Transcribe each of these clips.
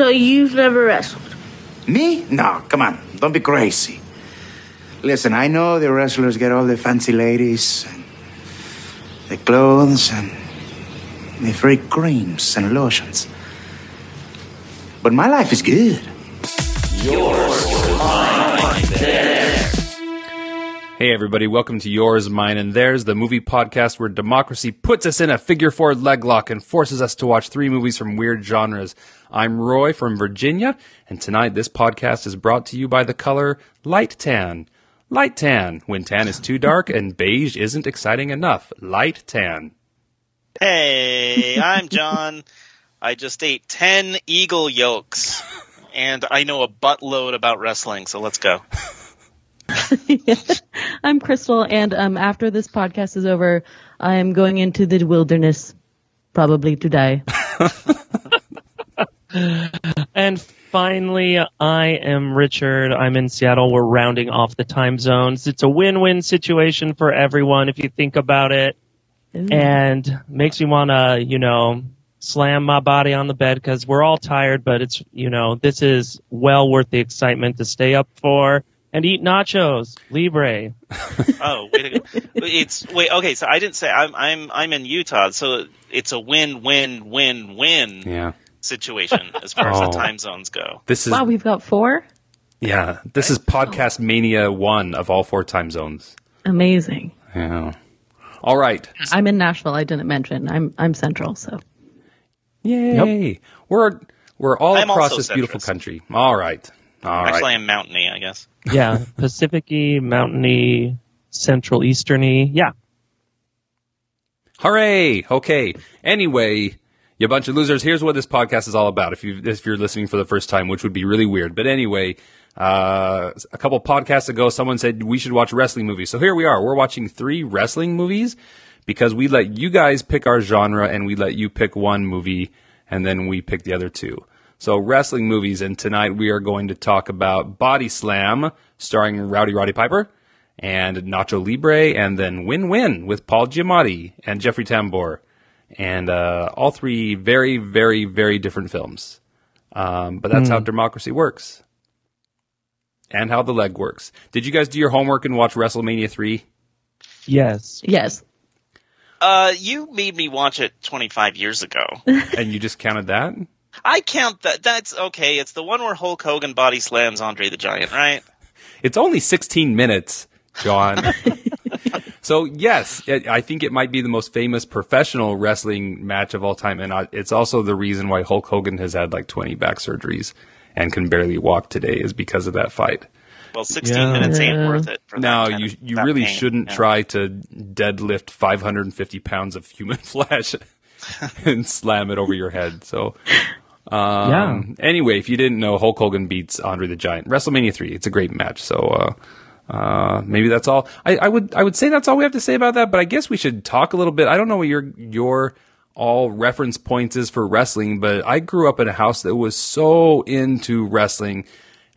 So you've never wrestled? Me? No, come on. Don't be crazy. Listen, I know the wrestlers get all the fancy ladies, and the clothes, and the free creams and lotions. But my life is good. Hey, everybody, welcome to Yours, Mine, and Theirs, the movie podcast where democracy puts us in a figure four leg lock and forces us to watch three movies from weird genres. I'm Roy from Virginia, and tonight this podcast is brought to you by the color light tan. Light tan, when tan is too dark and beige isn't exciting enough. Light tan. Hey, I'm Jon. I just ate 10 eagle yolks, and I know a buttload about wrestling, so let's go. I'm Christel, and um, after this podcast is over, I'm going into the wilderness, probably to die. And finally, I am Richard. I'm in Seattle. We're rounding off the time zones. It's a win-win situation for everyone if you think about it. And makes me want to, you know, slam my body on the bed because we're all tired, but it's, you know, this is well worth the excitement to stay up for and eat nachos. Libre. Oh, wait, a- it's wait. Okay, so I didn't say I'm I'm I'm in Utah, so it's a win win win win Yeah. situation as far as Oh. the time zones go. This is, wow, we've got four. yeah, this is podcast mania one of all four time zones. Amazing. Yeah. All right. I'm in Nashville. I didn't mention. I'm I'm central, so Yay. We're, we're all I'm across also this beautiful country. All right. All right. Actually, I'm mountainy, I guess. Yeah. Pacific-y, mountainy, central easterny. Yeah. Hooray! Okay. Anyway, you bunch of losers. Here's what this podcast is all about. If you if you're listening for the first time, which would be really weird, but anyway, uh, a couple podcasts ago, someone said we should watch wrestling movies. So here we are. We're watching three wrestling movies because we let you guys pick our genre and we let you pick one movie and then we pick the other two. So wrestling movies, and tonight we are going to talk about Body Slam, starring Rowdy Roddy Piper and Nacho Libre, and then Win Win with Paul Giamatti and Jeffrey Tambor, and uh, all three very, very, very different films. Um, but that's how democracy works, and how the leg works. Did you guys do your homework and watch WrestleMania three? Yes. yes. Uh, you made me watch it 25 years ago. and you just counted that? I count that. That's okay. It's the one where Hulk Hogan body slams Andre the Giant, right? It's only 16 minutes, Jon. so yes, it, I think it might be the most famous professional wrestling match of all time, and I, it's also the reason why Hulk Hogan has had like 20 back surgeries and can barely walk today is because of that fight. Well, 16 Yeah. minutes ain't worth it. For that Now kind you of- you that really pain. shouldn't Yeah. try to deadlift 550 pounds of human flesh and slam it over your head. So. Um, Anyway, if you didn't know, Hulk Hogan beats Andre the Giant. WrestleMania three. It's a great match. So uh, uh, maybe that's all. I, I would I would say that's all we have to say about that. But I guess we should talk a little bit. I don't know what your your all reference points is for wrestling, but I grew up in a house that was so into wrestling.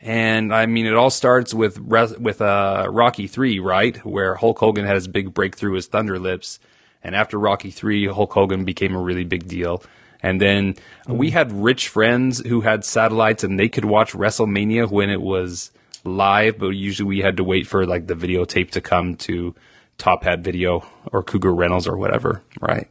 And I mean, it all starts with res- with uh, Rocky three, right, where Hulk Hogan had his big breakthrough as Thunder Lips, and after Rocky three, Hulk Hogan became a really big deal. And then we had rich friends who had satellites, and they could watch WrestleMania when it was live, but usually we had to wait for like the videotape to come to Top Hat Video or Cougar Rentals or whatever, right?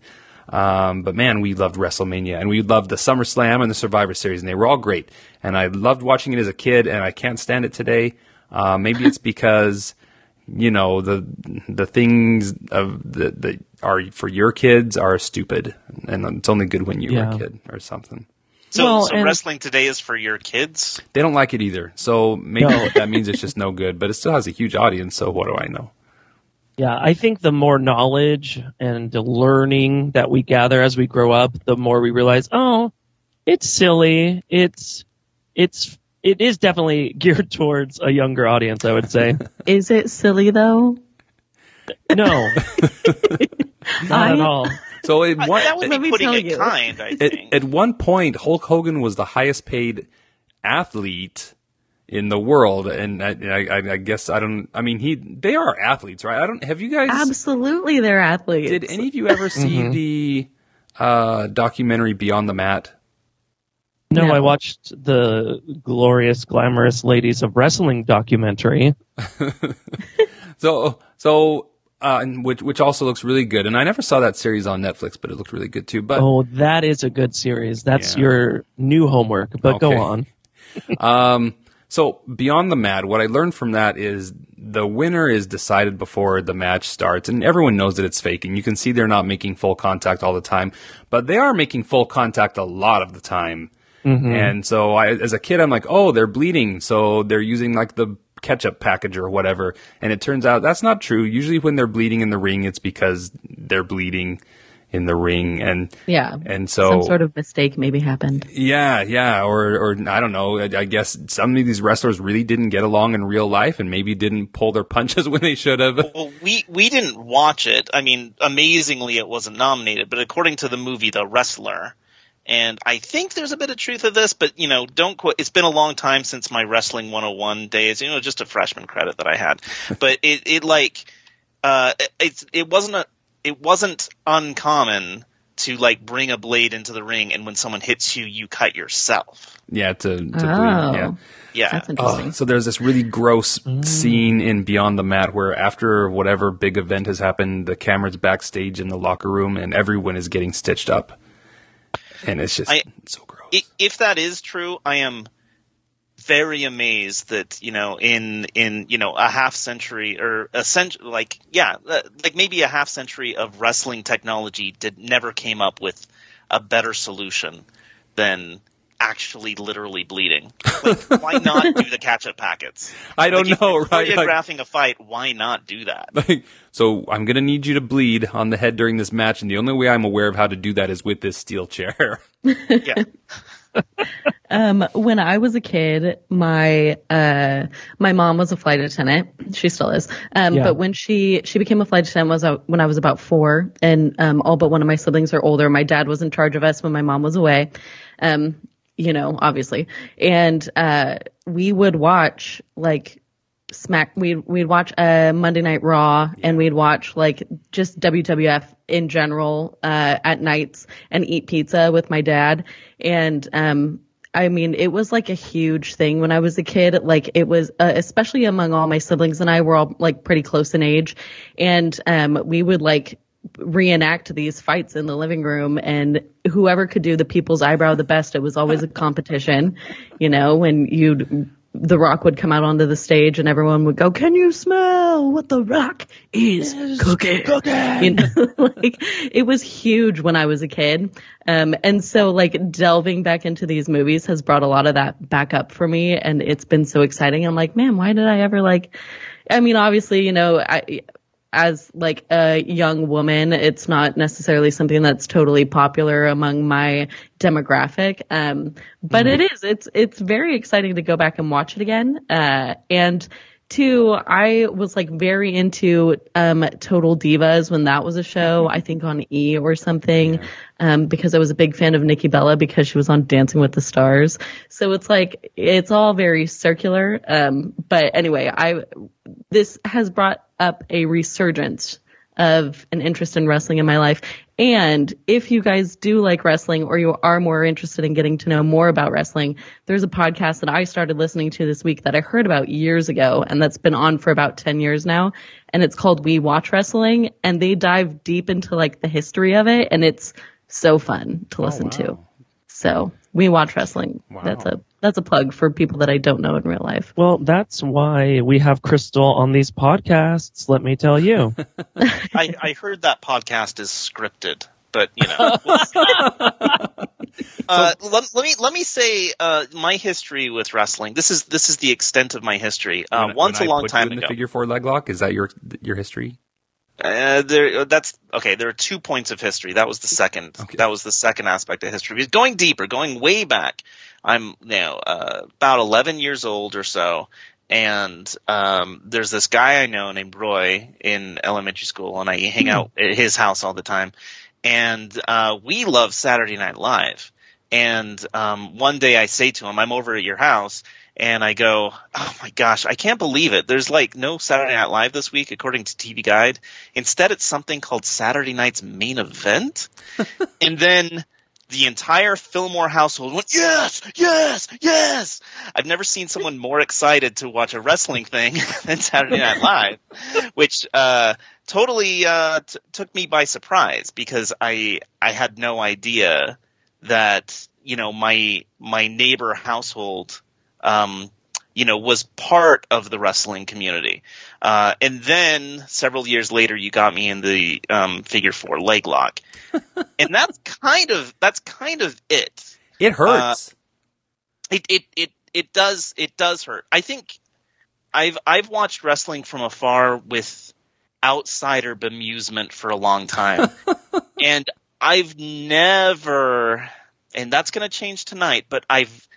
Um, but man, we loved WrestleMania and we loved the SummerSlam and the Survivor Series, and they were all great. And I loved watching it as a kid, and I can't stand it today. Uh, maybe it's because you know the the things of the, that are for your kids are stupid, and it's only good when you were a kid or something. So, Well, so and- wrestling today is for your kids. They don't like it either, so maybe No. that means it's just no good. But it still has a huge audience, so what do I know? Yeah, I think the more knowledge and the learning that we gather as we grow up, the more we realize, oh, it's silly. It's it's it is definitely geared towards a younger audience, I would say. Is it silly though? No. Not at all. So it, one, that would Let be me putting tell it you. kind, I at, think. at one point, Hulk Hogan was the highest paid athlete in the world, and I, I, I guess I don't. I mean, he they are athletes, right? I don't. Have you guys? Absolutely, they're athletes. Did any of you ever see the uh, documentary Beyond the Mat? No, No. I watched the glorious, glamorous ladies of wrestling documentary. So, so, uh, and which, which also looks really good. And I never saw that series on Netflix, but it looked really good too. But, Oh, that is a good series. That's Yeah. your new homework. But Okay. go on. um, so beyond the mat, what I learned from that is the winner is decided before the match starts and everyone knows that it's fake and you can see they're not making full contact all the time, but they are making full contact a lot of the time. And so I, as a kid, I'm like, oh, they're bleeding. So they're using like the ketchup package or whatever. And it turns out that's not true. Usually when they're bleeding in the ring, it's because they're bleeding in the ring. And, Yeah. and so Some sort of mistake maybe happened. yeah, yeah, or or I don't know. I, I guess some of these wrestlers really didn't get along in real life, and maybe didn't pull their punches when they should have. Well, we we didn't watch it. I mean, amazingly, it wasn't nominated. But according to the movie The Wrestler, and I think there's a bit of truth of this, but you know, don't quote. It's been a long time since my wrestling 101 days. You know, just a freshman credit that I had. But it it like uh it, it's it wasn't a it wasn't uncommon to like bring a blade into the ring, and when someone hits you, you cut yourself. Yeah, to to Oh. bleed. Yeah. Yeah. That's interesting. Oh, so there's this really gross scene in Beyond the Mat where after whatever big event has happened, the camera's backstage in the locker room and everyone is getting stitched up, and it's just I- so gross. If that is true, I am very amazed that you know in in you know a half century or a century like yeah uh, like maybe a half century of wrestling technology did never came up with a better solution than actually literally bleeding. Like, why not do the ketchup packets? I don't Like, if know, you're right? Like- a fight, why not do that? Like, so I'm gonna need you to bleed on the head during this match, and the only way I'm aware of how to do that is with this steel chair. Yeah. Um, when I was a kid, my uh, my mom was a flight attendant. She still is. Um, Yeah. but when she she became a flight attendant was uh, when I was about four, and um, all but one of my siblings are older. My dad was in charge of us when my mom was away. Um, you know, obviously, and uh, we would watch like smack we'd we'd watch uh Monday Night Raw and we'd watch like just WWF in general uh at nights and eat pizza with my dad. And um I mean it was like a huge thing when I was a kid. Like it was uh, especially among all my siblings and I were all like pretty close in age. And um we would like reenact these fights in the living room and whoever could do the people's eyebrow the best it was always a competition you know when you'd the rock would come out onto the stage and everyone would go can you smell what the rock is cooking! You know like it was huge when i was a kid. Um and so like delving back into these movies has brought a lot of that back up for me and it's been so exciting. I'm like man why did i ever like i mean obviously you know i as like a young woman, it's not necessarily something that's totally popular among my demographic. Um, but it is, it's, it's very exciting to go back and watch it again. Uh, and two, I was like very into, um, Total Divas when that was a show, I think on E or something, um, because I was a big fan of Nikki Bella because she was on Dancing with the Stars. So it's like, it's all very circular. Um, but anyway, I, this has brought up a resurgence of an interest in wrestling in my life. And if you guys do like wrestling or you are more interested in getting to know more about wrestling, there's a podcast that I started listening to this week that I heard about years ago and that's been on for about 10 years now. And it's called We Watch Wrestling and they dive deep into like the history of it and it's so fun to oh, listen to. So we watch wrestling. That's a, that's a plug for people that I don't know in real life. Well, that's why we have Christel on these podcasts, let me tell you. I, I heard that podcast is scripted, but you know. we'll see. uh, let, let me let me say uh, my history with wrestling. This is this is the extent of my history. Uh, When- once when a I long put time you in ago, the figure four leg lock. Is that your your history? uh, there that's okay. There are two points of history. That was the second. Okay. That was the second aspect of history. Because going deeper, going way back, I'm now uh, about 11 years old or so. And um, there's this guy I know named Roy in elementary school, and I hang out at his house all the time. And uh, we love Saturday Night Live. And um, one day I say to him, "I'm over at your house," and I go, "Oh my gosh, I can't believe it! There's like no Saturday Night Live this week, according to TV Guide. Instead, it's something called Saturday Night's Main Event." and then the entire Fillmore household went, yes, yes, yes. I've never seen someone more excited to watch a wrestling thing than Saturday Night Live, which, uh, totally, uh, t- took me by surprise because I, I had no idea that, you know, my, my neighbor household, um, you know, was part of the wrestling community. Uh, and then several years later, you got me in the um, figure four leg lock, and that's kind of that's kind of it. It hurts. Uh, it it it it does it does hurt. I think I've I've watched wrestling from afar with outsider bemusement for a long time, and I've never, and that's going to change tonight. But I've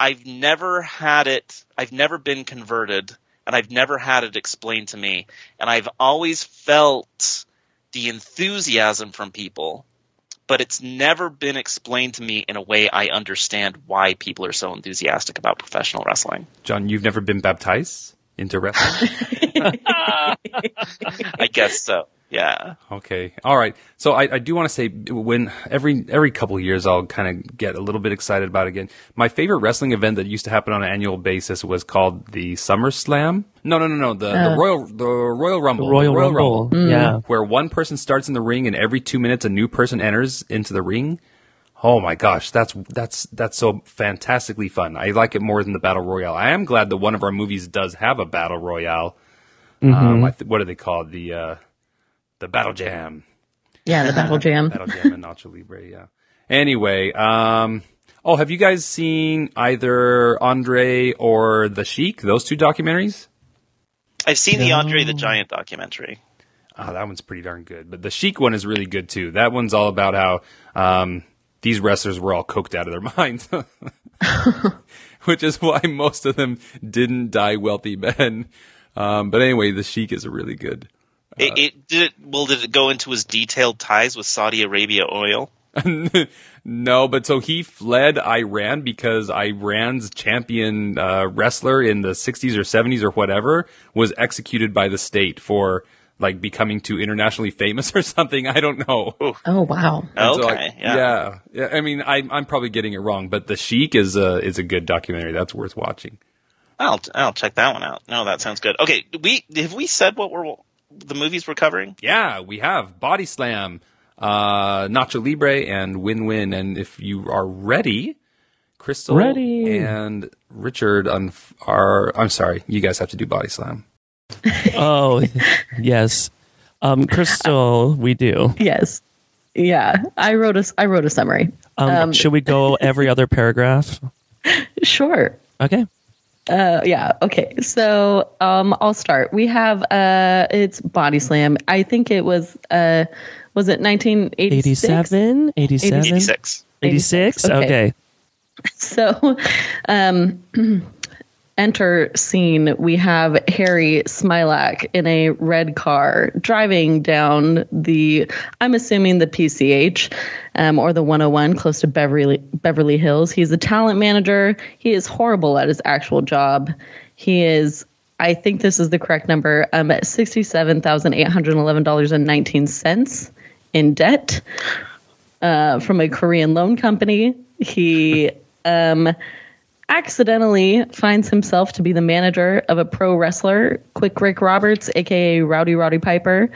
I've never had it. I've never been converted, and I've never had it explained to me. And I've always felt the enthusiasm from people, but it's never been explained to me in a way I understand why people are so enthusiastic about professional wrestling. Jon, you've never been baptized into wrestling? I guess so. Yeah. Okay. All right. So I, I do want to say when every every couple of years I'll kind of get a little bit excited about it again. My favorite wrestling event that used to happen on an annual basis was called the SummerSlam. No, no, no, no. The, the uh. Royal the Royal Rumble. The Royal, The Rumble. Yeah. Where one person starts in the ring and every two minutes a new person enters into the ring. Oh my gosh, that's that's that's so fantastically fun. I like it more than the battle royale. I am glad that one of our movies does have a battle royale. Um, I th- what are they called? The uh, the battle jam. Yeah, the Battle Jam. Battle Jam and Nacho Libre, yeah. Anyway, um, oh, have you guys seen either Andre or The Sheik? Those two documentaries? I've seen the Andre the Giant documentary. Oh, that one's pretty darn good. But the Sheik one is really good too. That one's all about how um, these wrestlers were all coked out of their minds, which is why most of them didn't die wealthy men. Um, but anyway, the Sheik is a really good. It, it did it. Well, did it go into his detailed ties with Saudi Arabia oil? no, but so he fled Iran because Iran's champion uh, wrestler in the 60s or 70s or whatever was executed by the state for like becoming too internationally famous or something. I don't know. Oh wow. And so, okay, like, yeah. yeah, yeah. I mean, I, I'm probably getting it wrong, but The Sheik is a is a good documentary. That's worth watching. I'll I'll check that one out. No, that sounds good. Okay, we have we said what we're the movies we're covering? Yeah, we have Body Slam, uh, Nacho Libre, and Win Win. And if you are ready, Christel Ready. and Richard un- are. I'm sorry, you guys have to do Body Slam. Oh, yes. Um, Christel, we do. Yes. Yeah. I wrote a I wrote a summary. Um, Um, should we go every other paragraph? Sure. Okay. Uh, yeah. Okay. So um, I'll start. We have uh, it's Body Slam. I think it was uh, was it 1986? 87? 87? 86. 86? Okay. Okay. So, um, enter scene. We have Harry Smilac in a red car driving down the, I'm assuming the PCH um, or the 101 close to Beverly Beverly Hills. He's a talent manager. He is horrible at his actual job. He is. I think this is the correct number. Um, at sixty-seven thousand eight hundred eleven dollars and nineteen cents in debt uh, from a Korean loan company. He um, accidentally finds himself to be the manager of a pro wrestler, Quick Rick Roberts, aka Rowdy Roddy Piper,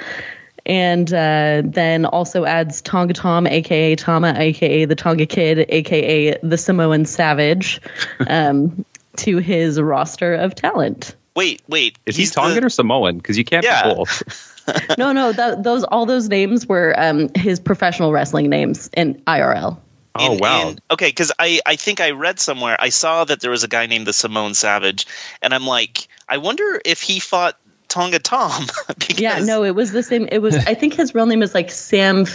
and uh, then also adds Tonga Tom, aka Tama, aka the Tonga Kid, aka the Samoan Savage, um, to his roster of talent. Wait, wait. Is he he's Tongan the- or Samoan? Because you can't Yeah. be both. No, no, th- those all those names were um, his professional wrestling names in IRL. Oh in- wow! in- okay, because I, I think I read somewhere I saw that there was a guy named the Samoan Savage, and I'm like, I wonder if he fought Tonga Tom. because, Yeah, no, it was the same. It was. I think his real name is like Sam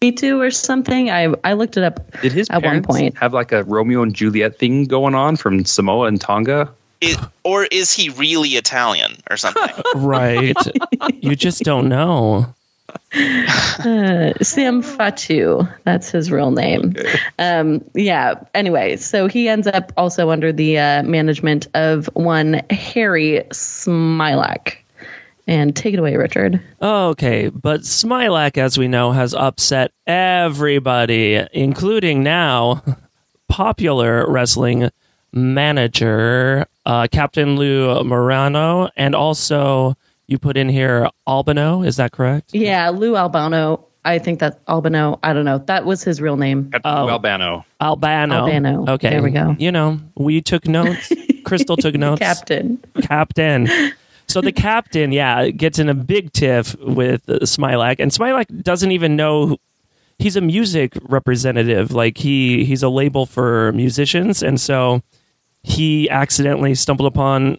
Fitu or something. I I looked it up Did his at one point. have like a Romeo and Juliet thing going on from Samoa and Tonga? it- or is he really Italian or something? Right. you just don't know. Uh, Sam Fatu. That's his real name. Um, yeah. Anyway, so he ends up also under the uh, management of one Harry Smilac. And take it away, Richard. Okay, but Smilac, as we know, has upset everybody, including now popular wrestling manager uh, Captain Lou Morano, and also you put in here Albano. Is that correct? Yeah, Lou Albano. I think that Albano. I don't know. That was his real name. Captain Oh. Albano. Albano. Albano. Okay, There we go. You know, we took notes. Christel took notes. Captain. captain. So the captain, yeah, gets in a big tiff with uh, Smilac, and Smilac doesn't even know who- he's a music representative. Like he he's a label for musicians, and so he accidentally stumbled upon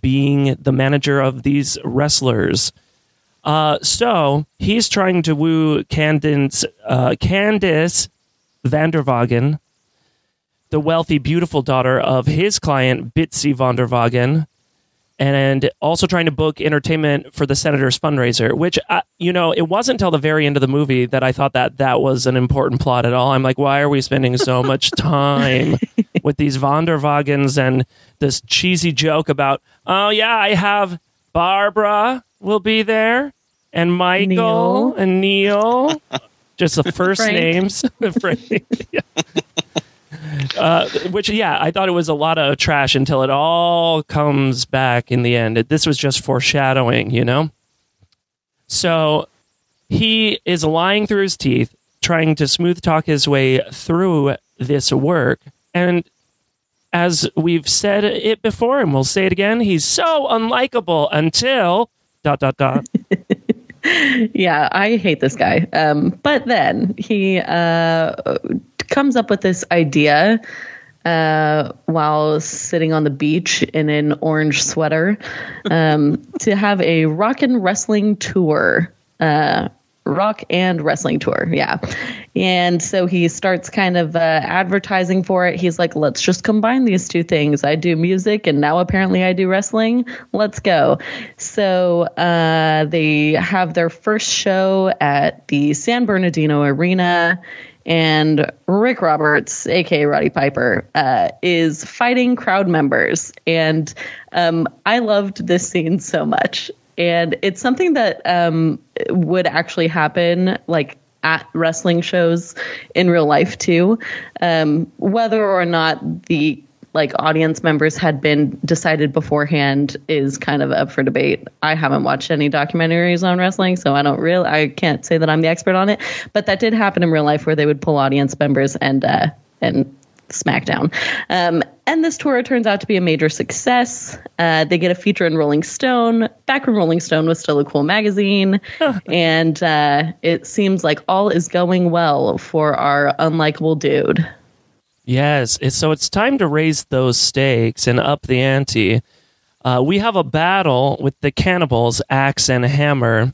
being the manager of these wrestlers. Uh, so he's trying to woo Candace, uh, Candice Vanderwagen, the wealthy, beautiful daughter of his client, Bitsy Vanderwagen, and also trying to book entertainment for the senator's fundraiser. Which, uh, you know, it wasn't until the very end of the movie that I thought that that was an important plot at all. I'm like, why are we spending so much time with these Vanderwagens and this cheesy joke about, oh yeah, I have Barbara will be there and Michael Neil. and Neil. Just the first Frank. names. Yeah. Uh, which, yeah, I thought it was a lot of trash until it all comes back in the end. This was just foreshadowing, you know? So he is lying through his teeth, trying to smooth talk his way through this work. And as we've said it before, and we'll say it again, he's so unlikable until dot dot dot. Yeah, I hate this guy. Um, but then he uh, comes up with this idea uh, while sitting on the beach in an orange sweater um, to have a rock and wrestling tour. Uh, rock and wrestling tour. Yeah. And so he starts kind of uh, advertising for it. He's like, let's just combine these two things. I do music and now apparently I do wrestling. Let's go. So uh, they have their first show at the San Bernardino Arena. And Rick Roberts, aka Roddy Piper, uh, is fighting crowd members. And um, I loved this scene so much and it's something that um, would actually happen like at wrestling shows in real life too. Um, whether or not the like audience members had been decided beforehand is kind of up for debate. I haven't watched any documentaries on wrestling so i don't really i can't say that i'm the expert on it. But that did happen in real life where they would pull audience members and uh, and SmackDown. Um, and this tour turns out to be a major success. Uh, they get a feature in Rolling Stone, back when Rolling Stone was still a cool magazine. and uh, it seems like all is going well for our unlikable dude. Yes, so it's time to raise those stakes and up the ante. Uh, we have a battle with the cannibals, Axe and Hammer,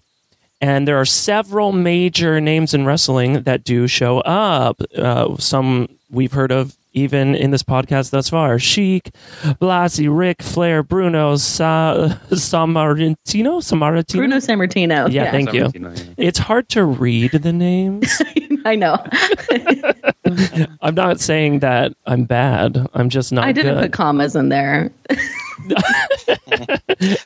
and there are several major names in wrestling that do show up. Uh, some we've heard of even in this podcast thus far: Chic, Blasi, Ric Flair, Bruno, Sa- Samaritino, Samaritino. Bruno Sammartino. Yeah, thank you. It's hard to read the names. I know. I'm not saying that I'm bad. I'm just not I didn't good. put commas in there.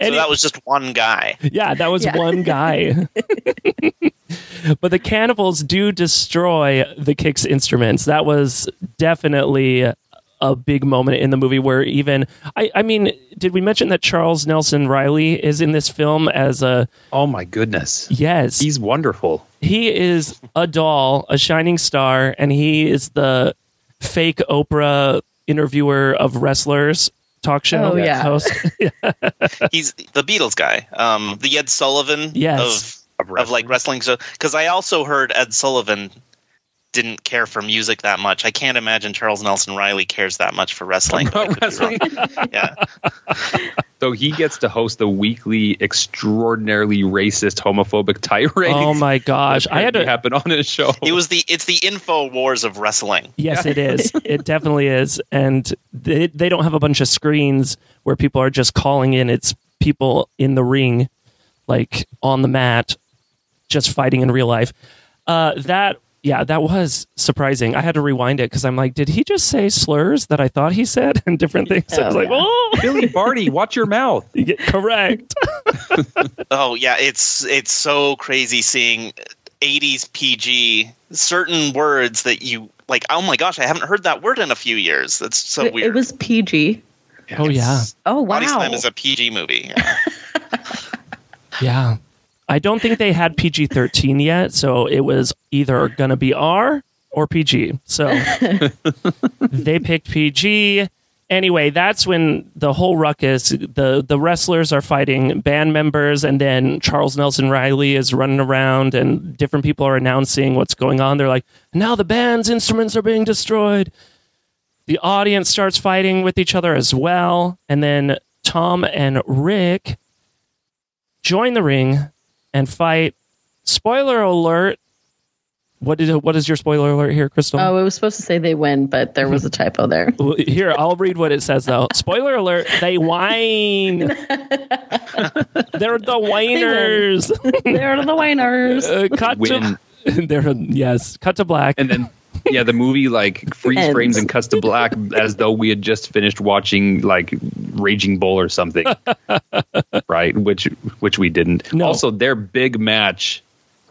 So that was just one guy. Yeah, that was Yeah. one guy. but the cannibals do destroy the Kicks instruments. That was definitely a big moment in the movie where even I, I mean, did we mention that Charles Nelson Reilly is in this film as a Oh my goodness. yes. He's wonderful. he is a doll, a shining star, and he is the fake Oprah interviewer of wrestlers talk show Oh, yeah. host. He's the Beatles guy, um, the Ed Sullivan Yes. of of like wrestling. So because I also heard Ed Sullivan didn't care for music that much. I can't imagine Charles Nelson Reilly cares that much for wrestling. but I could be wrong. yeah, So he gets to host the weekly, extraordinarily racist, homophobic tirade. oh my gosh. I had to happen on his show. it was the it's the info wars of wrestling. Yes, it is. It definitely is. And they, they don't have a bunch of screens where people are just calling in. It's people in the ring, like on the mat, just fighting in real life. Uh, that yeah, that was surprising. I had to rewind it because I'm like, did he just say slurs that I thought he said and different things? I was Oh, like, oh, Billy Barty, watch your mouth. Yeah, correct. Oh yeah, it's it's so crazy seeing 80s PG certain words that you like. Oh my gosh, I haven't heard that word in a few years. That's so it, weird. it was PG. oh yeah, Oh wow. Body Slam is a PG movie. Yeah. yeah. I don't think they had PG 13 yet, so it was either going to be R or PG. So they picked PG. Anyway, that's when the whole ruckus, the, the wrestlers are fighting band members, and then Charles Nelson Reilly is running around, and different people are announcing what's going on. They're like, now the band's instruments are being destroyed. The audience starts fighting with each other as well. And then Tom and Rick join the ring and fight. Spoiler alert. What did what is your spoiler alert here, Christel? Oh, it was supposed to say they win, but there was a typo there. Here, I'll read what it says though. Spoiler alert, they whine. They're the whiners. They're the winners. Uh, cut Win. to They're yes, cut to black. And then, yeah, the movie like freeze Ends. frames and cuts to black as though we had just finished watching like Raging Bull or something, right? Which which we didn't. No. Also, their big match,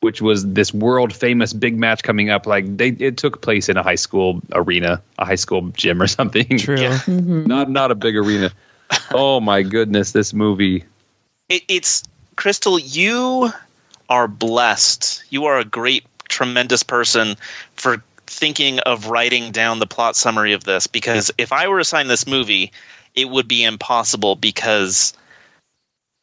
which was this world famous big match coming up, like they it took place in a high school arena, a high school gym or something. True. Yeah. Mm-hmm. not not a big arena. Oh my goodness, this movie. it, it's Christel. You are blessed. You are a great, tremendous person for thinking of writing down the plot summary of this. Because if I were assigned this movie, it would be impossible. Because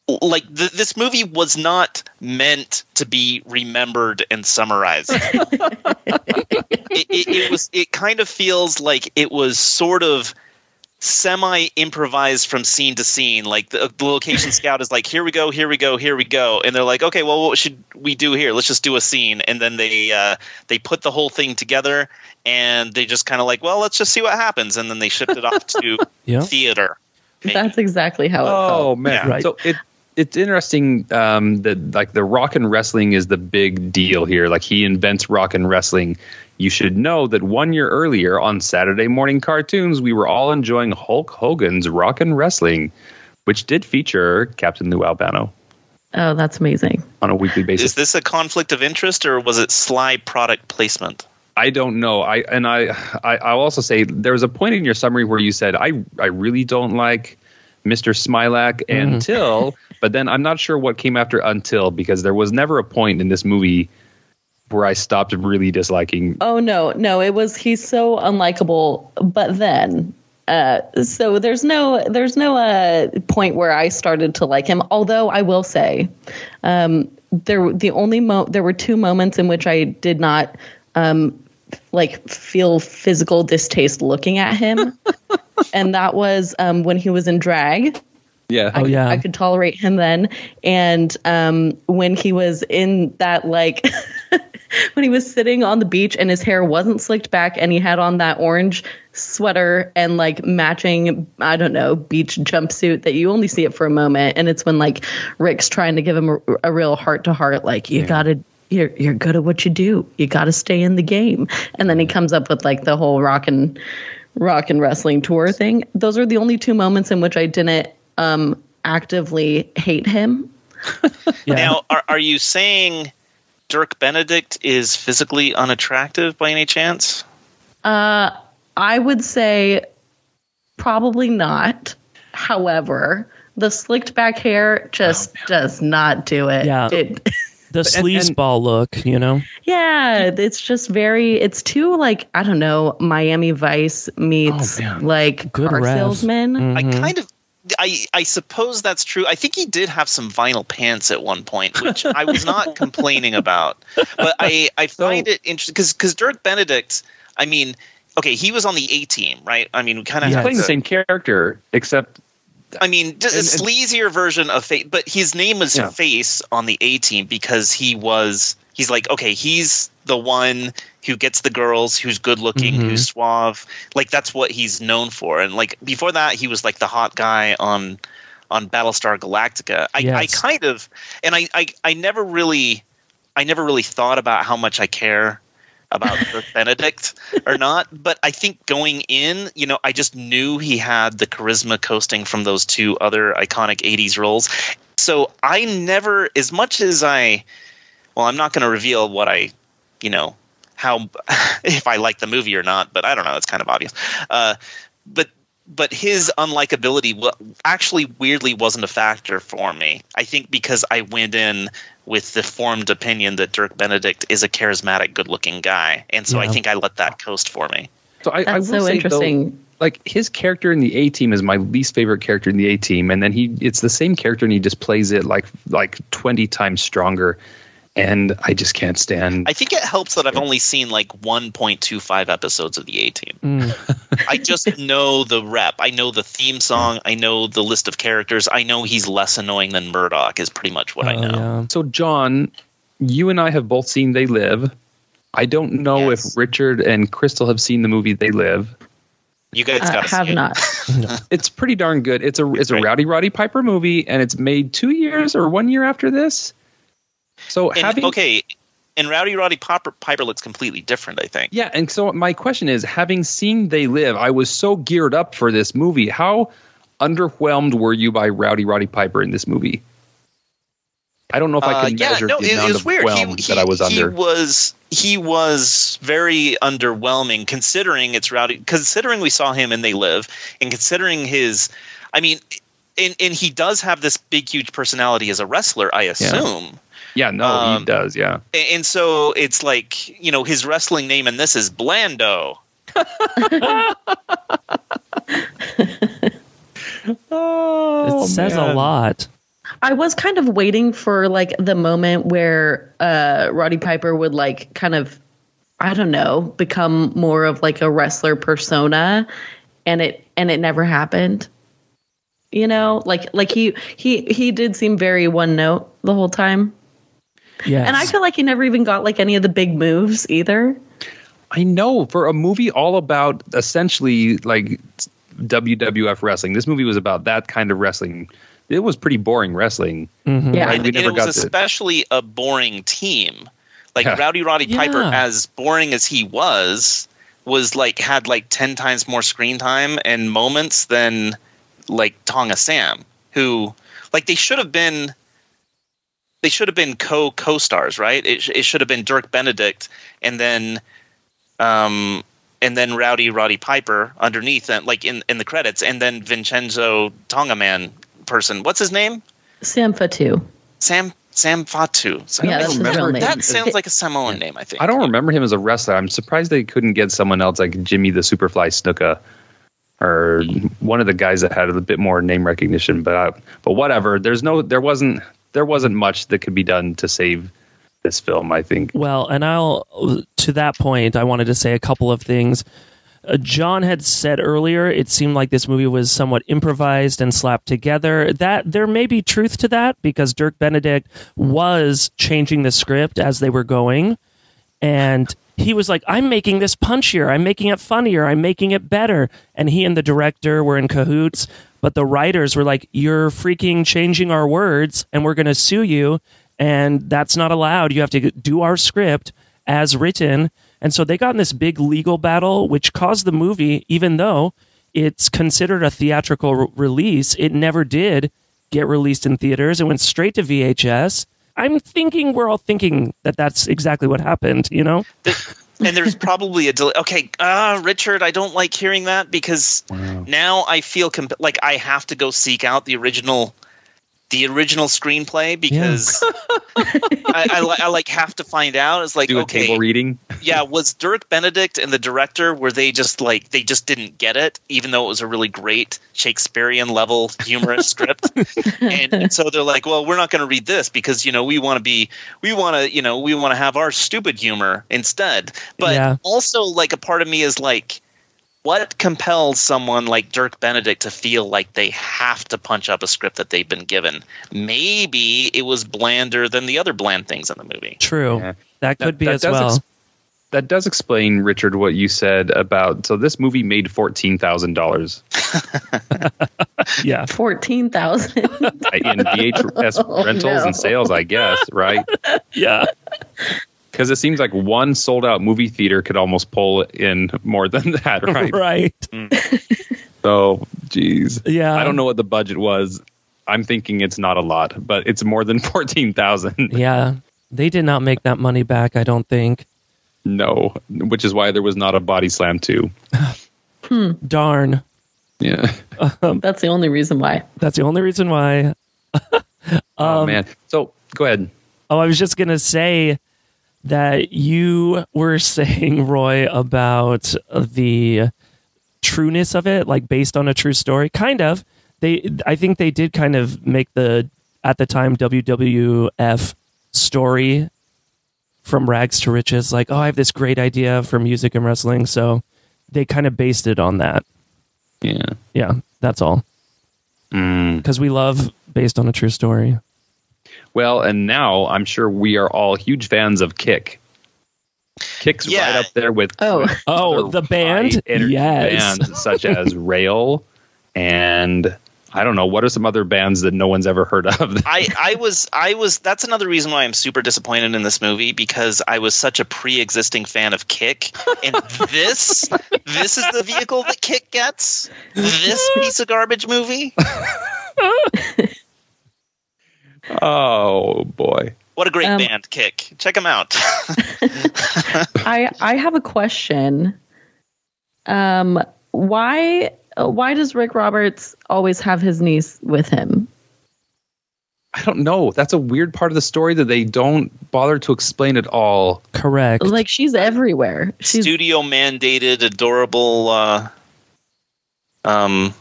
like th- this movie was not meant to be remembered and summarized. it, it, it was. It kind of feels like it was sort of semi improvised from scene to scene. Like the, the location scout is like, here we go, here we go, here we go, and they're like, okay, well, what should we do here? Let's just do a scene, and then they uh, they put the whole thing together, and they just kind of like, well, let's just see what happens, and then they shipped it off to Yeah. theater. maybe. That's exactly how it Oh felt. man! Yeah. Right. So it it's interesting um, that like the rock and wrestling is the big deal here. Like he invents rock and wrestling. You should know that one year earlier on Saturday morning cartoons, we were all enjoying Hulk Hogan's Rock and Wrestling, which did feature Captain Lou Albano Oh, that's amazing. on a weekly basis. Is this a conflict of interest, or was it sly product placement? I don't know. I and I, I I'll also say there was a point in your summary where you said I I really don't like Mr. Smilac mm-hmm. until, but then I'm not sure what came after until because there was never a point in this movie where I stopped really disliking. Oh no, no, it was he's so unlikable. But then, uh, so there's no there's no uh, point where I started to like him. Although I will say, um, there the only mo there were two moments in which I did not um, like feel physical distaste looking at him, and that was um, when he was in drag. Yeah. Oh yeah. I could tolerate him then. And um, when he was in that, like, when he was sitting on the beach and his hair wasn't slicked back and he had on that orange sweater and like matching, I don't know, beach jumpsuit that you only see it for a moment. And it's when like Rick's trying to give him a, a real heart to heart, like, you gotta. You're you're good at what you do. You got to stay in the game. And then he comes up with like the whole rock and rock and wrestling tour thing. Those are the only two moments in which I didn't um, actively hate him. yeah. Now, are, are you saying Dirk Benedict is physically unattractive by any chance? Uh, I would say probably not. However, the slicked back hair just does not do it. Yeah. It, the sleazeball look, you know. yeah, it's just very. It's too like I don't know. Miami Vice meets Oh, like Good car ref. salesman. I Mhm. kind of. I, I suppose that's true. I think he did have some vinyl pants at one point, which I was not complaining about. But I, I find it interesting because because Dirk Benedict, I mean, okay, he was on the A team, right? I mean, we kind of have Playing the same character, except I mean, just a and- sleazier version of Face, but his name was Yeah. Face on the A team because he was. He's like, okay, he's the one who gets the girls, who's good looking, Mhm. who's suave. Like that's what he's known for. And like before that, he was like the hot guy on on Battlestar Galactica. I, I kind of, and I, I, I never really, I never really thought about how much I care about Benedict or not. But I think going in, you know, I just knew he had the charisma coasting from those two other iconic 80s roles. So I never, as much as I, well, I'm not going to reveal what I, you know, how, if I like the movie or not, but I don't know. It's kind of obvious. Uh, but but his unlikability actually weirdly wasn't a factor for me. I think because I went in with the formed opinion that Dirk Benedict is a charismatic, good-looking guy, and so yeah. I think I let that coast for me. So I, That's I so interesting. Though, like his character in the A Team is my least favorite character in the A Team, and then he it's the same character and he just plays it like like twenty times stronger and I just can't stand. I think it helps that I've only seen like 1.25 episodes of the A Team. Mm. I just know the rep. I know the theme song. I know the list of characters. I know he's less annoying than Murdock. Is pretty much what oh, I know. Yeah. So, Jon, you and I have both seen They Live. I don't know yes. if Richard and Christel have seen the movie They Live. You guys uh, have not. it's pretty darn good. It's a it's, it's a Rowdy Roddy Piper movie, and it's made two years or one year after this. So and, having okay, and Rowdy Roddy Piper, Piper looks completely different. I think. Yeah, and so my question is, having seen They Live, I was so geared up for this movie. How underwhelmed were you by Rowdy Roddy Piper in this movie? I don't know if I can uh, yeah, measure no, the amount of weird. He, he, that I was he under. He was he was very underwhelming considering it's Rowdy. Considering we saw him in They Live, and considering his, I mean, and and he does have this big huge personality as a wrestler. I assume. Yeah. Yeah, no, um, he does. Yeah, and so it's like you know his wrestling name in this is Blando. oh, it says man. a lot. I was kind of waiting for like the moment where uh, Roddy Piper would like kind of, I don't know, become more of like a wrestler persona, and it and it never happened. You know, like like he he he did seem very one note the whole time. Yeah. And I feel like he never even got like any of the big moves either. I know for a movie all about essentially like WWF wrestling. This movie was about that kind of wrestling. It was pretty boring wrestling. Mm-hmm. Yeah, and, and it was especially to... a boring team. Like yeah. Rowdy Roddy Piper, as boring as he was, was like had like ten times more screen time and moments than like Tonga Sam, who like they should have been they should have been co co stars, right? It, it should have been Dirk Benedict and then um and then Rowdy Roddy Piper underneath and like in in the credits and then Vincenzo Tonga Man person. What's his name? Sam Fatu. Sam Sam Fatu. So yeah, that's his real name. That sounds like a Samoan name, I think. I don't remember him as a wrestler. I'm surprised they couldn't get someone else like Jimmy the Superfly Snuka or one of the guys that had a bit more name recognition. But uh, but whatever. There's no. There wasn't there wasn't much that could be done to save this film. I think. Well, and I'll to that point, I wanted to say a couple of things. Uh, Jon had said earlier it seemed like this movie was somewhat improvised and slapped together. That there may be truth to that because Dirk Benedict was changing the script as they were going, and he was like, "I'm making this punchier. I'm making it funnier. I'm making it better." And he and the director were in cahoots. But the writers were like, "You're freaking changing our words, and we're going to sue you, and that's not allowed. You have to do our script as written." And so they got in this big legal battle, which caused the movie, even though it's considered a theatrical re- release, it never did get released in theaters. It went straight to VHS. I'm thinking we're all thinking that that's exactly what happened, you know? And there's probably a delay. Okay, uh, Richard, I don't like hearing that because wow. now I feel comp- like I have to go seek out the original the original screenplay because yeah. I, I, I, like have to find out. It's like do a okay, table reading. yeah, was Dirk Benedict and the director were they just like they just didn't get it, even though it was a really great Shakespearean level humorous script, and, and, so they're like, well, we're not going to read this because you know we want to be we want to you know we want to have our stupid humor instead. But yeah. also like a part of me is like what compels someone like Dirk Benedict to feel like they have to punch up a script that they've been given? Maybe it was blander than the other bland things in the movie. True. Yeah. That could that, be that as well. Ex- that does explain, Richard, what you said about. So this movie made fourteen thousand dollars. yeah, fourteen thousand in VHS oh, rentals no. and sales, I guess. Right? yeah. Because it seems like one sold out movie theater could almost pull in more than that, right? right. Mm. So, geez. Yeah. I don't know what the budget was. I'm thinking it's not a lot, but it's more than 14,000. Yeah. They did not make that money back, I don't think. No, which is why there was not a Body Slam 2. Hmm. Darn. Yeah. Um, that's the only reason why. That's the only reason why. oh, um, man. So, go ahead. Oh, I was just going to say that you were saying, Roy, about the trueness of it, like based on a true story. Kind of. They, I think they did kind of make the at the time WWF story from rags to riches. Like, oh, I have this great idea for music and wrestling, so they kind of based it on that. Yeah. Yeah, that's all. Mm. Because we love based on a true story. Well, and now I'm sure we are all huge fans of Kick. Kick's Yeah. right up there with Oh. with Oh, the band? high energy Yes. bands such as Rail and I don't know what are some other bands that no one's ever heard of. I, I was I was that's another reason why I'm super disappointed in this movie because I was such a pre-existing fan of Kick and this this is the vehicle that Kick gets this piece of garbage movie oh boy. what a great Um, band Kick check them out I I have a question. Um, why why does Rick Roberts always have his niece with him? I don't know. That's a weird part of the story that they don't bother to explain at all. Correct. Like she's everywhere. She's studio mandated adorable uh um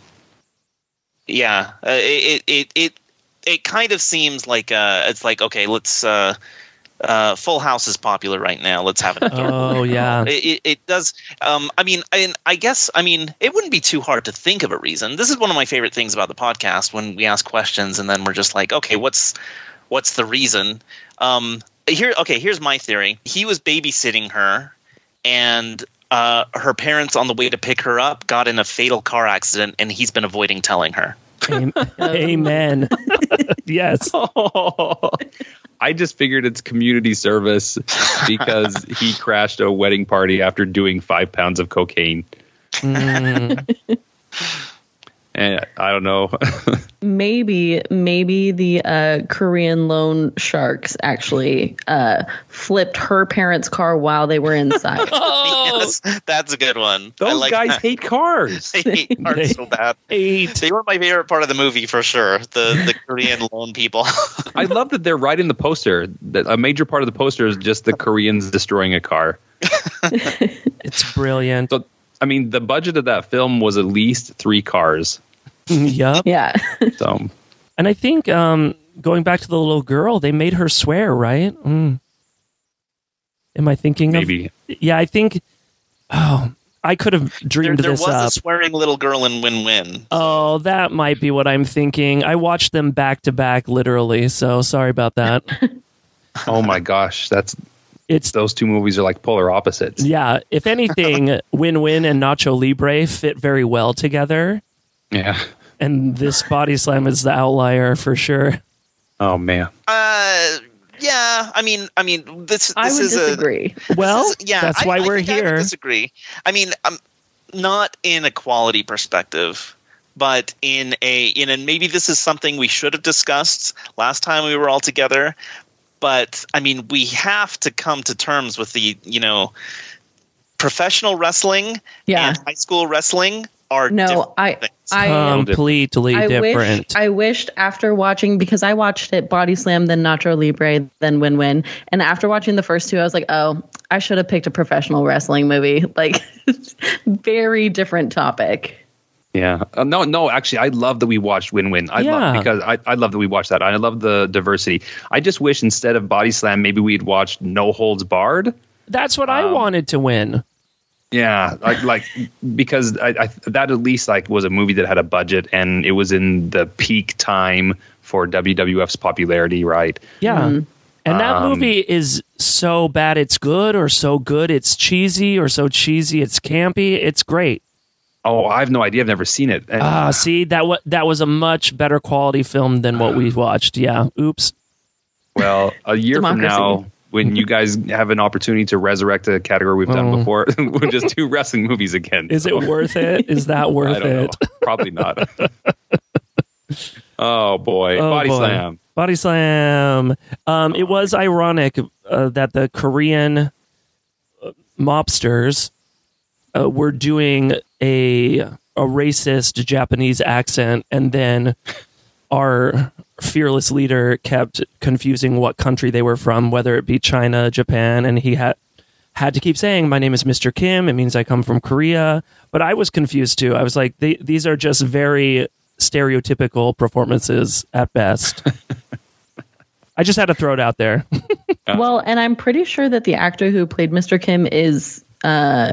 yeah uh, it it it it kind of seems like uh it's like okay let's uh uh full house is popular right now. Let's have it oh yeah. it, it, it does um i mean I, I guess i mean it wouldn't be too hard to think of a reason. This is one of my favorite things about the podcast when we ask questions and then we're just like okay what's what's the reason? Um here okay here's my theory. He was babysitting her and uh, her parents on the way to pick her up got in a fatal car accident and he's been avoiding telling her Amen. yes. I just figured it's community service because he crashed a wedding party after doing five pounds of cocaine. Mm, And I don't know. maybe maybe the uh, Korean loan sharks actually uh, flipped her parents' car while they were inside. yes that's a good one I Those like guys that. hate cars. they hate cars They- so bad eight. they were my favorite part of the movie for sure the the korean lone people I love that they're right in the poster. That a major part of the poster is just the Koreans destroying a car. It's brilliant. So, I mean, the budget of that film was at least three cars. yep. yeah. So, And I think um, going back to the little girl, they made her swear, right? Mm. Am I thinking maybe. of? Yeah, I think. Oh, I could have there, dreamed there this was up. a swearing little girl in win-win Oh, that might be what I'm thinking. I watched them back to back, literally. So sorry about that. Oh my gosh, that's It's those two movies are like polar opposites. yeah. If anything, Win Win and Nacho Libre fit very well together, Yeah. and this body slam is the outlier for sure. Oh man. uh yeah i mean i mean this this I would is a disagree. Well, is- yeah, that's I- why I we're think I would here. disagree. I mean, um, not in a quality perspective, but in a in a maybe this is something we should have discussed last time we were all together. But I mean, we have to come to terms with the you know professional wrestling Yeah. and high school wrestling are No, different I things. I Completely um, I different. wished I wished after watching because I watched it Body Slam, then Nacho Libre, then Win Win, and after watching the first two, I was like, oh, I should have picked a professional wrestling movie. Like, very different topic. Yeah. Uh, no, no, actually, I love that we watched Win Win. I Yeah. love because I, I love that we watched that. I love the diversity. I just wish instead of Body Slam, maybe we'd watched No Holds Barred. That's what I Um, wanted to win. Yeah, like like because I, I that at least like was a movie that had a budget and it was in the peak time for WWF's popularity, right? Yeah. And that Um, movie is so bad it's good, or so good it's cheesy, or so cheesy it's campy. It's great. Oh, I have no idea. I've never seen it. And- Ah, see that wa- that was a much better quality film than what we watched. Yeah. Oops. Well, a year from now, when you guys have an opportunity to resurrect a category we've done Oh. before, we'll just do wrestling movies again. Is it worth it? Is that I worth don't know. it? Probably not. oh boy, Oh, body boy. slam. Body slam. Um, it was ironic uh, that the Korean uh, mobsters uh, were doing a a racist Japanese accent, and then our fearless leader kept confusing what country they were from, whether it be China, Japan, and he had had to keep saying, "My name is Mr. Kim. It means I come from Korea." But I was confused too. I was like, "These are just very stereotypical performances at best." I just had to throw it out there. Well, and I'm pretty sure that the actor who played Mr. Kim is uh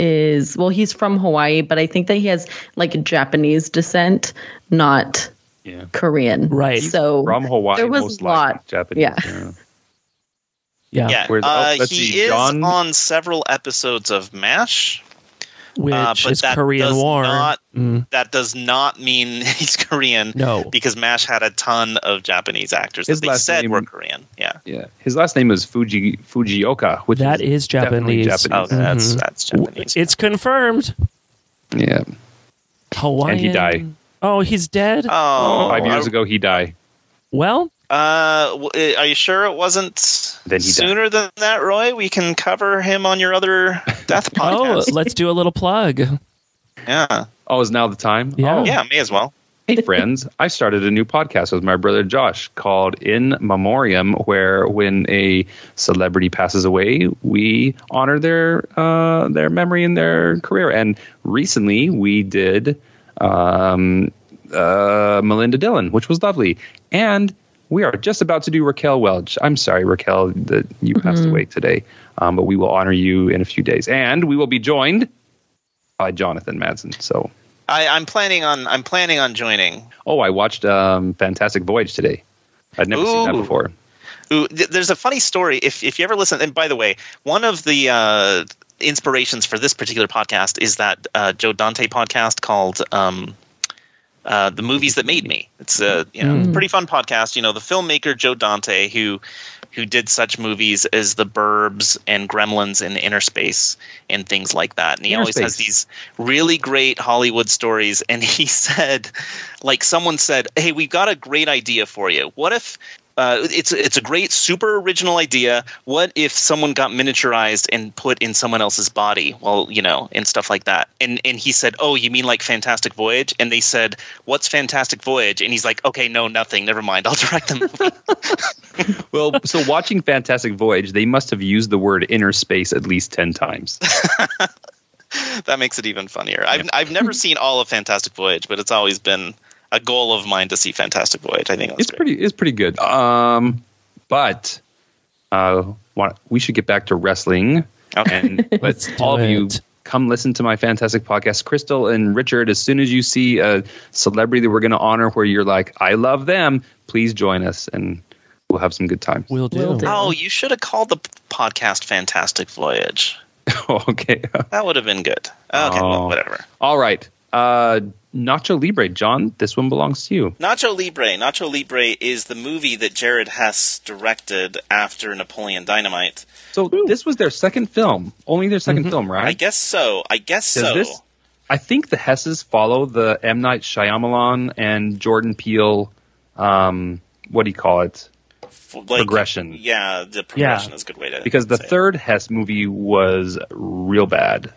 is well, he's from Hawaii, but I think that he has like Japanese descent, not Yeah. Korean. Right. So From Hawaii, there was a lot. Japanese. Yeah. Yeah, Yeah, Where's- oh, uh, he see, is John- on several episodes of MASH. Which uh, but is that Korean War. Not, Mm, That does not mean he's Korean. no, because MASH had a ton of Japanese actors His that they last said name- were Korean. Yeah. Yeah, his last name is Fuji Fujioka, which that is is Japanese. Japanese. Oh, that's Mhm. that's Japanese. It's confirmed. yeah. Hawaiian. And he died. Oh, he's dead. oh, Five years ago, he died. well, Uh, are you sure it wasn't Then he died. sooner than that, Roy? We can cover him on your other death podcast. oh, let's do a little plug. yeah, Oh, is now the time? Yeah. Oh, yeah, may as well. Hey, friends, I started a new podcast with my brother Josh called In Memoriam, where when a celebrity passes away, we honor their uh, their memory and their career. And recently, we did um, uh, Melinda Dillon, which was lovely. And we are just about to do Raquel Welch. I'm sorry, Raquel, that you passed away today, um, but we will honor you in a few days, and we will be joined by Jonathan Madsen. So. I, I'm planning on I'm planning on joining. Oh, I watched um, Fantastic Voyage today. I'd never seen that before. Ooh, th- there's a funny story. If if you ever listen, and by the way, one of the uh, inspirations for this particular podcast is that uh, Joe Dante podcast called um, uh, "The Movies That Made Me." It's a you know Mm. pretty fun podcast. You know, the filmmaker Joe Dante who who did such movies as The Burbs and Gremlins and Innerspace and things like that. And he Inner always has these really great Hollywood stories. And he said, like someone said, "Hey, we've got a great idea for you. What if?" Uh, it's it's a great super original idea. What if someone got miniaturized and put in someone else's body? Well, you know, and stuff like that. And and he said, "Oh, you mean like Fantastic Voyage?" And they said, "What's Fantastic Voyage?" And he's like, "Okay, no, nothing. Never mind. I'll direct the movie." Well, so watching Fantastic Voyage, they must have used the word inner space at least 10 times. that makes it even funnier. I've I've never seen all of Fantastic Voyage, but it's always been a goal of mine to see Fantastic Voyage. I think It's great. pretty it's pretty good. Um but uh wa- we should get back to wrestling Okay. and Let's all of you come listen to my fantastic podcast Christel and Richard as soon as you see a celebrity that we're going to honor where you're like I love them, please join us and we'll have some good times. We'll do. Will do. Oh, you should have called the podcast Fantastic Voyage. okay. That would have been good. Okay, Oh. well, whatever. All right. Uh Nacho Libre, Jon, this one belongs to you. Nacho Libre. Nacho Libre is the movie that Jared Hess directed after Napoleon Dynamite. So this was their second film, only their 2nd film, right? I guess so. I guess Does so. this- I think the Hesses follow the M Night Shyamalan and Jordan Peele. Um, what do you call it? Like- progression. Yeah, the progression is a good way to Because the say it. third Hess movie was real bad.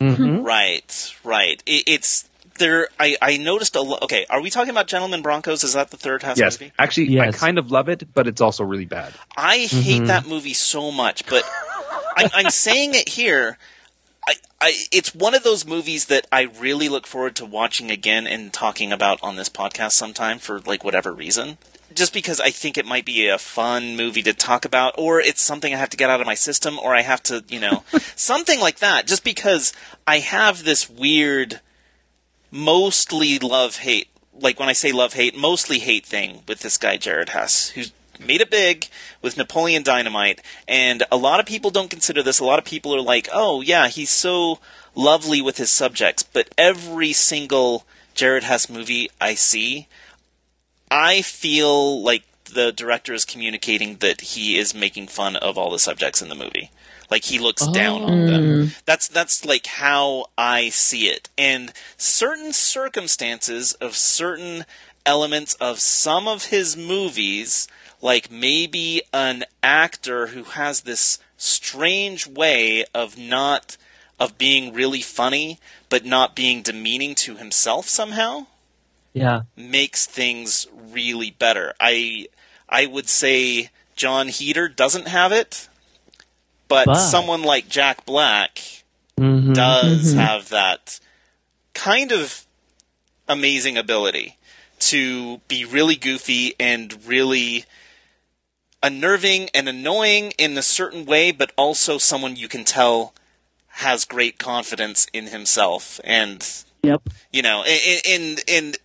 Mhm. Right, right. It, it's there. I, I noticed a. Lo- okay, are we talking about Gentlemen Broncos? Is that the third Hess Yes, movie? actually, I kind of love it, but it's also really bad. I hate Mhm. that movie so much, but I'm, I'm saying it here. I, I, it's one of those movies that I really look forward to watching again and talking about on this podcast sometime for like whatever reason. Just because I think it might be a fun movie to talk about, or it's something I have to get out of my system, or I have to, you know, something like that. Just because I have this weird, mostly love hate, like when I say love hate, mostly hate thing with this guy Jared Hess, who's made it big with Napoleon Dynamite, and a lot of people don't consider this. A lot of people are like, "Oh yeah, he's so lovely with his subjects," but every single Jared Hess movie I see, I feel like the director is communicating that he is making fun of all the subjects in the movie. Like he looks oh. down on them. Hmm. That's that's like how I see it. And certain circumstances of certain elements of some of his movies, like maybe an actor who has this strange way of not of being really funny but not being demeaning to himself somehow Yeah. makes things really better. I I would say Jon Heder doesn't have it, but, But- someone like Jack Black Mhm. does have that kind of amazing ability to be really goofy and really unnerving and annoying in a certain way, but also someone you can tell has great confidence in himself and Yep. you know, and and and,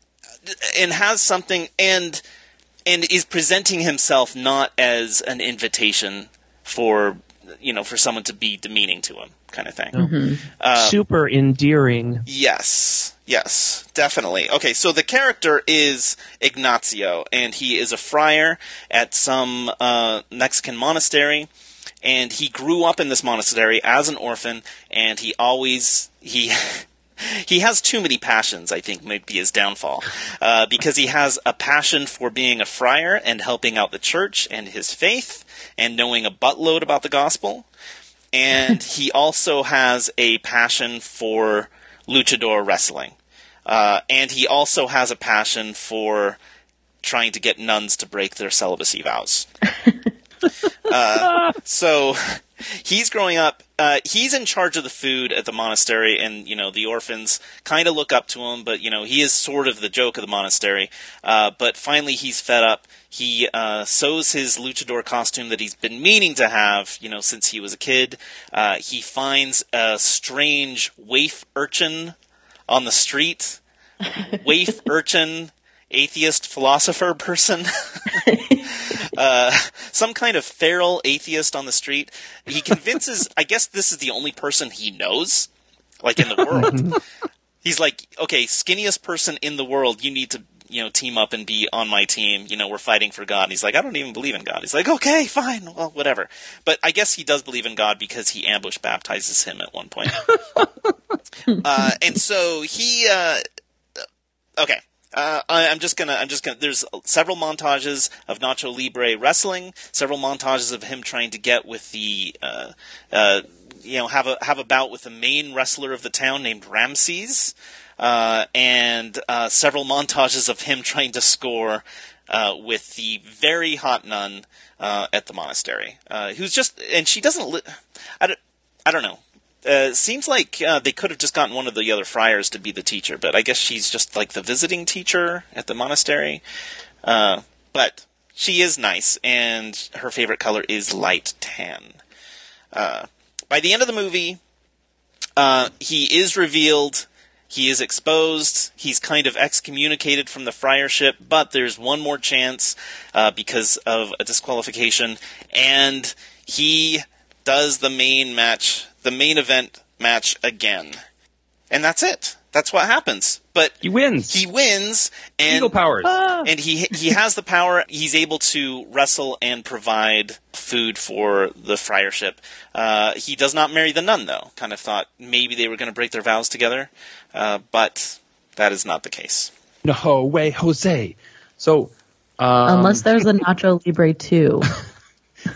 and has something and and is presenting himself not as an invitation for you know for someone to be demeaning to him, kind of thing. Super endearing. Yes, yes, definitely. Okay, so the character is Ignacio, and he is a friar at some uh, Mexican monastery. And he grew up in this monastery as an orphan, and he always he he has too many passions. I think might be his downfall, uh, because he has a passion for being a friar and helping out the church and his faith, and knowing a buttload about the gospel and he also has a passion for luchador wrestling. Uh, and he also has a passion for trying to get nuns to break their celibacy vows. uh, so he's growing up. Uh, he's in charge of the food at the monastery, and you know the orphans kind of look up to him. But you know he is sort of the joke of the monastery. Uh, but finally, he's fed up. He uh, sews his luchador costume that he's been meaning to have, you know, since he was a kid. Uh, he finds a strange waif urchin on the street. waif urchin, atheist philosopher person. uh, some kind of feral atheist on the street. He convinces, I guess this is the only person he knows, like in the world. He's like, okay, skinniest person in the world, you need to, you know, team up and be on my team. You know, we're fighting for God. And he's like, I don't even believe in God. He's like, okay, fine, well, whatever. But I guess he does believe in God because he ambush baptizes him at one point. uh, and so he, uh, okay. Uh, I, I'm just gonna. I'm just gonna. There's several montages of Nacho Libre wrestling. Several montages of him trying to get with the, uh, uh, you know, have a have a bout with the main wrestler of the town named Ramses, uh, and uh, several montages of him trying to score uh, with the very hot nun at the monastery, who's just and she doesn't. Li- I don't. I don't know. Uh, seems like uh, they could have just gotten one of the other friars to be the teacher, but I guess she's just like the visiting teacher at the monastery. Uh, but she is nice, and her favorite color is light tan. Uh, by the end of the movie, uh, he is revealed. He is exposed. He's kind of excommunicated from the friarship, but there's one more chance uh, because of a disqualification, and he does the main match, the main event match again, and that's it. That's what happens. But He wins. he wins, and Eagle powers. and he he has the power. He's able to wrestle and provide food for the friarship. Uh, he does not marry the nun, though. Kind of thought maybe they were going to break their vows together, uh, but that is not the case. No way, Jose. So, um, Unless there's a Nacho Libre 2.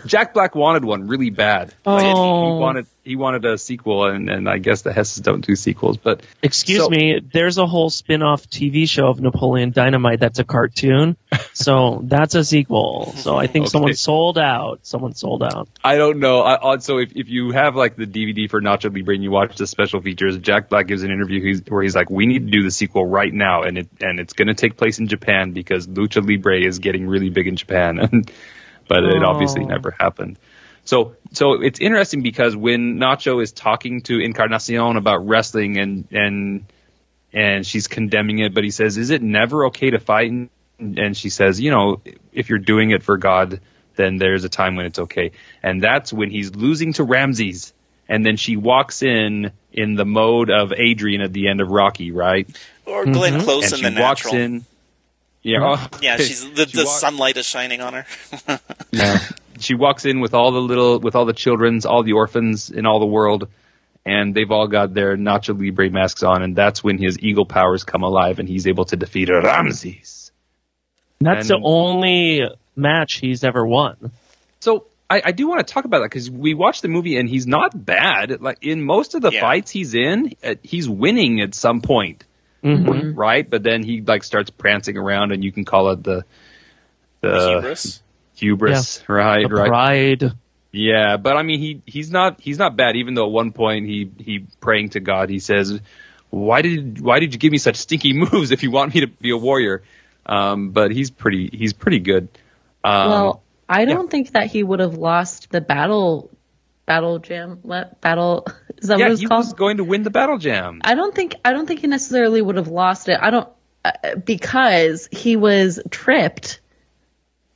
Jack Black wanted one really bad. Like, he, he Oh. wanted he wanted a sequel, and, and I guess the Hesses don't do sequels. But Excuse So- me, there's a whole spin-off TV show of Napoleon Dynamite that's a cartoon. so that's a sequel. So I think Okay. someone sold out. Someone sold out. I don't know. I, also, if, if you have like the DVD for Nacho Libre and you watch the special features, Jack Black gives an interview he's, where he's like, "We need to do the sequel right now, and it and it's going to take place in Japan because Lucha Libre is getting really big in Japan." but it obviously Oh. never happened. So so it's interesting because when Nacho is talking to Encarnacion about wrestling and and and she's condemning it, but he says, "Is it never okay to fight?" And, and she says, "You know, if you're doing it for God, then there's a time when it's okay." And that's when he's losing to Ramses, and then she walks in in the mode of Adrian at the end of Rocky, right? Or Glenn mm-hmm. Close and in she the walks natural. in. Yeah, oh, Yeah, she's the, She the wa- sunlight is shining on her. Yeah. she walks in with all the little, with all the children's, all the orphans in all the world, and they've all got their Nacho Libre masks on, and that's when his eagle powers come alive, and he's able to defeat Ramses. That's And- the only match he's ever won. So I, I do want to talk about that because we watched the movie, and he's not bad. Like in most of the Yeah. fights he's in, uh, he's winning at some point, Mhm. right? But then he like starts prancing around, and you can call it the the Hubris. hubris, right? The right. pride. Yeah, but I mean, he he's not he's not bad. Even though at one point he he praying to God, he says, "Why did why did you give me such stinky moves if you want me to be a warrior?" Um, but he's pretty he's pretty good. Um, well, I don't think that he would have lost the battle battle jam. What battle is that yeah, what it's he called? was going to win the battle jam. I don't think I don't think he necessarily would have lost it. I don't uh, because he was tripped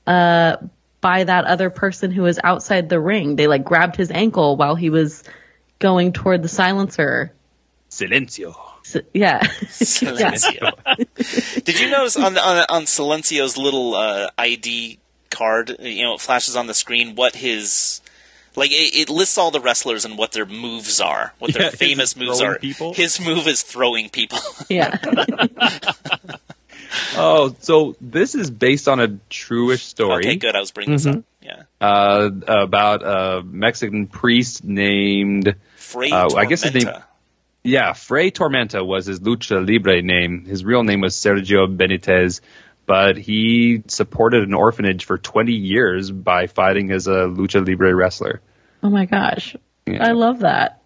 uh by that other person who was outside the ring. They like grabbed his ankle while he was going toward the silencer. Silencio. So, yeah. yeah. Silencio. Did you notice on on, on Silencio's little uh, ID card? You know, it flashes on the screen what his like it, it lists all the wrestlers and what their moves are, what their Yeah, famous moves are. people? His move is throwing people. Yeah. Oh, so this is based on a truish story. okay, good. I was bringing this up. Yeah, Uh, about a Mexican priest named Fray Uh, I guess his name- Yeah, Fray Tormenta was his lucha libre name. His real name was Sergio Benitez, but he supported an orphanage for 20 years by fighting as a lucha libre wrestler. oh my gosh. Yeah. I love that.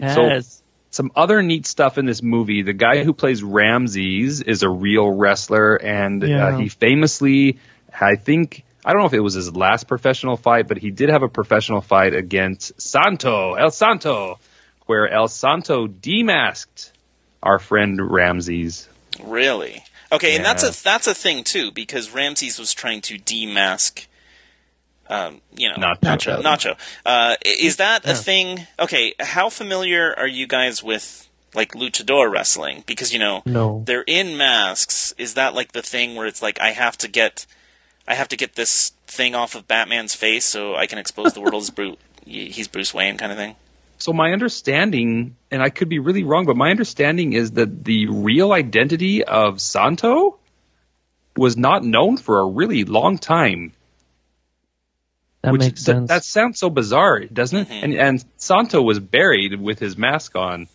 So- Yes. Some other neat stuff in this movie. The guy who plays Ramses is a real wrestler, and Yeah. uh, he famously, I think, I don't know if it was his last professional fight, but he did have a professional fight against Santo, El Santo, where El Santo demasked our friend Ramses. Really? Okay, and that's a that's a thing too because Ramses was trying to demask, um, you know, Nacho. Nacho. Uh, is that a thing? Okay, how familiar are you guys with like luchador wrestling? Because you know No. they're in masks. Is that like the thing where it's like I have to get, I have to get this thing off of Batman's face so I can expose the world as Bruce. He's Bruce Wayne kind of thing. So my understanding, and I could be really wrong, but my understanding is that the real identity of Santo was not known for a really long time. That which makes th- sense. that sounds so bizarre, doesn't it? Mhm. And and Santo was buried with his mask on.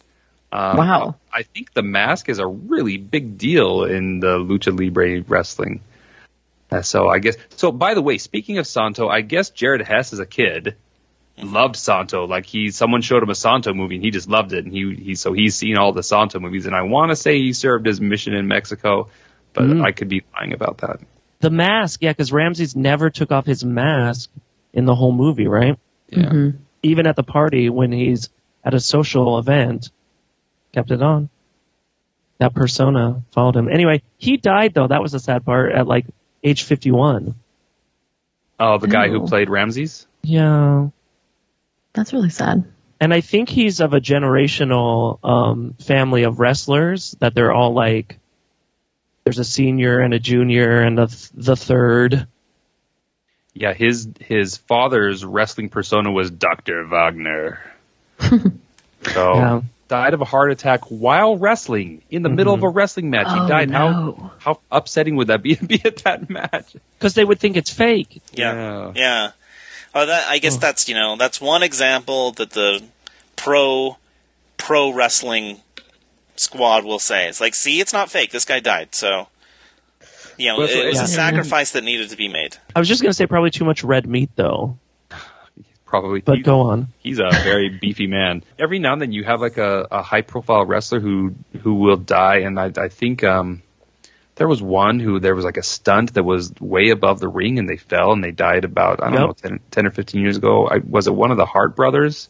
Um, Wow. I think the mask is a really big deal in the lucha libre wrestling. Uh, so I guess. So by the way, speaking of Santo, I guess Jared Hess is a kid loved Santo. Like he, someone showed him a Santo movie and he just loved it. And he, he so he's seen all the Santo movies. And I want to say he served his mission in Mexico, but Mm. I could be lying about that. the mask, yeah, because Ramses never took off his mask in the whole movie, right? Yeah. Mhm. Even at the party when he's at a social event, kept it on. That persona followed him. Anyway, he died though. That was the sad part at like age 51. Oh, the guy who Oh. played Ramses. Yeah. That's really sad. And I think he's of a generational um, family of wrestlers that they're all like, there's a senior and a junior and a th- the third. Yeah, his his father's wrestling persona was Dr. Wagner. so Yeah. died of a heart attack while wrestling in the middle of a wrestling match. Oh, he died. no. How how upsetting would that be to be at that match? Because they would think it's fake. Yeah. Yeah. Yeah. Oh, that I guess that's you know that's one example that the pro pro wrestling squad will say. It's like, see, it's not fake. This guy died, so you know Well, it was yeah. a sacrifice that needed to be made. I was just going to say probably too much red meat though, Probably. but go on. He's a very beefy man. Every now and then you have like a, a high profile wrestler who who will die, and I, I think um, there was one who there was like a stunt that was way above the ring, and they fell and they died about I don't Yep. know 10, 10 or fifteen years ago. I, was it one of the Hart brothers?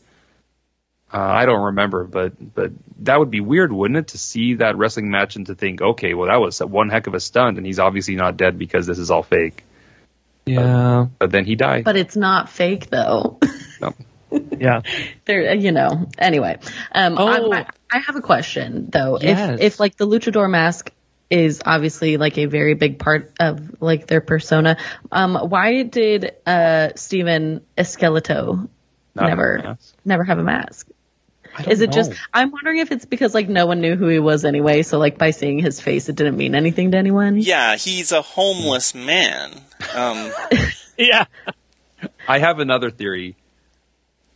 Uh, I don't remember, but but that would be weird, wouldn't it, to see that wrestling match and to think, okay, well that was one heck of a stunt, and he's obviously not dead because this is all fake. Yeah. But then he died. But it's not fake though. No. Yeah. there, you know. Anyway, um, Oh. I, I, I have a question though. Yes. If if like the luchador mask is obviously like a very big part of like their persona. Um, why did uh Steven Esqueleto Not never have a mask? never have a mask? Is it just. I'm wondering if it's because like no one knew who he was anyway, so like by seeing his face it didn't mean anything to anyone. Yeah, he's a homeless man. Um, Yeah. I have another theory.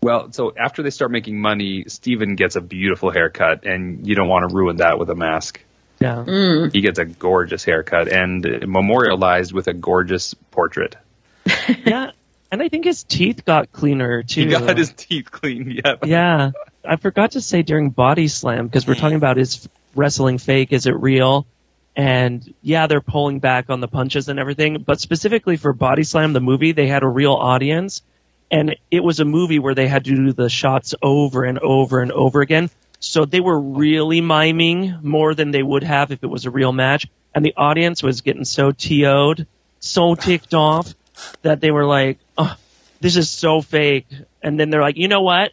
Well, so after they start making money, Steven gets a beautiful haircut, and you don't want to ruin that with a mask. Yeah. Mm. He gets a gorgeous haircut and memorialized with a gorgeous portrait. Yeah. And I think his teeth got cleaner too. He got his teeth cleaned. Yeah. Yeah. I forgot to say during Body Slam, because we're talking about is wrestling fake, is it real? And yeah, they're pulling back on the punches and everything, but specifically for Body Slam, the movie, they had a real audience. And it was a movie where they had to do the shots over and over and over again. So they were really miming more than they would have if it was a real match. And the audience was getting so TO'd, so ticked off that they were like, oh, this is so fake. And then they're like, you know what?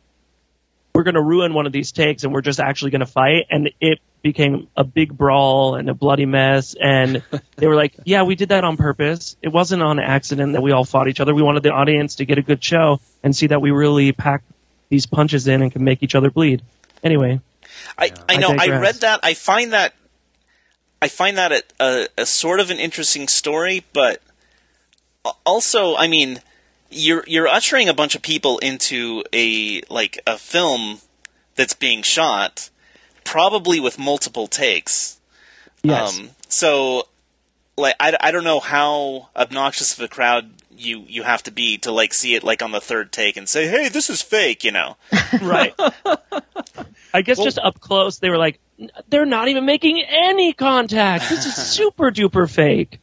we're going to ruin one of these takes and we're just actually going to fight. And it became a big brawl and a bloody mess. And they were like, yeah, we did that on purpose. It wasn't on accident that we all fought each other. We wanted the audience to get a good show and see that we really pack these punches in and can make each other bleed. Anyway, I, I I know. I, digress. read that. I find that. I find that a, a, a sort of an interesting story, but also, I mean, you're you're ushering a bunch of people into a like a film that's being shot, probably with multiple takes. yes. Um, so, like, I, I don't know how obnoxious of a crowd you you have to be to like see it like on the third take and say, "Hey, this is fake," you know. right. I guess just up close, they were like, they're not even making any contact. This is super duper fake.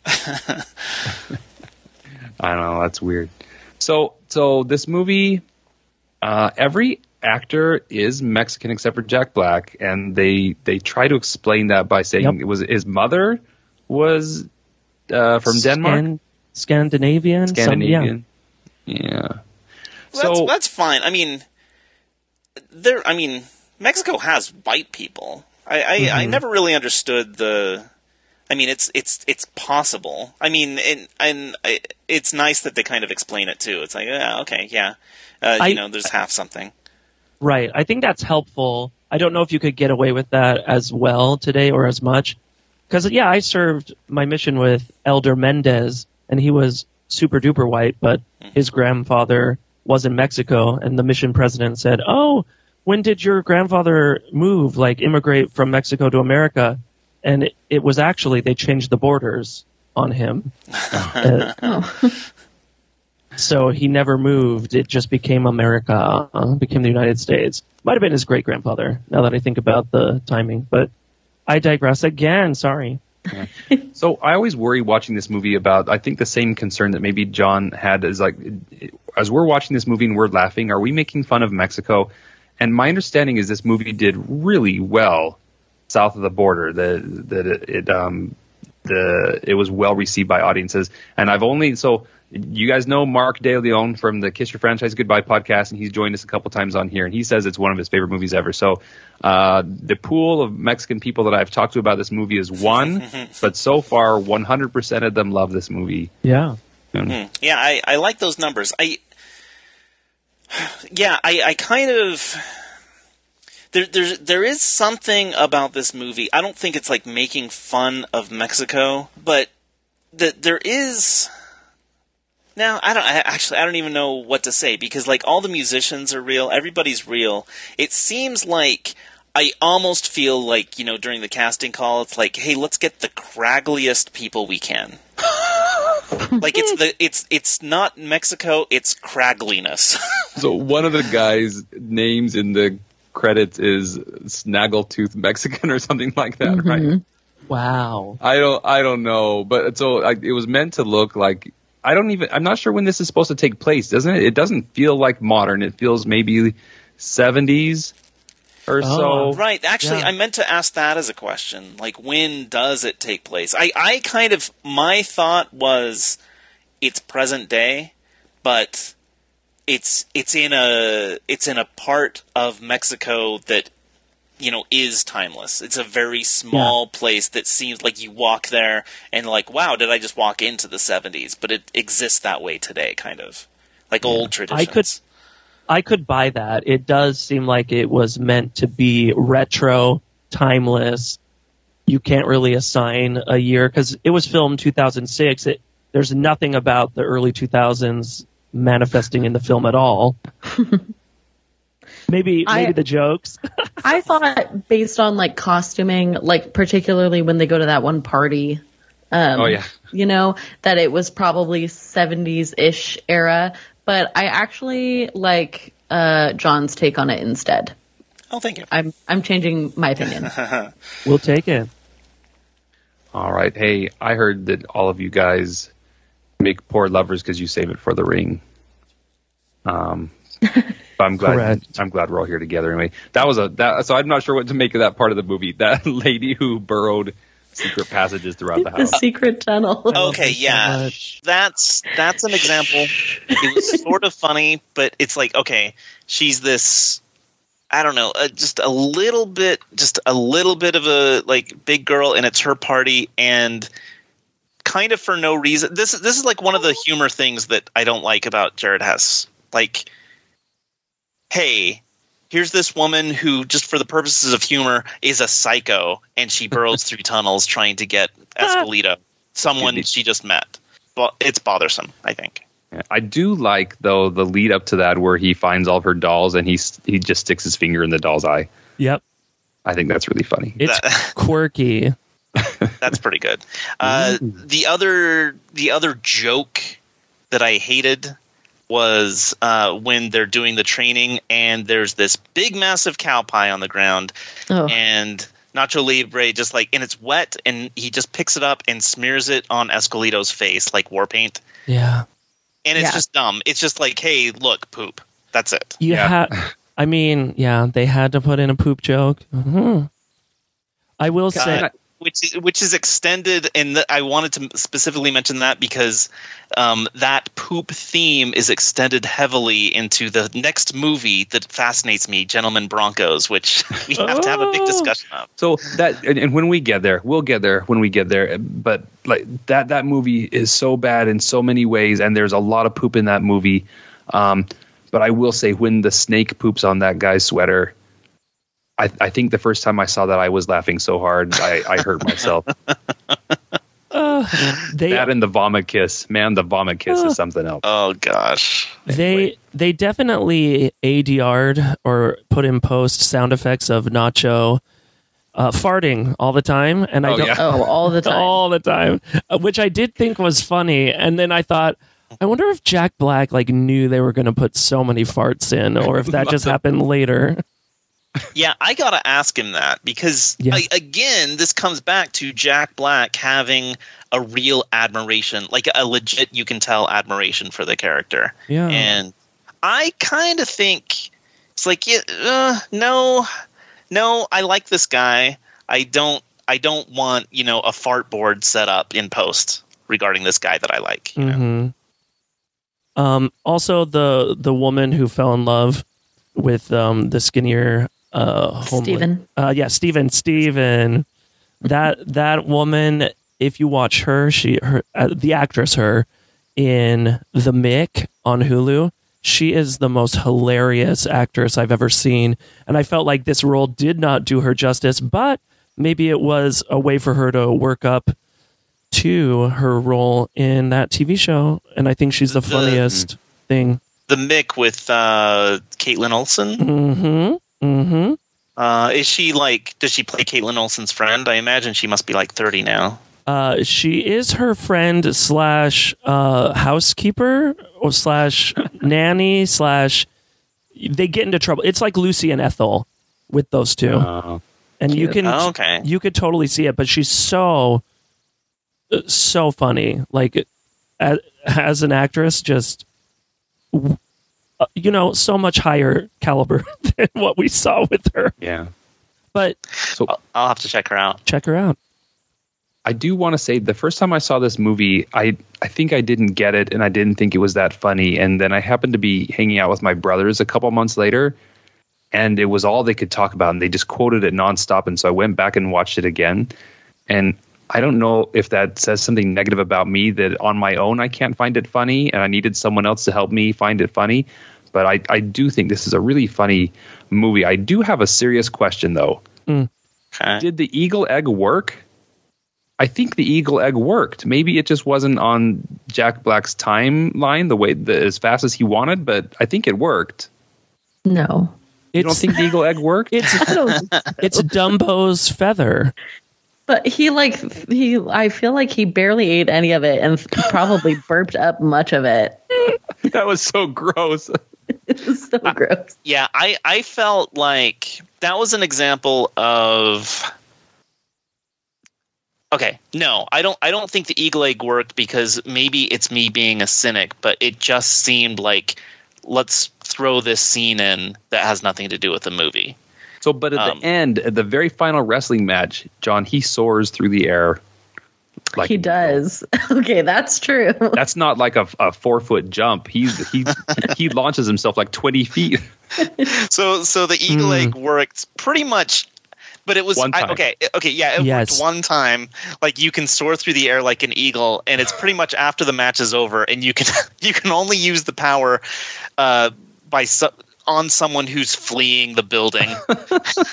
I don't know. That's weird. So, so this movie, uh, every actor is Mexican except for Jack Black, and they they try to explain that by saying Yep. it was his mother was uh, from Denmark, Scan- Scandinavian? Some- yeah. Yeah. Well, that's, So that's fine. I mean, there. I mean, Mexico has white people. I, I, I Mm-hmm. never really understood the. I mean, it's it's it's possible. I mean, and and it's nice that they kind of explain it too. It's like, yeah, okay, yeah, uh, I- you know, there's half something. Right. I think that's helpful. I don't know if you could get away with that as well today or as much. Because, yeah, I served my mission with Elder Mendez, and he was super duper white, but his grandfather was in Mexico, and the mission president said, Oh, when did your grandfather move, like immigrate from Mexico to America? And it, it was actually, they changed the borders on him. Uh, so he never moved. It just became America, uh, became the United States. Might have been his great grandfather, now that I think about the timing. But I digress again. Sorry. So I always worry watching this movie about. I think the same concern that maybe Jon had is like, as we're watching this movie and we're laughing, are we making fun of Mexico? And my understanding is this movie did really well south of the border. That that it, it um the it was well received by audiences. And I've only so you guys know Mark De Leon from the Kiss Your Franchise Goodbye podcast, and he's joined us a couple times on here, and he says it's one of his favorite movies ever. So uh, the pool of Mexican people that I've talked to about this movie is one, but so far 100% of them love this movie. Yeah. Yeah, I, I like those numbers. I yeah, I, I kind of there there's there is something about this movie. I don't think it's like making fun of Mexico, but that there is now I don't I, actually I don't even know what to say because like all the musicians are real, everybody's real. It seems like I almost feel like, you know, during the casting call, it's like, hey, let's get the craggliest people we can. like it's the it's it's not Mexico, it's craggliness. So one of the guys' names in the credits is Snaggletooth Mexican or something like that, right? Mm-hmm. Wow. I don't I don't know, but so like, it was meant to look like I don't even I'm not sure when this is supposed to take place, doesn't it? It doesn't feel like modern. It feels maybe 70s or Oh. so. right. Actually, Yeah. I meant to ask that as a question. Like when does it take place? I I kind of my thought was it's present day, but it's it's in a it's in a part of Mexico that you know is timeless. It's a very small place that seems like you walk there and like, wow, did I just walk into the '70s? But it exists that way today, kind of like old traditions. I could I could buy that. It does seem like it was meant to be retro, timeless. You can't really assign a year because it was filmed 2006. It, there's nothing about the early 2000s manifesting in the film at all. maybe I- maybe the jokes. I thought based on like costuming, like particularly when they go to that one party, um, Oh yeah. you know, that it was probably 70s ish era. But I actually like uh, Jon's take on it instead. Oh, thank you. I'm I'm changing my opinion. we'll take it. All right. Hey, I heard that all of you guys make poor lovers because you save it for the ring. Um, but I'm glad. Correct. I'm glad we're all here together. Anyway, that was a that. So I'm not sure what to make of that part of the movie. That lady who burrowed secret passages throughout the house. the secret tunnel. Okay, yeah, much. that's that's an example. It was sort of funny, but it's like okay, she's this. I don't know, uh, just a little bit, just a little bit of a like big girl, and it's her party, and kind of for no reason. This is this is like one of the humor things that I don't like about Jared Hess. Like, hey, here's this woman who, just for the purposes of humor, is a psycho, and she burrows through tunnels trying to get Esqueleto, someone she just met. Well, it's bothersome. I think. Yeah. I do like though the lead up to that where he finds all of her dolls and he he just sticks his finger in the doll's eye. Yep. I think that's really funny. It's That- quirky. That's pretty good. Uh, the other the other joke that I hated was uh, when they're doing the training and there's this big massive cow pie on the ground Oh. and Nacho Libre just like and it's wet and he just picks it up and smears it on Esqueleto's face like war paint Yeah. and it's Yeah. just dumb. It's just like hey look poop. That's it. You Yeah. had, I mean, yeah, they had to put in a poop joke. hmm I will say, Uh, which is, which is extended, and I wanted to specifically mention that because um, that poop theme is extended heavily into the next movie that fascinates me, Gentlemen Broncos, which we have to have a big Oh. discussion of. So that and, and when we get there, we'll get there when we get there. But like that that movie is so bad in so many ways, and there's a lot of poop in that movie. Um, but I will say, when the snake poops on that guy's sweater, I, I think the first time I saw that, I was laughing so hard I, I hurt myself. they that and the vomit kiss, man, the vomit kiss is something else. Oh gosh, they they definitely ADR'd or put in post sound effects of Nacho uh, farting all the time, and I Oh, don't yeah. Oh, all the time. all the time, uh, which I did think was funny, and then I thought. I wonder if Jack Black like knew they were going to put so many farts in, or if that just happened later. Yeah, I gotta ask him that because Yeah. I, again, this comes back to Jack Black having a real admiration, like a legit, you can tell admiration for the character. Yeah, and I kind of think it's like, yeah, uh, no, no, I like this guy. I don't, I don't want you know a fart board set up in post regarding this guy that I like. You know? hmm Um, also, the the woman who fell in love with um, the skinnier uh, homely- Steven. Uh, yeah, Steven. Steven. That that woman. If you watch her, she her uh, the actress her in The Mick on Hulu. She is the most hilarious actress I've ever seen, and I felt like this role did not do her justice. But maybe it was a way for her to work up to her role in that TV show, and I think she's the The- funniest thing. The Mick with uh, Kaitlin Olson. Mm-hmm. Mm-hmm. Uh, is she like? Does she play Kaitlin Olson's friend? I imagine she must be like thirty now. Uh, she is her friend slash uh, housekeeper or slash nanny slash. They get into trouble. It's like Lucy and Ethel with those two, Uh, and you can Oh, okay. you could totally see it. But she's so uh, so funny. Like as, as an actress, just uh, you know, so much higher caliber than what we saw with her. yeah. But So I'll, I'll have to check her out. check her out. I do want to say the first time I saw this movie, I I think I didn't get it and I didn't think it was that funny. And then I happened to be hanging out with my brothers a couple months later, and it was all they could talk about, and they just quoted it nonstop. And so I went back and watched it again, and I don't know if that says something negative about me that on my own I can't find it funny, and I needed someone else to help me find it funny. But I, I do think this is a really funny movie. I do have a serious question though. Hmm. Okay. Did the eagle egg work? I think the eagle egg worked. Maybe it just wasn't on Jack Black's timeline the way the, as fast as he wanted, but I think it worked. No. You don't It's think the eagle egg worked? it's it's Dumbo's feather. But he like he I feel like he barely ate any of it and probably burped up much of it. that was so gross. It was so gross. Yeah, I I felt like that was an example of Okay, no, I don't I don't think the eagle egg worked because maybe it's me being a cynic, but it just seemed like let's throw this scene in that has nothing to do with the movie. So, but at Um, the end, at the very final wrestling match, John he soars through the air. Like he does. Okay, that's true. That's not like a, a four foot jump. He's he he launches himself like twenty feet. So so the eagle egg worked pretty much but it was One I, okay. Okay, yeah, it Yes. worked one time. Like you can soar through the air like an eagle, and it's pretty much after the match is over, and you can you can only use the power uh, by so, on someone who's fleeing the building,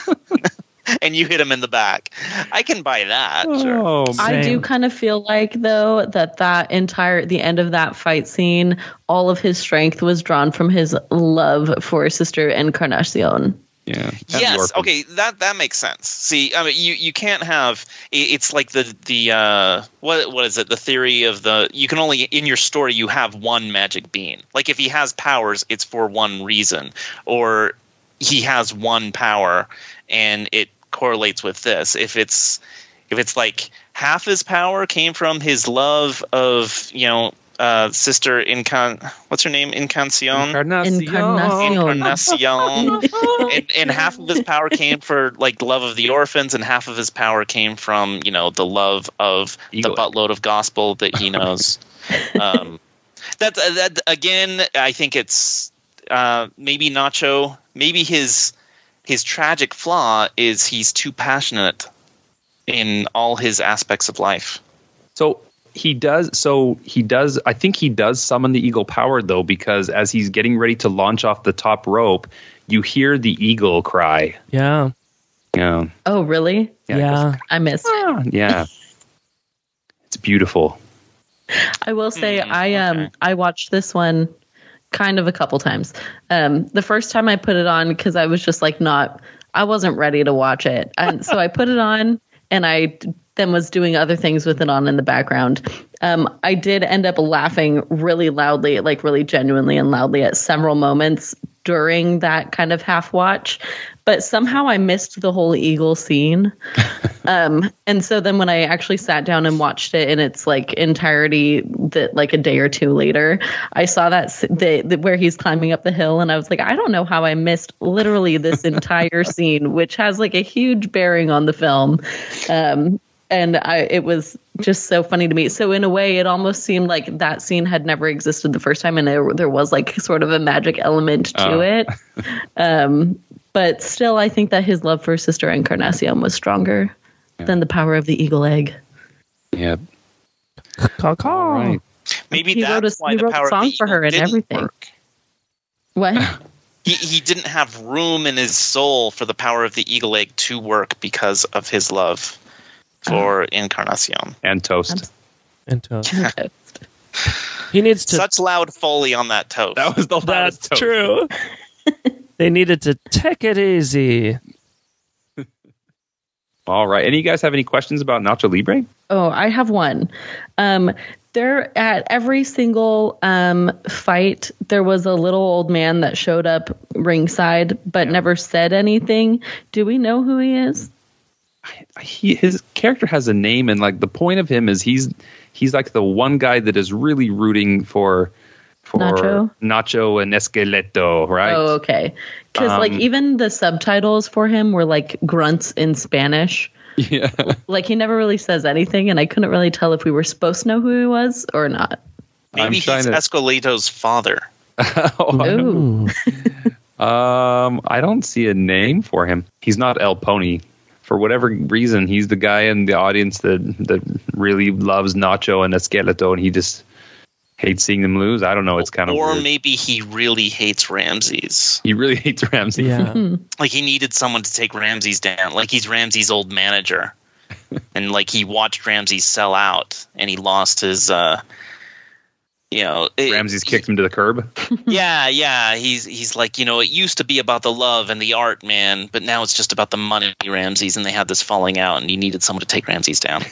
and you hit him in the back. I can buy that. Oh, sure. Oh, I do kind of feel like though that that entire the end of that fight scene, all of his strength was drawn from his love for Sister Encarnacion. Yeah. Yes. orphan. Okay. That that makes sense. See, I mean, you you can't have. It's like the the uh, what what is it? The theory of the you can only in your story you have one magic bean. Like if he has powers, it's for one reason, or he has one power and it correlates with this. If it's if it's like half his power came from his love of you know uh, sister Incon what's her name Incancion Encarnacion. Encarnacion. Encarnacion. and, and half of his power came for like love of the orphans, and half of his power came from you know the love of Eagle. the buttload of gospel that he knows. um, that's uh, that again. I think it's uh, maybe Nacho. Maybe his his tragic flaw is he's too passionate in all his aspects of life. So he does. So he does. I think he does summon the eagle power though, because as he's getting ready to launch off the top rope, you hear the eagle cry. Yeah. Yeah. Oh, really? Yeah. I missed it. Yeah. it's beautiful. I will say Mm, I um okay. I watched this one kind of a couple times. Um the first time I put it on cuz I was just like not I wasn't ready to watch it. And so I put it on and I then was doing other things with it on in the background. Um I did end up laughing really loudly, like really genuinely and loudly at several moments during that kind of half watch, but somehow I missed the whole eagle scene. Um, and so then when I actually sat down and watched it in its like entirety, that like a day or two later, I saw that the, the where he's climbing up the hill, and I was like, I don't know how I missed literally this entire scene, which has like a huge bearing on the film. Um, and I, it was just so funny to me. So in a way, it almost seemed like that scene had never existed the first time, and there there was like sort of a magic element to Oh. it. Um, but still, I think that his love for Sister Encarnacion was stronger than the power of the eagle egg. Yeah. Caw-caw. All right. Maybe He that's wrote a- why he the wrote a power song of the for her and everything. work. What? he, he didn't have room in his soul for the power of the eagle egg to work because of his love for ah. Encarnacion. And toast. And toast. He needs to. Such loud foley on that toast. That was the That's loudest toast. true. they needed to take it easy. All right. Any of you guys have any questions about Nacho Libre? Oh, I have one. Um, there at every single um, fight, there was a little old man that showed up ringside but never said anything. Do we know who he is? He his character has a name, and like the point of him is he's he's like the one guy that is really rooting for for Nacho? Nacho and Esqueleto, right? Oh, okay. Because like Um, even the subtitles for him were like grunts in Spanish. Yeah. Like he never really says anything, and I couldn't really tell if we were supposed to know who he was or not. Maybe he's to- Esqueleto's father. Oh, Ooh. Um, I don't see a name for him. He's not El Pony. For whatever reason, he's the guy in the audience that that really loves Nacho and Esqueleto, and he just hates seeing them lose. I don't know. It's kind of or weird. maybe he really hates Ramses. he really hates Ramsey. Yeah. Like he needed someone to take Ramses down. Like he's Ramses' old manager, and like he watched Ramses sell out, and he lost his. uh you know, it- Ramsey's kicked him to the curb. Yeah, yeah. He's he's like, you know, it used to be about the love and the art, man, but now it's just about the money, Ramses, and they had this falling out, and he needed someone to take Ramses down.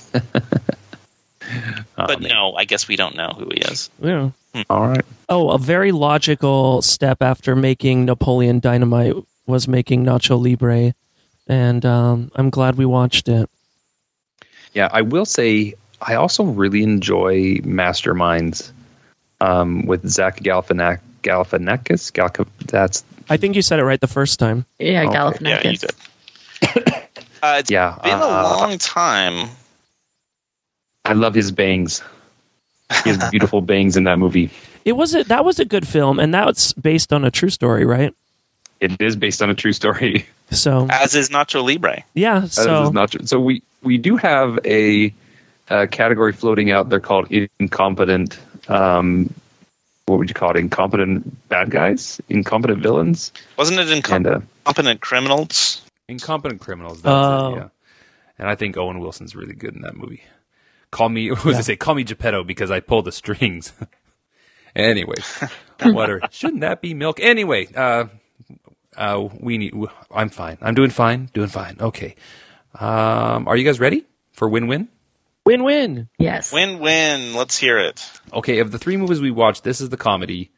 Oh, But man. no, I guess we don't know who he is. yeah. All right. Oh, a very logical step after making Napoleon Dynamite was making Nacho Libre, and um, I'm glad we watched it. Yeah, I will say I also really enjoy Masterminds um, with Zach Galifianak- Galifianakis. Galca- that's I think you said it right the first time. Yeah, Okay. Galifianakis. Yeah, you did. uh, it's yeah. been a uh, long time. I love his bangs. He has beautiful bangs in that movie. It was a, that was a good film, and that's based on a true story, right? It is based on a true story. So As is Nacho Libre. yeah, That so is not. So we we do have a, uh category floating out. They're called incompetent. Um, what would you call it? Incompetent bad guys, incompetent villains, Wasn't it and uh, Incompetent Criminals? Incompetent criminals. That's Oh. it, yeah. And I think Owen Wilson's really good in that movie. Call me, what was I say? Call me Geppetto because I pull the strings. anyway, what are, shouldn't that be milk? Anyway, uh, uh, we need, I'm fine. I'm doing fine. Doing fine. Okay. Um, are you guys ready for win-win? win-win. Yes. Win win. Let's hear it. Okay, of the three movies we watched, this is the comedy.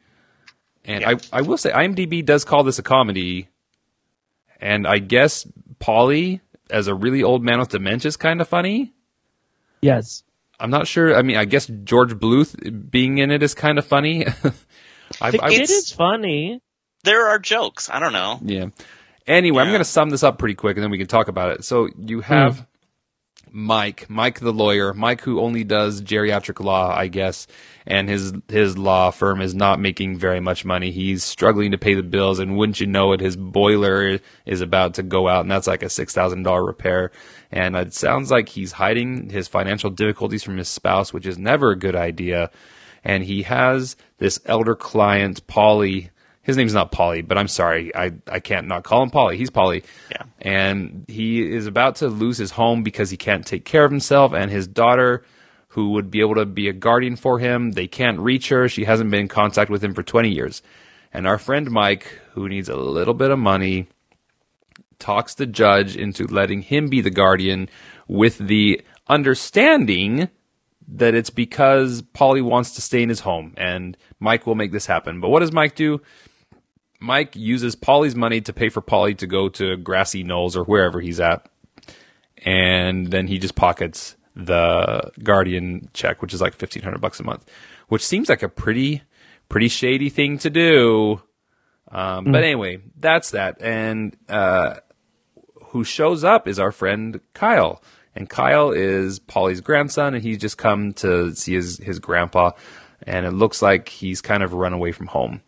And I, I will say, IMDb does call this a comedy. And I guess Paulie, as a really old man with dementia, is kind of funny. Yes. I'm not sure. I mean, I guess George Bluth being in it is kind of funny. I, The I- kid is funny. There are jokes. I don't know. yeah. Anyway, I'm going to sum this up pretty quick and then we can talk about it. So you have hmm. Mike, Mike the lawyer, Mike who only does geriatric law, I guess, and his his law firm is not making very much money. He's struggling to pay the bills, and wouldn't you know it, his boiler is about to go out, and that's like a six thousand dollar repair. And it sounds like he's hiding his financial difficulties from his spouse, which is never a good idea. And he has this elder client, Polly. His name's not Paulie, but I'm sorry, I I can't not call him Paulie. He's Paulie Yeah. and he is about to lose his home because he can't take care of himself and his daughter who would be able to be a guardian for him they can't reach her she hasn't been in contact with him for 20 years and our friend mike who needs a little bit of money talks the judge into letting him be the guardian with the understanding that it's because Paulie wants to stay in his home and Mike will make this happen. But what does Mike do? Mike uses Paulie's money to pay for Paulie to go to Grassy Knolls or wherever he's at. And then he just pockets the Guardian check, which is like fifteen hundred bucks a month, which seems like a pretty, pretty shady thing to do. Um, But anyway, that's that. And uh, who shows up is our friend Kyle. And Kyle is Paulie's grandson, and he's just come to see his, his grandpa. And it looks like he's kind of run away from home.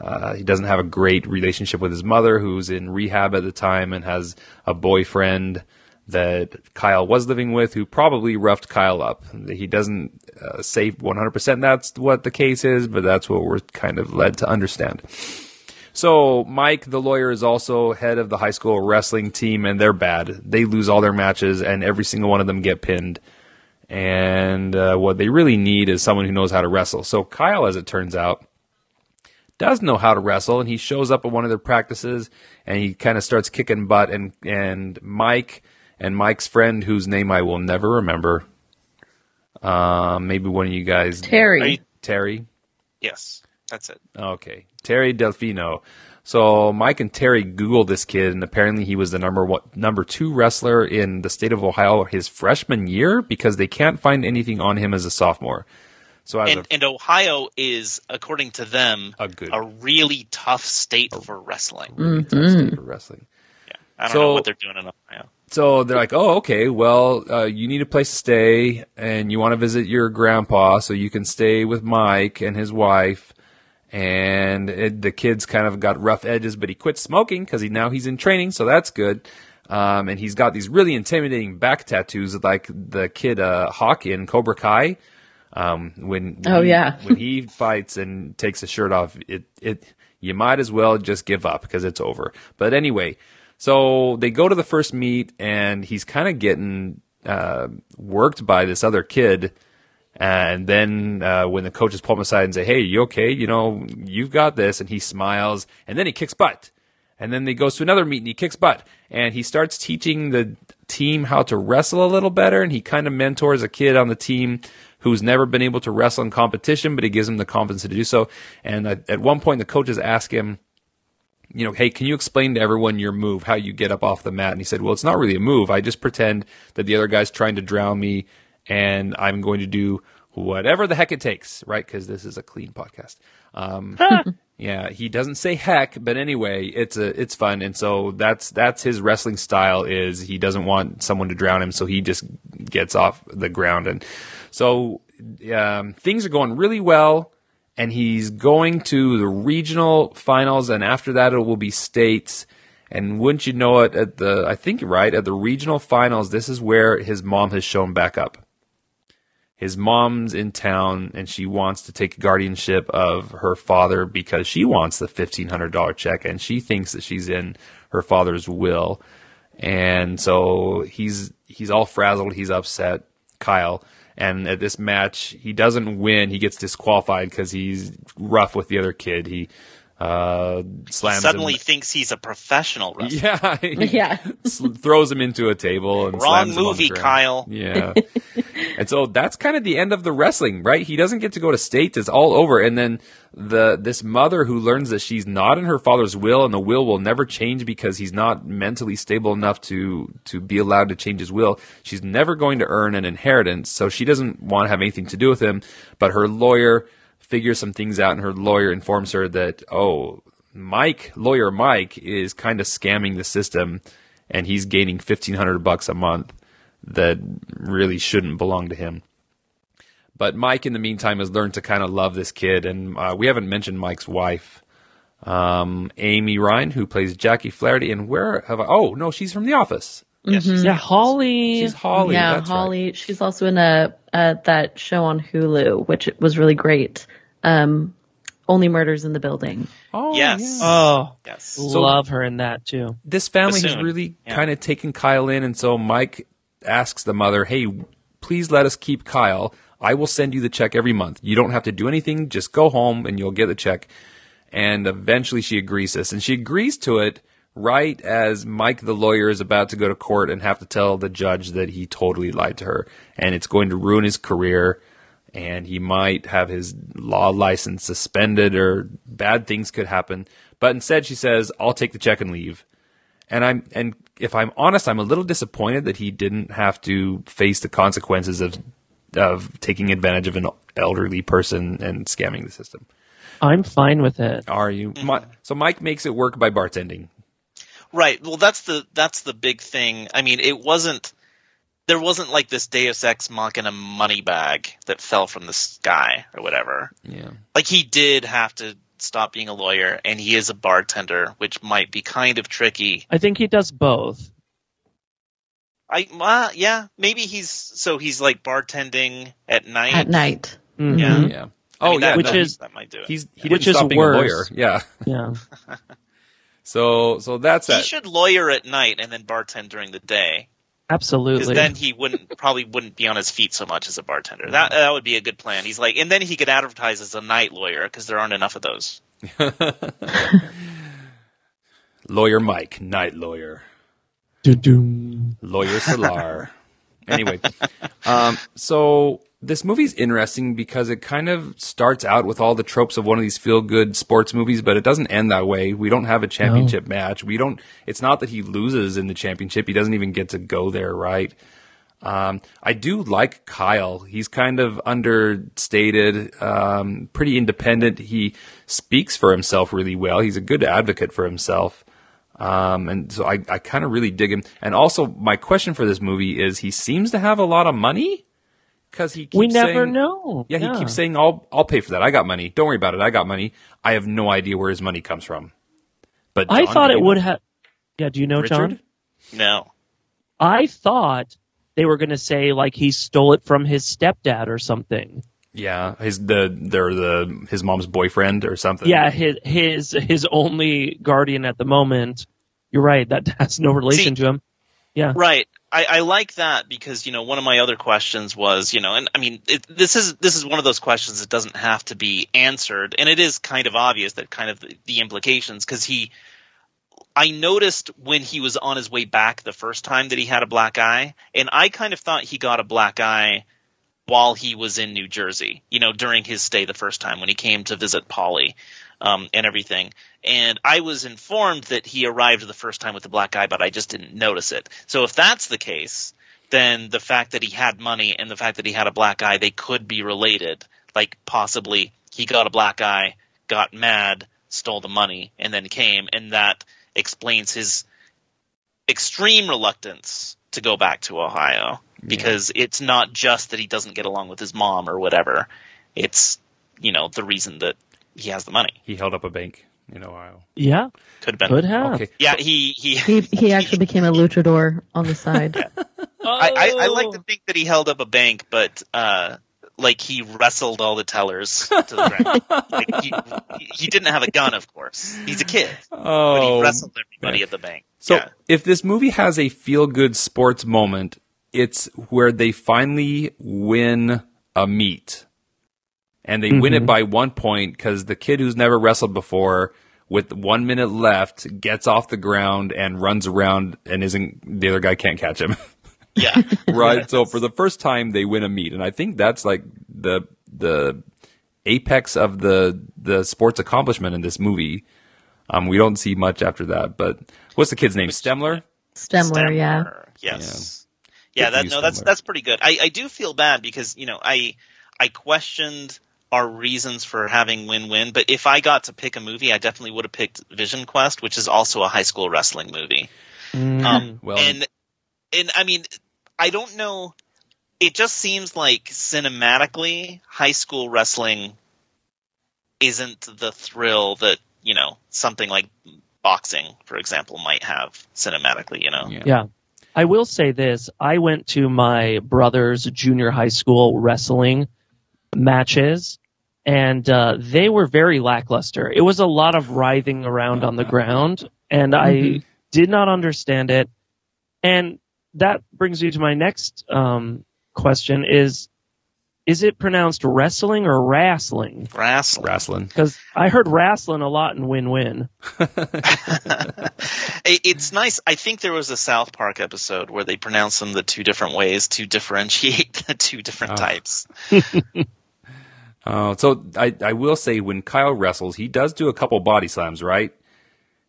Uh, he doesn't have a great relationship with his mother, who's in rehab at the time and has a boyfriend that Kyle was living with who probably roughed Kyle up. He doesn't uh, say 100% that's what the case is, but that's what we're kind of led to understand. So Mike, the lawyer, is also head of the high school wrestling team, and they're bad. They lose all their matches, and every single one of them get pinned. And uh, what they really need is someone who knows how to wrestle. So Kyle, as it turns out, does know how to wrestle, and he shows up at one of their practices, and he kind of starts kicking butt. And and Mike and Mike's friend, whose name I will never remember, um, maybe one of you guys, Terry. You- Terry. Yes, that's it. Okay, Terry Delfino. So Mike and Terry Googled this kid, and apparently he was the number one, number two wrestler in the state of Ohio his freshman year because they can't find anything on him as a sophomore. So And, a, and Ohio is, according to them, A good- a really tough state for wrestling. really tough state for wrestling. I don't So- know what they're doing in Ohio. So they're like, oh, okay, well, uh, you need a place to stay and you want to visit your grandpa so you can stay with Mike and his wife. and it, the kid's kind of got rough edges, but he quit smoking because he now he's in training, so that's good. Um, and he's got these really intimidating back tattoos, like the kid uh, Hawk in Cobra Kai. Um, when, when Oh, he- yeah. when he fights and takes his shirt off, it it you might as well just give up because it's over. But anyway, so they go to the first meet, and he's kind of getting uh, worked by this other kid. And then uh, when the coaches pull him aside and say, "Hey, you okay? You know, you've got this," and he smiles, and then he kicks butt. And then he goes to another meet and he kicks butt. And he starts teaching the team how to wrestle a little better. And he kind of mentors a kid on the team who's never been able to wrestle in competition, but he gives him the confidence to do so. And at, at one point, the coaches ask him, you know, hey, can you explain to everyone your move, how you get up off the mat? And he said, well, it's not really a move. I just pretend that the other guy's trying to drown me and I'm going to do whatever the heck it takes, right? Because this is a clean podcast. Um, yeah, he doesn't say heck, but anyway, it's a it's fun, and so that's that's his wrestling style. Is he doesn't want someone to drown him, so he just gets off the ground, and so um, things are going really well. And he's going to the regional finals, and after that, it will be states. And wouldn't you know it, at the I think right at the regional finals, this is where his mom has shown back up his mom's in town and she wants to take guardianship of her father because she wants the $1500 check and she thinks that she's in her father's will. And so he's he's all frazzled he's upset kyle. And at this match he doesn't win he gets disqualified because he's rough with the other kid. He uh slams him- Suddenly thinks he's a professional wrestler. yeah he Yeah. sl- throws him into a table and Wrong slams him on the movie, ground. Kyle. Yeah. and so that's kind of the end of the wrestling, right? He doesn't get to go to state. It's all over. And then the this mother who learns that she's not in her father's will and the will will never change because he's not mentally stable enough to to be allowed to change his will. She's never going to earn an inheritance, so she doesn't want to have anything to do with him. But her lawyer figures some things out and her lawyer informs her that oh Mike, lawyer Mike, is kind of scamming the system, and he's gaining fifteen hundred bucks a month that really shouldn't belong to him. But Mike, in the meantime, has learned to kind of love this kid, and uh, we haven't mentioned Mike's wife, um, Amy Ryan, who plays Jackie Flaherty. And where have I? Oh no, she's from The Office. Yes, she's- Yeah, Holly. She's Holly. yeah, that's right. Holly. She's also in a uh, that show on Hulu, which was really great. Um, Only Murders in the Building. Oh, Yes. yeah. oh, yes. love her in that too. this family has really Yeah. kind of taken Kyle in, and so Mike asks the mother, "Hey, please let us keep Kyle. I will send you the check every month. You don't have to do anything. Just go home and you'll get the check." And eventually, she agrees this, and she agrees to it right as Mike, the lawyer, is about to go to court and have to tell the judge that he totally lied to her, and it's going to ruin his career. And he might have his law license suspended, or bad things could happen. But instead, she says, "I'll take the check and leave." and I'm and if I'm honest, I'm a little disappointed that he didn't have to face the consequences of of taking advantage of an elderly person and scamming the system. I'm fine with it. Are you? Mm-hmm. Mi- so Mike makes it work by bartending. Right. Well, that's the that's the big thing. I mean, it wasn't there wasn't like this Deus Ex Machina money bag that fell from the sky or whatever. Yeah. Like he did have to stop being a lawyer, and he is a bartender, which might be kind of tricky. I think he does both. I uh, yeah, maybe he's so he's like bartending at night. At night. Mhm. Yeah. Yeah. I Oh mean, yeah. that, Which that- is- that might do it. he's he Which didn't is stop being a lawyer. Yeah. Yeah. So so that's it. he that. should lawyer at night and then bartend during the day. Because Absolutely. then he wouldn't probably wouldn't be on his feet so much as a bartender. That that would be a good plan. He's like, and then he could advertise as a night lawyer because there aren't enough of those. lawyer Mike, night lawyer. Doo-doom. Lawyer Solar. anyway, um, so this movie's interesting because it kind of starts out with all the tropes of one of these feel-good sports movies, but it doesn't end that way. We don't have a championship match. We don't. It's not that he loses in the championship. He doesn't even get to go there, right? Um, I do like Kyle. He's kind of understated, um, pretty independent. He speaks for himself really well. He's a good advocate for himself. Um, and so I, I kind of really dig him. And also, my question for this movie is he seems to have a lot of money. Because he keeps we never saying, know. Yeah, he keeps saying, "I'll I'll pay for that. I got money. Don't worry about it. I got money." I have no idea where his money comes from. But I thought it would have. Yeah, do you know, Richard? Jon? No. I thought they were going to say like he stole it from his stepdad or something. Yeah, his the they're the his mom's boyfriend or something. Yeah, his his his only guardian at the moment. You're right. That has no relation See- to him. Yeah. Right. I, I like that because you know one of my other questions was you know and I mean it, this is this is one of those questions that doesn't have to be answered. And it is kind of obvious that kind of the, the implications because he I noticed when he was on his way back the first time that he had a black eye and I kind of thought he got a black eye while he was in New Jersey you know during his stay the first time when he came to visit Paulie um, and everything. And I was informed that he arrived the first time with the black eye, but I just didn't notice it. So if that's the case, then the fact that he had money and the fact that he had a black eye, they could be related. Like possibly he got a black eye, got mad, stole the money, and then came, and that explains his extreme reluctance to go back to Ohio because it's not just that he doesn't get along with his mom or whatever. It's you know the reason that he has the money. he held up a bank in Ohio. Yeah. Could have been. Could have. Okay, Yeah, he he. He he actually became a luchador on the side. I, I, I like Oh. to think that he held up a bank, but uh, like he wrestled all the tellers to the ground. like he, he didn't have a gun, of course. He's a kid, but he Oh, wrestled everybody man. at the bank. So yeah. if this movie has a feel good sports moment, it's where they finally win a meet. And they win it by one point because the kid who's never wrestled before, with one minute left, gets off the ground and runs around and isn't, the other guy can't catch him. yeah, right? So for the first time, they win a meet, and I think that's like the the apex of the the sports accomplishment in this movie. Um, we don't see much after that, but what's the kid's name? Stemler. Stemler, yeah. Yes. Good Yeah, that you, no, that's that's pretty good. I, I do feel bad because you know I I questioned our reasons for having win-win, but if I got to pick a movie, I definitely would have picked Vision Quest, which is also a high school wrestling movie. Mm. Um, Well- and and I mean, I don't know. It just seems like cinematically, high school wrestling isn't the thrill that you know something like boxing, for example, might have cinematically. You know, Yeah. Yeah. I will say this. I went to my brother's junior high school wrestling matches and uh, they were very lackluster. It was a lot of writhing around on the ground and I did not understand it. And that brings me to my next um, question is is it pronounced wrestling or wrestling? wrestling. Wrestling. Because I heard wrestling a lot in Win Win. It's nice. I think there was a South Park episode where they pronounced them the two different ways to differentiate the two different Oh. types. Uh, so I, I will say when Kyle wrestles, he does do a couple body slams, right?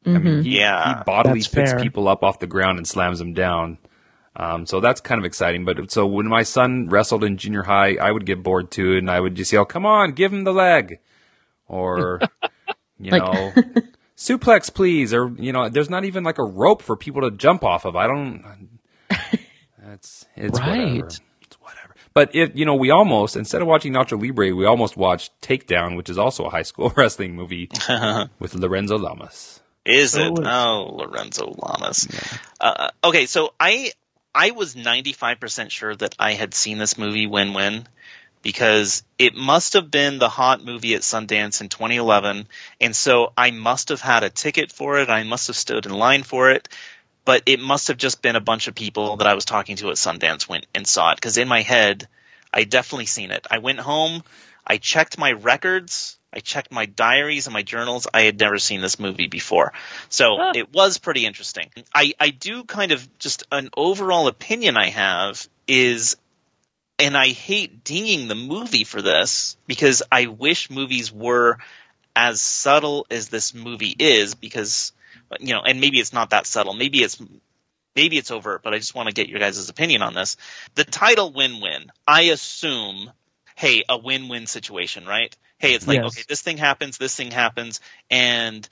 I mean, he, Yeah. he bodily That's picks fair. people up off the ground and slams them down. Um, so that's kind of exciting. But so when my son wrestled in junior high, I would get bored too, and I would just yell, "Come on, give him the leg," or you Like- know, suplex, please, or you know, there's not even like a rope for people to jump off of. I don't. That's it's whatever. Right. Whatever. But it, you know, we almost instead of watching Nacho Libre, we almost watched Takedown, which is also a high school wrestling movie with Lorenzo Lamas. Is it? Oh, it- Oh, Lorenzo Lamas. Uh, okay, so I I was 95% sure that I had seen this movie Win Win because it must have been the hot movie at Sundance in 2011 and so I must have had a ticket for it. I must have stood in line for it. But it must have just been a bunch of people that I was talking to at Sundance went and saw it because in my head I definitely seen it. I went home, I checked my records, I checked my diaries and my journals. I had never seen this movie before. So Huh. it was pretty interesting. I, I do kind of just an overall opinion I have is, and I hate dinging the movie for this because I wish movies were as subtle as this movie is because, you know, and maybe it's not that subtle. Maybe it's maybe it's overt, but I just want to get your guys' opinion on this. The title win-win, I assume, hey, a win-win situation, right? Hey, it's like, Yes. okay, this thing happens, this thing happens, and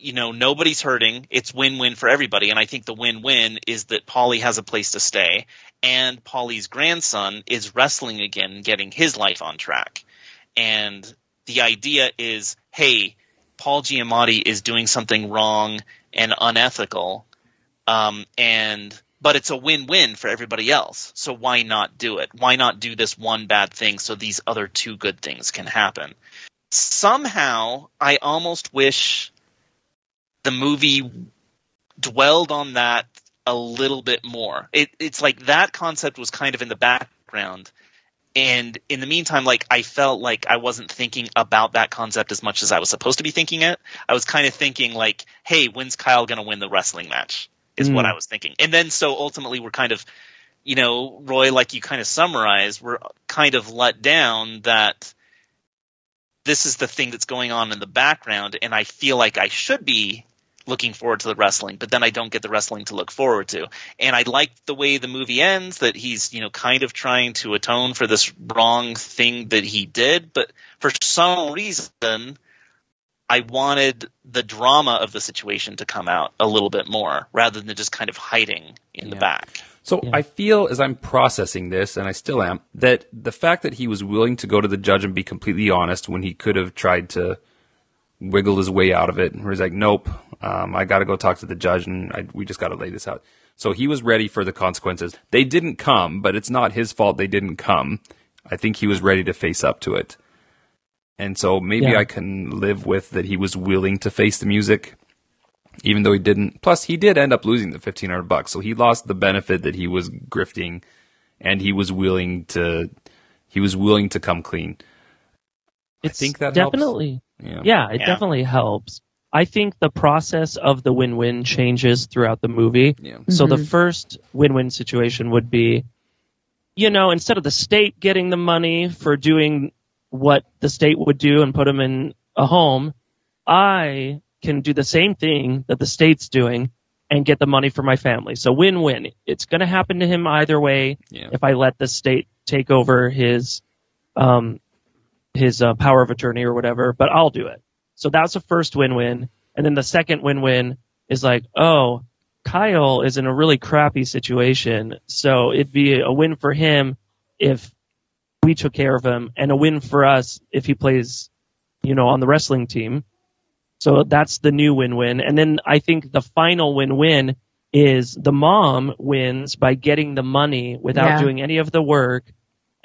you know, nobody's hurting. It's win-win for everybody. And I think the win-win is that Paulie has a place to stay and Paulie's grandson is wrestling again, getting his life on track. And the idea is, hey, Paul Giamatti is doing something wrong and unethical. Um, and, but it's a win-win for everybody else. So why not do it? Why not do this one bad thing so these other two good things can happen? Somehow, I almost wish the movie dwelled on that a little bit more. It, it's like that concept was kind of in the background. And in the meantime, like I felt like I wasn't thinking about that concept as much as I was supposed to be thinking it. I was kind of thinking like, hey, when's Kyle going to win the wrestling match? Is mm. what I was thinking. And then so ultimately we're kind of, you know, Roy, like you kind of summarized, we're kind of let down that this is the thing that's going on in the background, and I feel like I should be looking forward to the wrestling, but then I don't get the wrestling to look forward to. And I like the way the movie ends that he's, you know, kind of trying to atone for this wrong thing that he did, but for some reason I wanted the drama of the situation to come out a little bit more rather than just kind of hiding in yeah. the back. So yeah. I feel as I'm processing this, and I still am, that the fact that he was willing to go to the judge and be completely honest when he could have tried to wiggle his way out of it, where he's like, nope, um, I got to go talk to the judge and I, we just got to lay this out. So he was ready for the consequences. They didn't come, but it's not his fault they didn't come. I think he was ready to face up to it. And so maybe yeah. I can live with that he was willing to face the music, even though he didn't. Plus, he did end up losing the 1500 bucks. So he lost the benefit that he was grifting and he was willing to, he was willing to come clean. It's I think that definitely, yeah. yeah, it yeah. definitely helps. I think the process of the win-win changes throughout the movie. Yeah. So mm-hmm. the first win-win situation would be, you know, instead of the state getting the money for doing what the state would do and put them in a home, I can do the same thing that the state's doing and get the money for my family. So win-win. It's going to happen to him either way yeah. if I let the state take over his um his uh, power of attorney or whatever, but I'll do it. So that's a first win-win. And then the second win-win is like, oh, Kyle is in a really crappy situation. So it'd be a win for him if we took care of him and a win for us if he plays, you know, on the wrestling team. So that's the new win-win. And then I think the final win-win is the mom wins by getting the money without yeah. doing any of the work.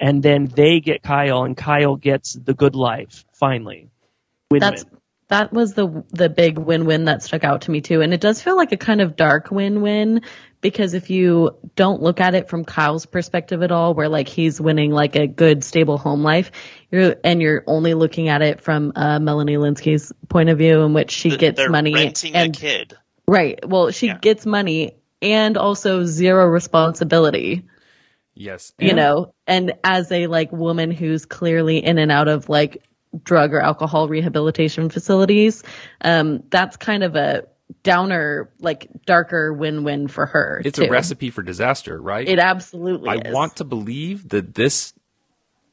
And then they get Kyle and Kyle gets the good life finally. Win-win. That's that was the the big win-win that stuck out to me too and it does feel like a kind of dark win-win because if you don't look at it from Kyle's perspective at all where like he's winning like a good stable home life you're and you're only looking at it from uh, Melanie Lynskey's point of view in which she the, gets money and kid right well she yeah. gets money and also zero responsibility yes and- you know and as a like woman who's clearly in and out of like drug or alcohol rehabilitation facilities. Um, that's kind of a downer, like darker win-win for her. It's too. a recipe for disaster, right? It absolutely is. I is. want to believe that this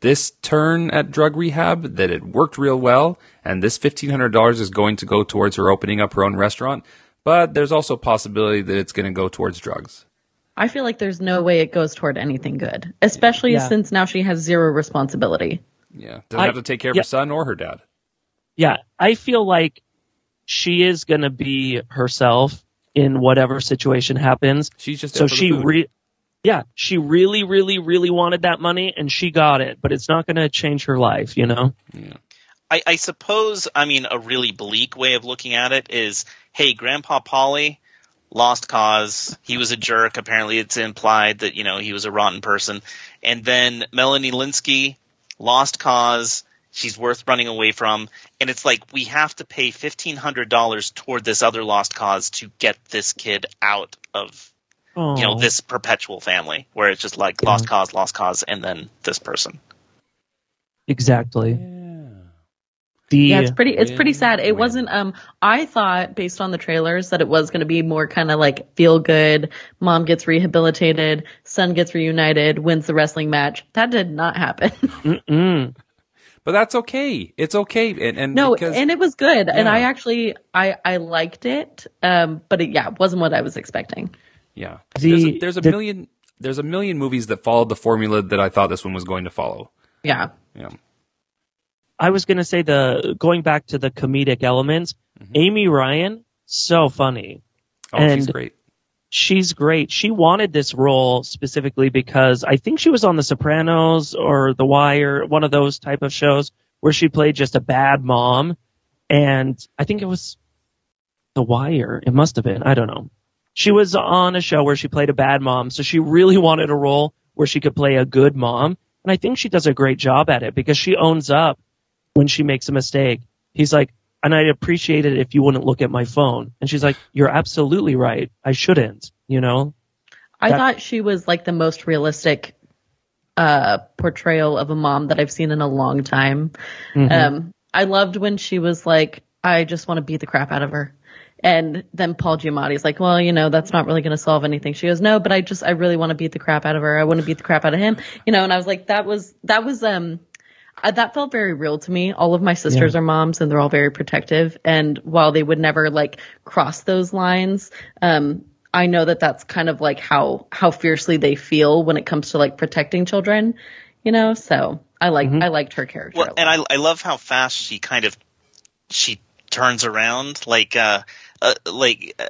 this turn at drug rehab that it worked real well and this $1500 is going to go towards her opening up her own restaurant, but there's also a possibility that it's going to go towards drugs. I feel like there's no way it goes toward anything good, especially yeah. since now she has zero responsibility. Yeah, doesn't I, have to take care of yeah, her son or her dad. Yeah, I feel like she is going to be herself in whatever situation happens. She's just so she re- yeah, she really, really, really wanted that money and she got it, but it's not going to change her life, you know. Yeah. I, I suppose, I mean, a really bleak way of looking at it is, hey, Grandpa Paulie lost cause. He was a jerk. Apparently, it's implied that you know he was a rotten person. And then Melanie Lynskey, lost cause. She's worth running away from. And it's like, we have to pay $1,500 toward this other lost cause to get this kid out of, Aww. you know, this perpetual family where it's just like lost cause, lost cause, and then this person. Exactly. The, yeah, it's pretty. It's pretty sad. It wasn't. Um, I thought based on the trailers that it was going to be more kind of like feel good. Mom gets rehabilitated, son gets reunited, wins the wrestling match. That did not happen. but that's okay. It's okay. And, and No, because, and it was good, and I actually I I liked it. Um, but it, yeah, it wasn't what I was expecting. yeah, The- there's a, there's a the- million there's a million movies that followed the formula that I thought this one was going to follow. Yeah, Yeah, I was going to say the going back to the comedic elements. Mm-hmm. Amy Ryan, so funny. oh, she's great. She's great. She wanted this role specifically because I think she was on The Sopranos or The Wire, one of those type of shows where she played just a bad mom. And I think it was The Wire. It must have been. I don't know. She was on a show where she played a bad mom. So she really wanted a role where she could play a good mom. And I think she does a great job at it because she owns up when she makes a mistake. He's like, and I'd appreciate it if you wouldn't look at my phone. And she's like, you're absolutely right. I shouldn't, you know? I That- thought she was like the most realistic uh portrayal of a mom that I've seen in a long time. Mm-hmm. Um, I loved when she was like, I just want to beat the crap out of her. And then Paul Giamatti's like, well, you know, that's not really going to solve anything. She goes, no, but I just, I really want to beat the crap out of her. I want to beat the crap out of him, you know, and I was like, that was, that was, um, I, that felt very real to me. All of my sisters are moms and they're all very protective. And while they would never like cross those lines, um, I know that that's kind of like how, how fiercely they feel when it comes to like protecting children, you know, so I like, I liked her character. Well, and I I love how fast she kind of she turns around. Like uh, uh like uh,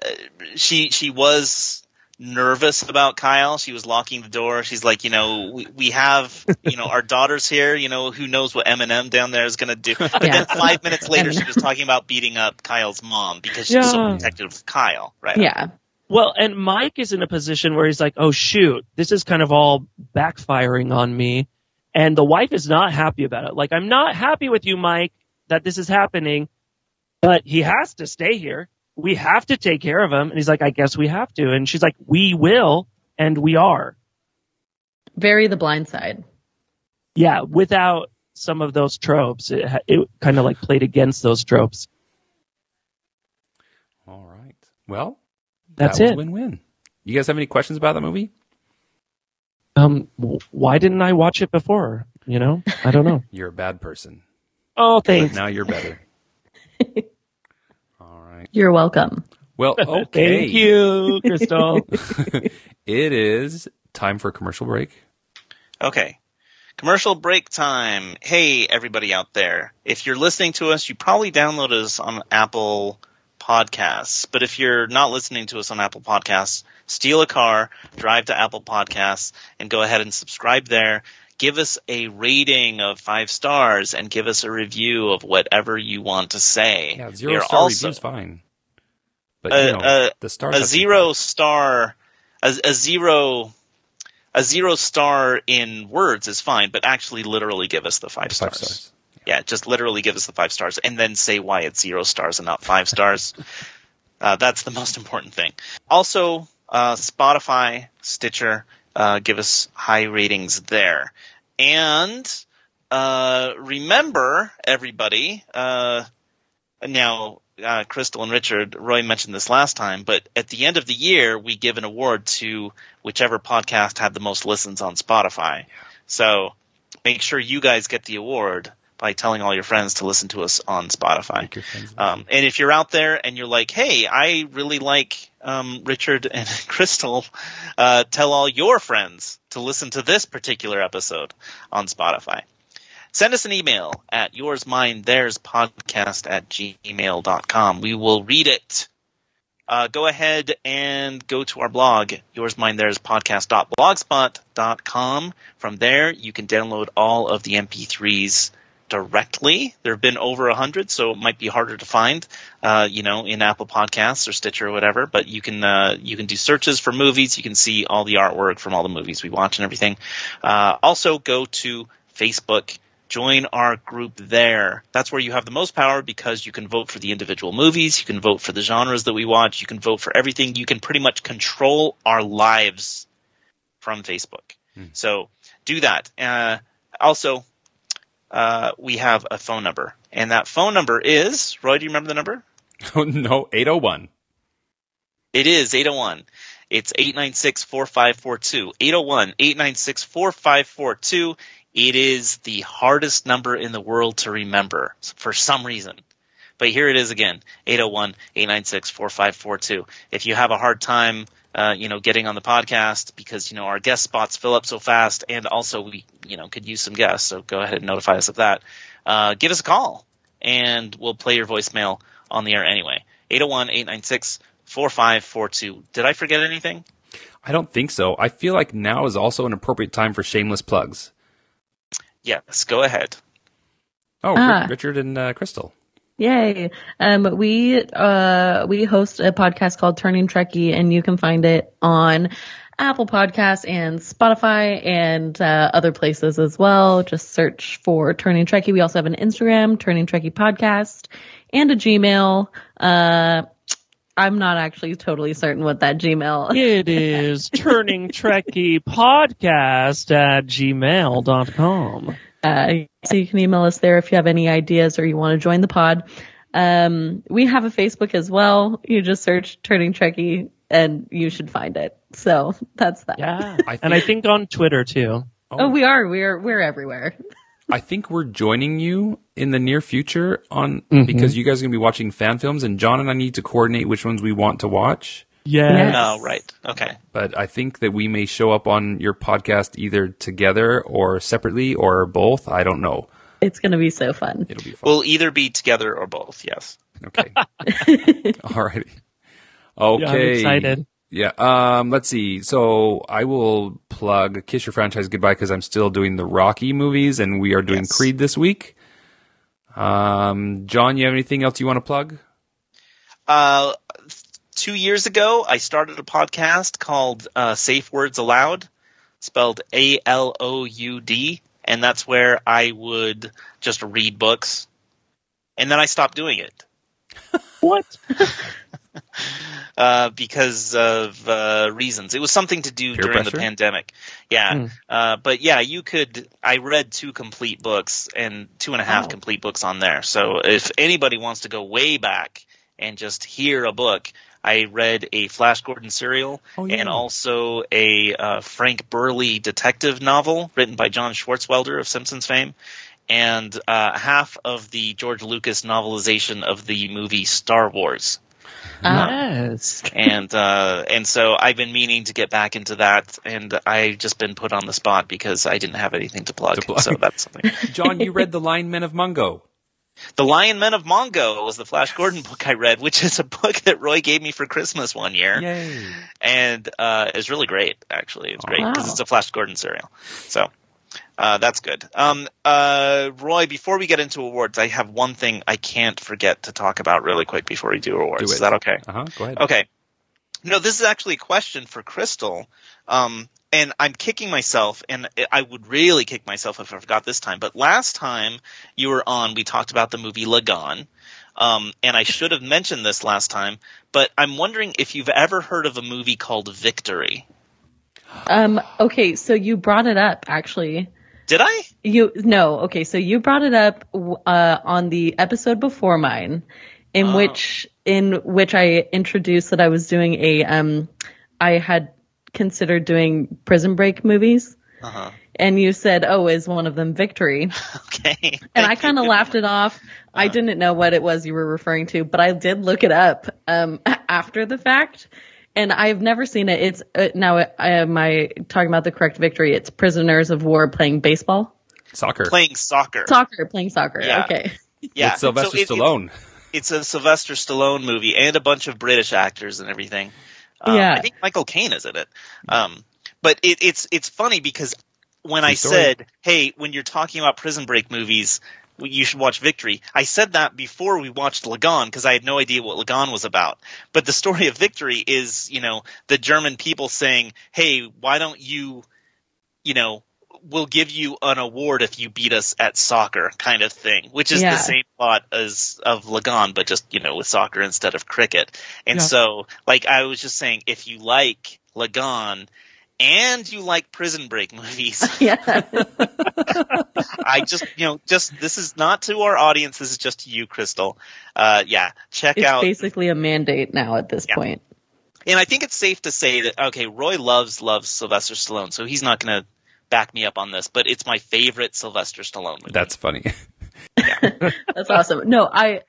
she she was nervous about Kyle. She was locking the door. She's like, you know, we, we have you know our daughters here. You know, who knows what Eminem down there is going to do? But Yeah. then five minutes later, she was talking about beating up Kyle's mom because she's was so protective of Kyle. Right? yeah. Well, and Mike is in a position where he's like, oh shoot, this is kind of all backfiring on me. And the wife is not happy about it. Like, I'm not happy with you, Mike, that this is happening, but he has to stay here. We have to take care of him. And he's like, I guess we have to. And she's like, we will. And we are. Very the blind side. Yeah. Without some of those tropes, it, it kind of like played against those tropes. All right. Well, That's that was it. win-win. You guys have any questions about the movie? Um, why didn't I watch it before? You know, I don't know. You're a bad person. oh, But thanks. now you're better. All right. You're welcome. Well, okay. Thank you, Christel. It is time for a commercial break. Okay. Commercial break time. Hey, everybody out there. If you're listening to us, you probably downloaded us on Apple Podcasts. But if you're not listening to us on Apple Podcasts, steal a car, drive to Apple Podcasts, and go ahead and subscribe there. Give us a rating of five stars and give us a review of whatever you want to say. Yeah, zero are star also- review's fine. But Uh, you know, uh, the stars a have to be zero star a, a zero a zero star in words is fine but actually literally give us the five Five stars. stars. yeah just literally give us the five stars and then say why it's zero stars and not five stars uh, that's the most important thing also uh, spotify stitcher uh, give us high ratings there. And uh, remember everybody uh, now uh, Christel and Richard, Roy mentioned this last time, but at the end of the year, we give an award to whichever podcast had the most listens on Spotify. So make sure you guys get the award by telling all your friends to listen to us on Spotify. Make your friends Um, and if you're out there and you're like, hey, I really like um, Richard and Christel, uh, tell all your friends to listen to this particular episode on Spotify. Send us an email at yours, mine, theirs podcast at gmail.com. We will read it. Uh, go ahead and go to our blog, yours, mine, theirs podcast.blogspot.com. From there, you can download all of the MP3s directly. There have been over a hundred, so it might be harder to find, uh, you know, in Apple Podcasts or Stitcher or whatever. But you can uh, you can do searches for movies. You can see all the artwork from all the movies we watch and everything. Uh, also, go to Facebook. Join our group there. That's where you have the most power because you can vote for the individual movies. You can vote for the genres that we watch. You can vote for everything. You can pretty much control our lives from Facebook. So do that. Uh, also, uh, we have a phone number, and that phone number is Roy. Do you remember the number? Oh, no, 801. It is 801. It's 896-4542. 801-896-4542. It is the hardest number in the world to remember for some reason. But here it is again, 801-896-4542. If you have a hard time, uh, you know, getting on the podcast because, you know, our guest spots fill up so fast and also we, you know, could use some guests. So go ahead and notify us of that. Uh, give us a call and we'll play your voicemail on the air anyway. 801-896-4542. Did I forget anything? I don't think so. I feel like now is also an appropriate time for shameless plugs. Yes, go ahead. Oh, Ah. Richard and uh, Christel. Yay. Um, we, uh, we host a podcast called Turning Trekkie and you can find it on Apple Podcasts and Spotify and, uh, other places as well. Just search for Turning Trekkie. We also have an Instagram, Turning Trekkie Podcast and a Gmail. Uh, I'm not actually totally certain what that Gmail It is Turning Trekkie Podcast at gmail.com. Uh, so you can email us there if you have any ideas or you want to join the pod. Um, we have a Facebook as well. You just search Turning Trekkie and you should find it. So that's that. Yeah. I and I think- think on Twitter too. Oh, we are. We're we're everywhere. I think we're joining you in the near future on Mhm. because you guys are going to be watching fan films, and Jon and I need to coordinate which ones we want to watch. Yeah. Yes. Oh, right. Okay. But I think that we may show up on your podcast either together or separately or both. I don't know. It's gonna be so fun. It'll be fun. We'll either be together or both. Yes. Okay. Alrighty. Okay. Yeah, I'm excited. Yeah. Um, let's see. So I will plug Kiss Your Franchise Goodbye because I'm still doing the Rocky movies and we are doing Yes. Creed this week. Um, Jon, you have anything else you want to plug? Uh, two years ago, I started a podcast called uh, Safe Words Aloud, spelled A L O U D, and that's where I would just read books, and then I stopped doing it What? uh, because of uh, reasons. It was something to do Peer during pressure? the pandemic. Yeah, uh, but yeah, you could. I read two complete books and two and a half Wow. complete books on there. So if anybody wants to go way back and just hear a book, I read a Flash Gordon serial Oh, yeah. and also a uh, Frank Burly detective novel written by John Swartzwelder of Simpsons fame. And uh, half of the George Lucas novelization of the movie Star Wars Uh, yes. and uh, and so I've been meaning to get back into that, and I've just been put on the spot because I didn't have anything to plug. To plug. So that's something. Jon, you read The Lion Men of Mongo. The Lion Men of Mongo was the Flash Gordon book I read, which is a book that Roy gave me for Christmas one year, Yay. and uh, it's really great. Actually, it's great because Wow. it's a Flash Gordon serial. So. Uh, that's good. Um, uh, Roy, before we get into awards, I have one thing I can't forget to talk about really quick before we do awards. Do. Is that okay? Uh huh. Go ahead. Okay. No, this is actually a question for Christel. Um, and I'm kicking myself, and I would really kick myself if I forgot this time. But last time you were on, we talked about the movie Lagaan. Um, and I should have mentioned this last time, but I'm wondering if you've ever heard of a movie called Victory. Um, okay, so you brought it up actually. Did I? You no, okay, so you brought it up uh, on the episode before mine, in Oh. which in which I introduced that I was doing a um, I had considered doing Prison Break movies, Uh-huh. and you said, "Oh, is one of them Victory?" Okay. And I kind of laughed it off. I Uh-huh. didn't know what it was you were referring to, but I did look it up um, after the fact, and I've never seen it. It's uh, now. uh, Am I talking about the correct victory? It's prisoners of war playing baseball, Soccer. Playing soccer. soccer, playing soccer. Yeah. Okay. yeah. With Sylvester So it- Stallone. It's a Sylvester Stallone movie and a bunch of British actors and everything. Um, Yeah. I think Michael Caine is in it. Um, but it, it's it's funny because when I story. said, "Hey, when you're talking about Prison Break movies, you should watch Victory," I said that before we watched Lagaan because I had no idea what Lagaan was about. But the story of Victory is, you know, the German people saying, "Hey, why don't you, you know." We'll give you an award if you beat us at soccer, kind of thing, which is Yeah. the same plot as of Lagaan, but just you know with soccer instead of cricket. And Yeah. so, like I was just saying, if you like Lagaan and you like Prison Break movies, Yeah. I just you know just this is not to our audience. This is just to you, Christel. Uh, yeah, check it's out. basically a mandate now at this Yeah. point. And I think it's safe to say that okay, Roy loves loves Sylvester Stallone, so he's not going to back me up on this, but it's my favorite Sylvester Stallone movie. That's funny. That's awesome. No, I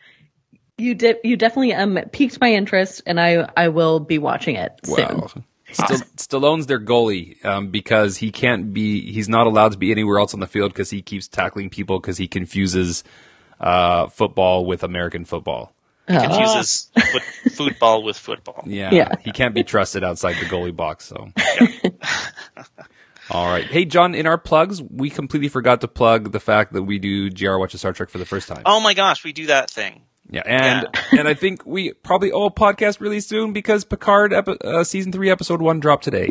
you did you definitely um piqued my interest, and I I will be watching it soon. Wow. Still, Stallone's their goalie um, because he can't be. He's not allowed to be anywhere else on the field because he keeps tackling people because he confuses uh, football with American football. He confuses foot, football with football. Yeah, Yeah. he can't be trusted outside the goalie box. So, all right. Hey, Jon, in our plugs, we completely forgot to plug the fact that we do J.R. Watches Star Trek for the first time. Oh my gosh, we do that thing. Yeah, and and I think we probably owe a podcast really soon because Picard epi- uh, season three episode one dropped today.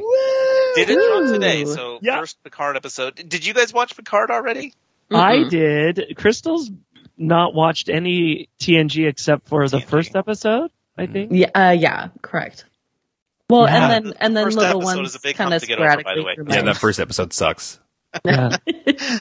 Did it drop today? So Yeah. first Picard episode. Did you guys watch Picard already? I did. Christel's not watched any TNG except for the first episode, I think. Yeah, uh, yeah, correct. Well, Yeah. and then and then First little episode ones is a big kind of to get over, by the sporadically. way. Yeah, that first episode sucks. Yeah.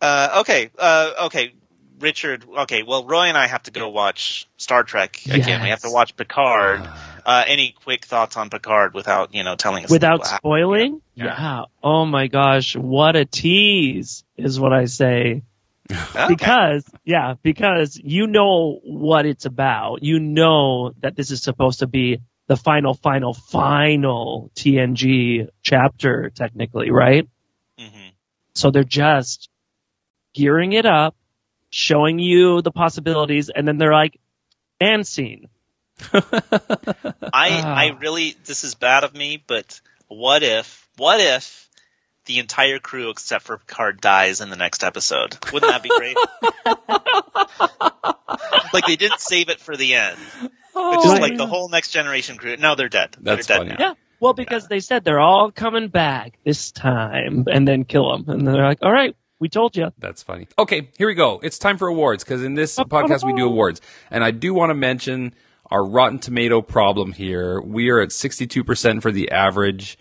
Uh, okay, uh, okay, Richard. Okay, well, Roy and I have to go watch Star Trek again. We have to watch Picard. Uh, any quick thoughts on Picard without you know telling us Without what happened? spoiling? Yeah. Yeah. Oh my gosh, what a tease is what I say. Okay. Because, yeah, because you know what it's about. You know that this is supposed to be the final, final, final TNG chapter, technically, right? Mhm. So they're just gearing it up, showing you the possibilities, and then they're like, and scene. I Ah. I really this is bad of me, but what if what if the entire crew except for Picard dies in the next episode? Wouldn't that be great? like they didn't save it for the end. It's oh, just Right. like the whole next generation crew. No, they're dead. That's they're dead funny. now. Yeah. Well, because they said they're all coming back this time and then kill them. And they're like, all right, we told you. That's funny. Okay, here we go. It's time for awards because in this podcast we do awards, and I do want to mention our Rotten Tomato problem here. We are at 62% for the average.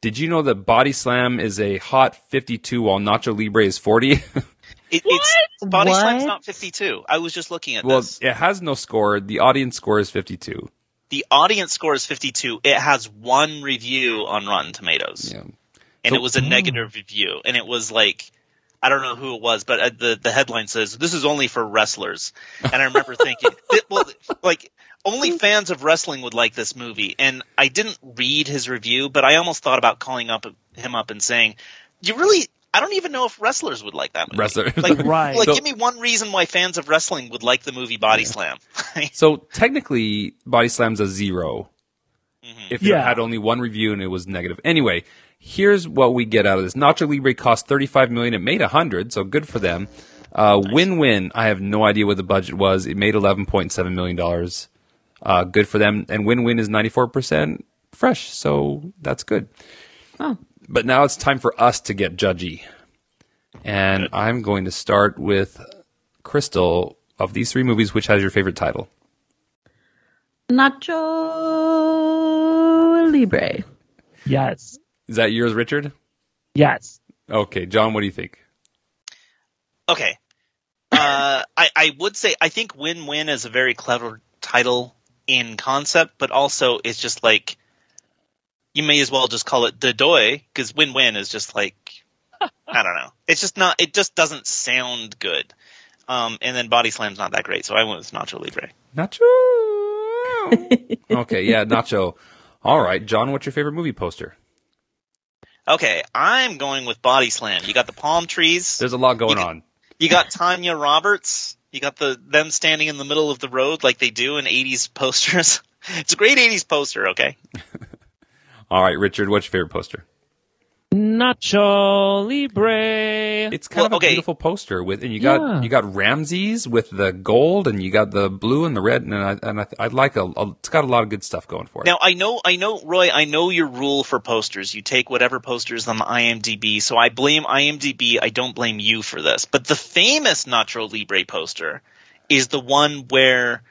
Did you know that Body Slam is a hot 52 while Nacho Libre is 40? It, it's Body What? Slam's not 52. I was just looking at this. well, this. it has no score. The audience score is 52. The audience score is 52. It has one review on Rotten Tomatoes. Yeah. and So- it was a negative review, and it was like I don't know who it was, but uh, the the headline says this is only for wrestlers, and I remember thinking, th- well, like only fans of wrestling would like this movie, and I didn't read his review, but I almost thought about calling up him up and saying, you really. I don't even know if wrestlers would like that movie. Wrestler- Like, Right. like So- give me one reason why fans of wrestling would like the movie Body Slam. So technically, Body Slam's a 0 If it had only one review and it was negative. Anyway, here's what we get out of this. Nacho Libre cost 35 million. It made 100, so good for them. Uh, Win-win. I have no idea what the budget was. It made 11.7 million dollars. Uh, good for them. And Win-win is 94% fresh, so that's good. Oh. But now it's time for us to get judgy. And I'm going to start with Christel. Of these three movies, which has your favorite title? Nacho Libre. Yes. Is that yours, Richard? Yes. Okay, Jon, what do you think? Okay. Uh, I, I would say I think Win Win is a very clever title in concept, but also it's just like you may as well just call it the Doi because Win Win is just like I don't know. It's just not. It just doesn't sound good. Um, and then Body Slam's not that great, so I went with Nacho Libre. Nacho. okay, yeah, Nacho. All right, Jon, what's your favorite movie poster? Okay, I'm going with Body Slam. You got the palm trees. There's a lot going You can- on. You got Tanya Roberts. You got the them standing in the middle of the road like they do in 80s posters. It's a great 80s poster, okay? All right, Richard, what's your favorite poster? Nacho Libre. It's kind of a okay. beautiful poster with, and you got Yeah. you got Ramses with the gold, and you got the blue and the red, and I and I, I like a, a. It's got a lot of good stuff going for it. Now I know, I know, Roy. I know your rule for posters. You take whatever posters on the IMDb. So I blame IMDb. I don't blame you for this. But the famous Nacho Libre poster is the one where,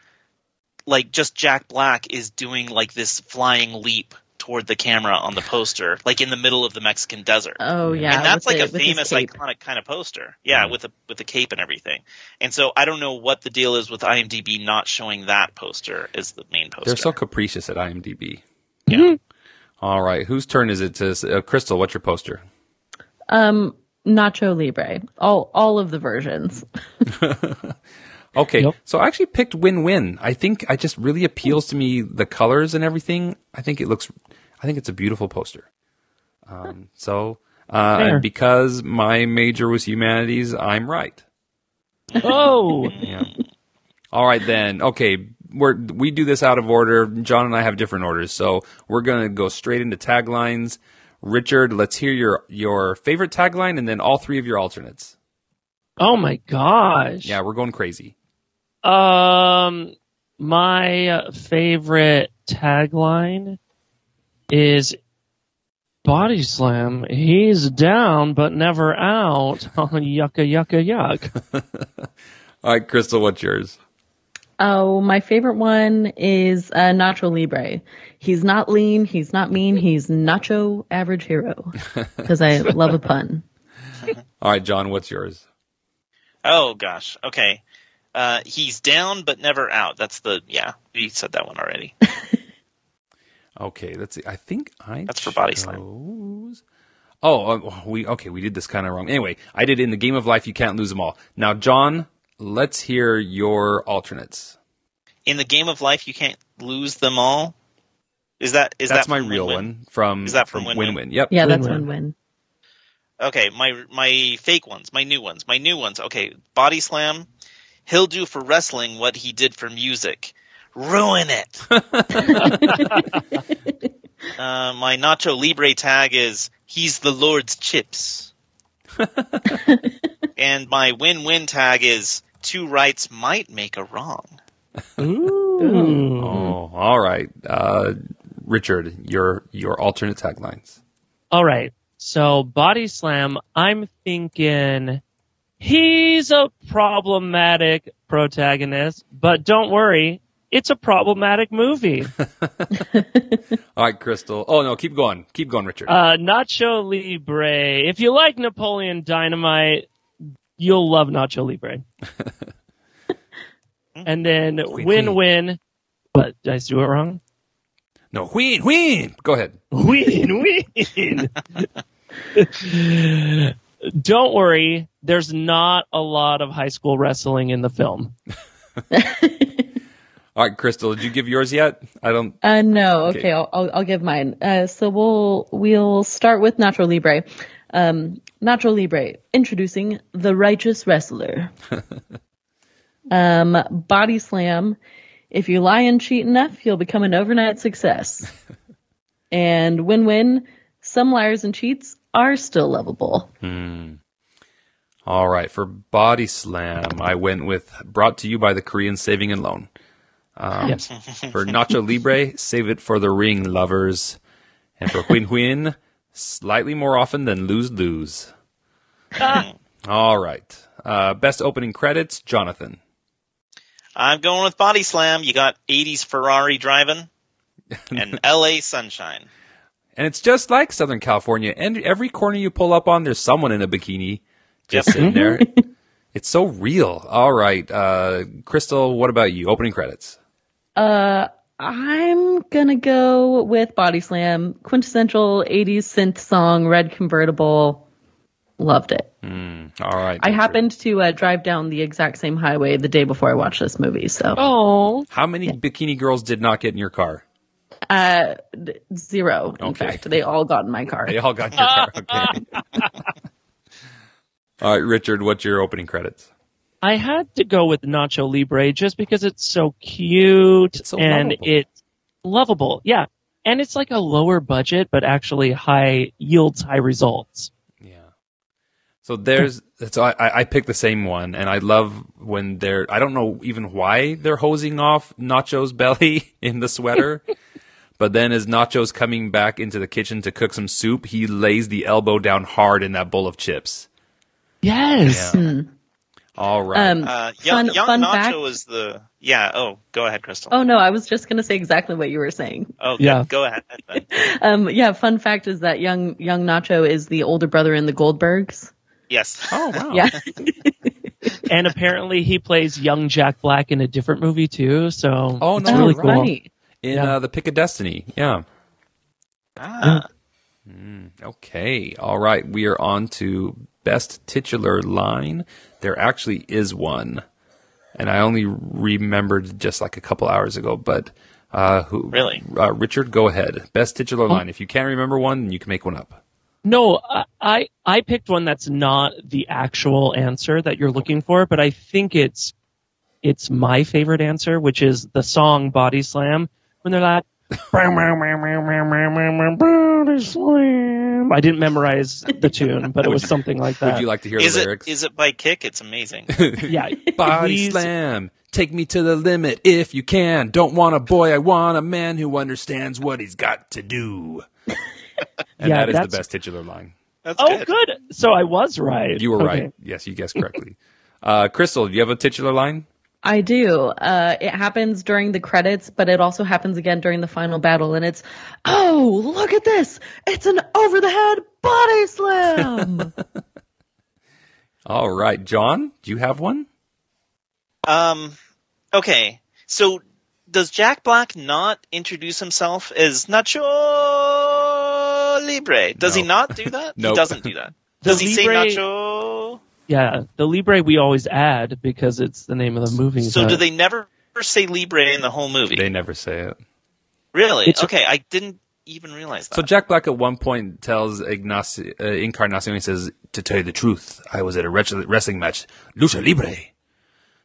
like, just Jack Black is doing like this flying leap toward the camera on the poster, like in the middle of the Mexican desert. Oh yeah, and that's with like the- a famous, iconic kind of poster. Yeah, with the with the cape and everything. And so I don't know what the deal is with IMDb not showing that poster as the main poster. They're so capricious at IMDb. Yeah. All right. Whose turn is it to uh, Christel? What's your poster? Um, Nacho Libre. All all of the versions. Okay, Yep. so I actually picked Win Win. I think I just really appeals to me the colors and everything. I think it looks, I think it's a beautiful poster. Um, so, uh, and because my major was humanities, I'm right. Oh, Yeah. All right then. Okay, we're we do this out of order. Jon and I have different orders, so we're gonna go straight into taglines. Richard, let's hear your your favorite tagline, and then all three of your alternates. oh my gosh. Yeah, we're going crazy. Um, my uh, favorite tagline is Body Slam. He's down but never out. Oh, yucka yucka yuck. All right, Christel, what's yours? Oh, my favorite one is uh, Nacho Libre. He's not lean. He's not mean. He's Nacho Average Hero. Because I love a pun. All right, Jon, what's yours? Oh gosh. Okay. Uh, he's down but never out. That's the yeah. You said that one already. Okay, let's see. I think I That's for Body Slam. Oh, uh, we okay. We did this kind of wrong. Anyway, I did in the game of life. You can't lose them all. Now, Jon, let's hear your alternates. In the game of life, you can't lose them all. Is that is That's that my real Win-Win? one from Is that from Win Win-Win? Yep. Yeah, that's Win-win. win-win. Okay, my my fake ones, my new ones, my new ones. Okay, Body Slam. He'll do for wrestling what he did for music. Ruin it. uh, my Nacho Libre tag is he's the Lord's chips. and my win-win tag is two rights might make a wrong. Ooh. Oh, all right. Uh, Richard, your your alternate taglines. All right. So body slam, I'm thinking he's a problematic protagonist, but don't worry, it's a problematic movie. All right, Christel. Oh no, keep going. Keep going, Richard. Uh, Nacho Libre. If you like Napoleon Dynamite, you'll love Nacho Libre. and then Win, win win. But did I do it wrong? no, win win. Go ahead. Win win. Don't worry, there's not a lot of high school wrestling in the film. All right, Christel. Did you give yours yet? I don't. Uh, no, Okay. okay, I'll, I'll, I'll give mine. Uh, so we'll, we'll start with Nacho Libre. Um, Nacho Libre, introducing the righteous wrestler. um, body slam. If you lie and cheat enough, you'll become an overnight success. and win-win, some liars and cheats are still lovable. All right, for Body Slam, I went with brought to you by the Korean Saving and Loan. Um, Yes. For Nacho Libre, save it for the ring, lovers. And for Huin Huin, slightly more often than lose lose. All right. Uh, best opening credits, Jonathan. I'm going with Body Slam. You got 80s Ferrari driving and LA Sunshine. And it's just like Southern California. And every corner you pull up on, there's someone in a bikini just Yep. sitting there. It's so real. All right. Uh, Christel, what about you? Opening credits. Uh, I'm gonna go with Body Slam, quintessential 80s synth song, red convertible. Loved it. All right. I Richard. happened to uh, drive down the exact same highway the day before I watched this movie, so Oh, How many bikini girls did not get in your car? Uh, zero. In Okay. fact, they all got in my car. They all got in your car. Okay. all right, Richard, what's your opening credits? I had to go with Nacho Libre just because it's so cute It's so and lovable. it's lovable. Yeah. And it's like a lower budget, but actually high yields high results. Yeah. So there's so I, I I picked the same one, and I love when they're I don't know even why they're hosing off Nacho's belly in the sweater, but then as Nacho's coming back into the kitchen to cook some soup, he lays the elbow down hard in that bowl of chips. Yes. Yeah. All right. Um, Uh, young Fun- young fun Nacho fact- is the yeah. Oh, go ahead, Christel. Oh no, I was just gonna say exactly what you were saying. Oh, good. Yeah. Go ahead. Um, yeah, fun fact is that young young Nacho is the older brother in the Goldbergs. Yes. oh wow. Yeah, and apparently he plays young Jack Black in a different movie too. So Oh, it's no, really right. Cool. funny. In Yeah. uh, the Pick of Destiny. Yeah. Ah. Okay. All right. We are on to best titular line. There actually is one. And I only remembered just like a couple hours ago, but uh, who? Really? Uh, Richard, go ahead. Best titular line. If you can't remember one, you can make one up. No, I- I I picked one that's not the actual answer that you're looking for, but I think it's it's my favorite answer, which is the song Body Slam when they're like I didn't memorize the tune, but it was something like that. Would you like to hear Is the lyrics? is it by Kick? It's amazing. yeah, Body please- slam. Take me to the limit if you can. Don't want a boy, I want a man who understands what he's got to do. and Yeah, that is the best titular line. That's Oh, good. good. So I was right. You were Okay. right. Yes, you guessed correctly. uh, Christel, do you have a titular line? I do. Uh, it happens during the credits, but it also happens again during the final battle, and it's, oh, look at this! It's an over the head body slam. All right, Jon, do you have one? Um, okay. So does Jack Black not introduce himself as Nacho Libre? Does he not do that? Nope. He doesn't do that. The Does he Libre- say Nacho? Yeah, the Libre we always add because it's the name of the movie. So but- do they never say Libre in the whole movie? They never say it. really? It's- okay, I didn't even realize that. So Jack Black at one point tells Ignacio, uh, Encarnacion, he says, to tell you the truth, I was at a wrestling match, lucha libre.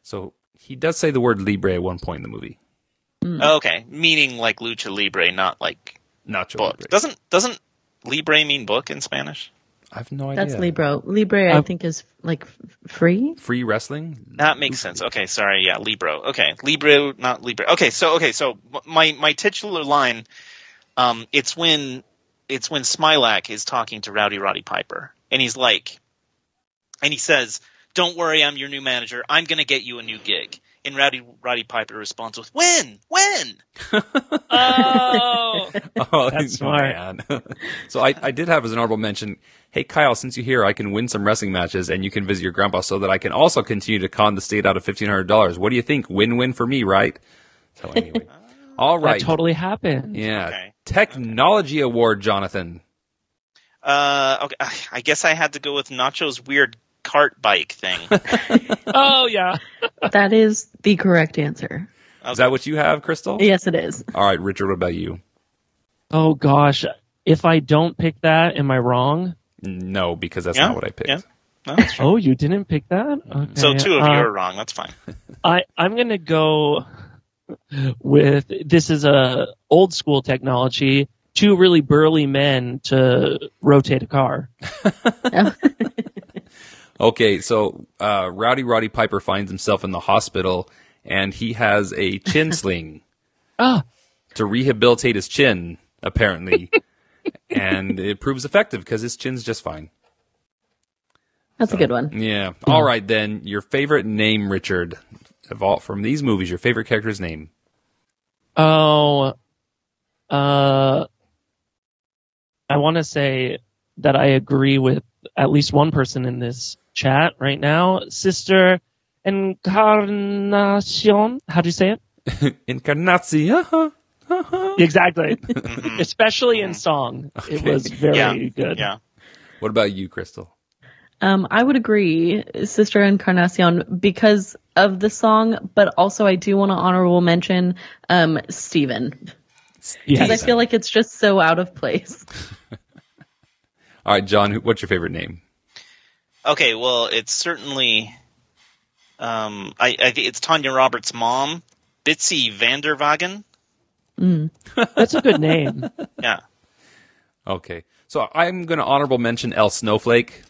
So he does say the word libre at one point in the movie. okay, meaning like lucha libre, not like Nacho book. libre. Doesn't doesn't libre mean book in Spanish? I have no idea. That's Libro. Libre, I Uh, think, is like free. Free wrestling? That makes sense. Okay, sorry. Yeah, Libro. Okay, Libro, not Libre. Okay, so okay, so my my titular line, um, it's when it's when Smilac is talking to Rowdy Roddy Piper, and he's like, and he says, "Don't worry, I'm your new manager. I'm gonna get you a new gig." And Rowdy Roddy Piper responds with, "When? When?" Oh, Oh, That's smart. man. so I, I did have as an honorable mention, hey Kyle, since you're here, I can win some wrestling matches and you can visit your grandpa so that I can also continue to con the state out of fifteen hundred dollars. What do you think? Win win for me, right? So anyway. All right. that totally happened. yeah. Okay. Technology award, Jonathan. Uh, okay, I guess I had to go with Nacho's weird cart bike thing. Oh yeah. That is the correct answer. Is that what you have, Christel? Yes, it is. All right, Richard, what about you? Oh gosh. If I don't pick that, am I wrong? No, because that's Yeah, not what I picked. yeah. No. Oh, you didn't pick that? Okay. So two of uh, you are wrong. That's fine. I I'm gonna go with this is a old school technology. Two really burly men to rotate a car. Okay, so uh, Rowdy Roddy Piper finds himself in the hospital and he has a chin sling Ah, to rehabilitate his chin, apparently. and it proves effective because his chin's just fine. That's a good one. Yeah. All right, then. Your favorite name, Richard, of all, from these movies, your favorite character's name. oh, uh, I want to say that I agree with at least one person in this chat right now, Sister Encarnacion. How do you say it? Encarnacion. Exactly. Mhm. Especially in song, it was very Yeah. good. Yeah. What about you, Christel? Um, I would agree, Sister Encarnacion, because of the song, but also I do want to honorable mention um, Steven. Because I feel like it's just so out of place. All right, Jon, what's your favorite name? Okay, well, it's certainly. Um, I, I think it's Tanya Roberts' mom, Bitsy Vanderwagen. That's a good name. Yeah. Okay. So I'm going to honorable mention El Snowflake,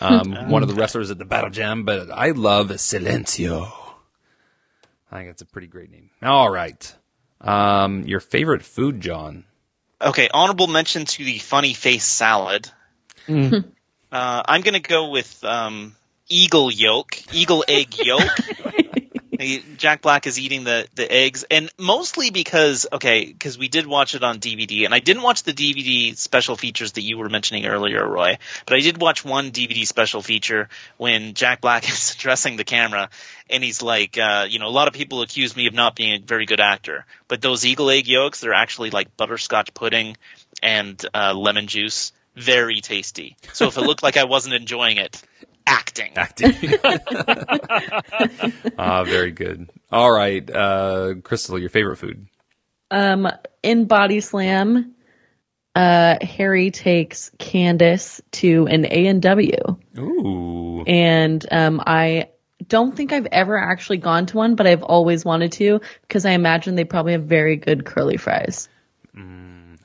um, one of the wrestlers at the Battle Jam, but I love Silencio. I think it's a pretty great name. All right. Um, your favorite food, Jon? Okay, honorable mention to the funny face salad. Mm. Uh, I'm gonna go with um, eagle yolk, eagle egg yolk. Jack Black is eating the, the eggs, and mostly because okay, because we did watch it on DVD, and I didn't watch the DVD special features that you were mentioning earlier, Roy. But I did watch one DVD special feature when Jack Black is addressing the camera, and he's like, uh, you know, a lot of people accuse me of not being a very good actor, but those eagle egg yolks, they're actually like butterscotch pudding, and uh, lemon juice. Very tasty. So if it looked like I wasn't enjoying it, acting. Acting. Ah, very good. All right, uh, Christel, your favorite food? Um, in Body Slam, uh, Harry takes Candace to an A and W, Ooh, and um, I don't think I've ever actually gone to one, but I've always wanted to because I imagine they probably have very good curly fries.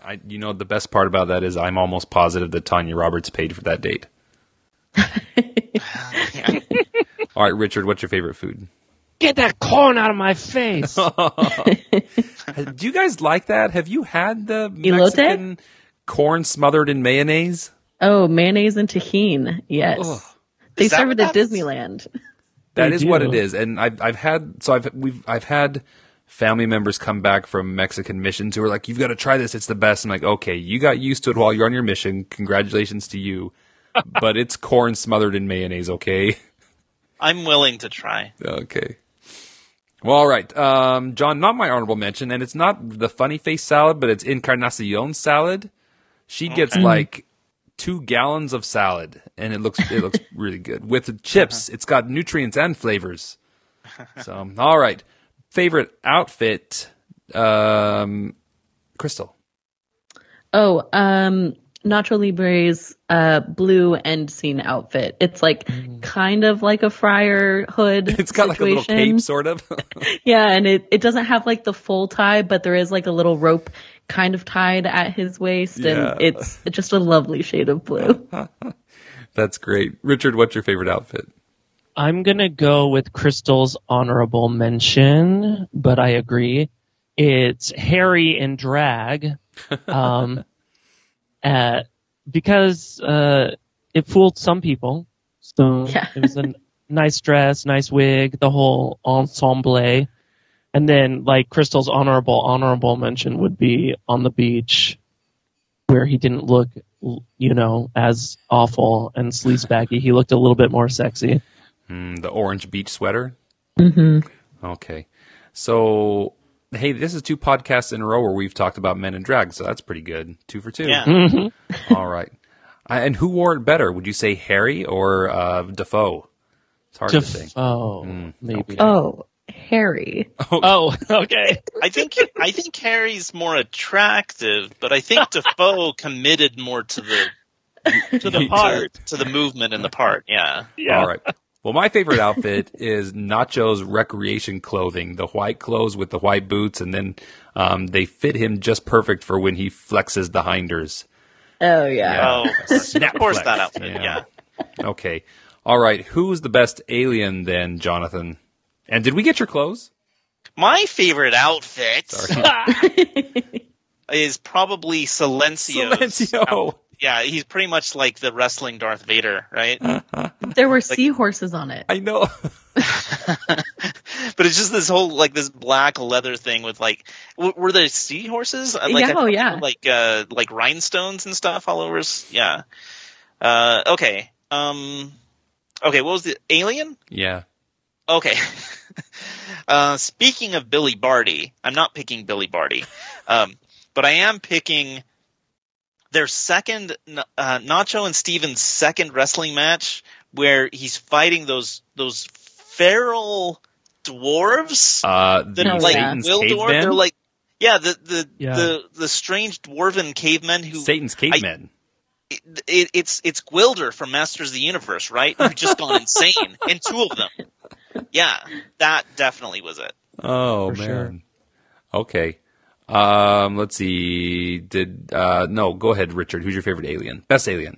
I, you know the best part about that is I'm almost positive that Tanya Roberts paid for that date. All right, Richard, what's your favorite food? Get that corn out of my face. Do you guys like that? Have you had the Elote? Mexican corn smothered in mayonnaise? Oh, mayonnaise and tahini. Yes. Ugh. They Is serve it at Disneyland. That They is what it is, and I've I've had so I've we've I've had family members come back from Mexican missions who are like, "You've got to try this; it's the best." I'm like, "Okay, you got used to it while you're on your mission. Congratulations to you." but it's corn smothered in mayonnaise, okay? I'm willing to try. Okay. Well, all right, um, Jon. Not my honorable mention, and it's not the funny face salad, but it's Encarnacion salad. She gets like two gallons of salad, and it looks it looks really good with the chips. It's got nutrients and flavors. So, all right, favorite outfit, um, Christel. Oh, um, Nacho Libre's uh, blue end scene outfit. It's like kind of like a friar hood. Mm. It's got like a little cape, sort of. Yeah, and it, it doesn't have like the full tie, but there is like a little rope kind of tied at his waist, Yeah. and it's just a lovely shade of blue. That's great. Richard, what's your favorite outfit? I'm gonna go with Christel's honorable mention, but I agree. It's Harry in drag, um, uh, because uh, it fooled some people. So Yeah. it was a nice dress, nice wig, the whole ensemble. And then, like Christel's honorable honorable mention would be on the beach, where he didn't look, you know, as awful and sleazebaggy. He looked a little bit more sexy. Mm, the orange beach sweater. hmm Okay. So, hey, this is two podcasts in a row where we've talked about men and drag, so that's pretty good. Two for two. Yeah. Mm-hmm. All right. Uh, and who wore it better? Would you say Harry or uh, Defoe? It's hard to say. Defoe, Mm, maybe. okay. Oh, Harry. Oh, okay. I think I think Harry's more attractive, but I think Defoe committed more to the to the part. to the movement in the part. Yeah. Yeah. All right. Well, my favorite outfit is Nacho's recreation clothing, the white clothes with the white boots, and then um, they fit him just perfect for when he flexes the hinders. Oh yeah. Yeah. Oh, Snap of course flex. that outfit. Yeah. Yeah. Okay. All right. Who's the best alien then, Jonathan? And did we get your clothes? My favorite outfit is probably Silencio. Silencio. Yeah, he's pretty much like the wrestling Darth Vader, right? There were seahorses on it. I know. but it's just this whole like this black leather thing with like w- were there seahorses? Uh, Like, Yeah, oh, yeah. were, like uh like rhinestones and stuff all over. Yeah. Uh, okay. Um. Okay. What was the alien? Yeah. Okay. uh, speaking of Billy Barty, I'm not picking Billy Barty, um, but I am picking their second uh, Nacho and Steven's second wrestling match where he's fighting those those feral dwarves Uh, the that are like yeah. Satan's Wildor. cavemen. They're like yeah, the the, Yeah. the the strange dwarven cavemen who Satan's cavemen. it, it, it's it's Gwildor from Masters of the Universe, right? Who've just gone insane, and two of them. Yeah, that definitely was it. oh For man. sure. Okay. Um, let's see. Did uh no, go ahead, Richard. Who's your favorite alien? Best alien.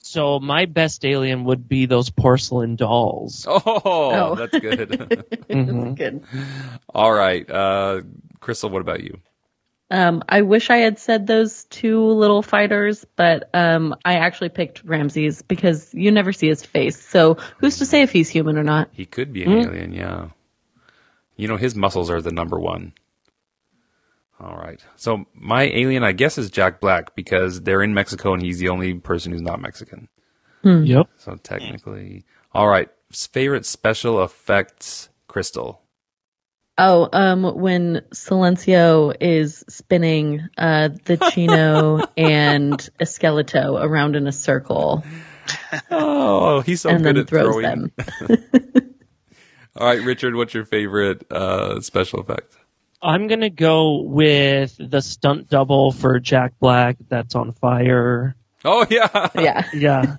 So my best alien would be those porcelain dolls. Oh, Oh. that's good. Mhm. Good. All right. Uh Christel, what about you? Um, I wish I had said those two little fighters, but um, I actually picked Ramses because you never see his face. So who's to say if he's human or not? He could be an Hmm? alien, yeah. You know, his muscles are the number one. All right. So my alien, I guess, is Jack Black because they're in Mexico and he's the only person who's not Mexican. Yep. So technically, all right. Favorite special effects, Christel. Oh, um, when Silencio is spinning uh, the Chino and Esqueleto around in a circle Oh, he's so and good then at throws throwing. them. All right, Richard, what's your favorite uh, special effect? I'm gonna go with the stunt double for Jack Black that's on fire. Oh yeah, Yeah. Yeah,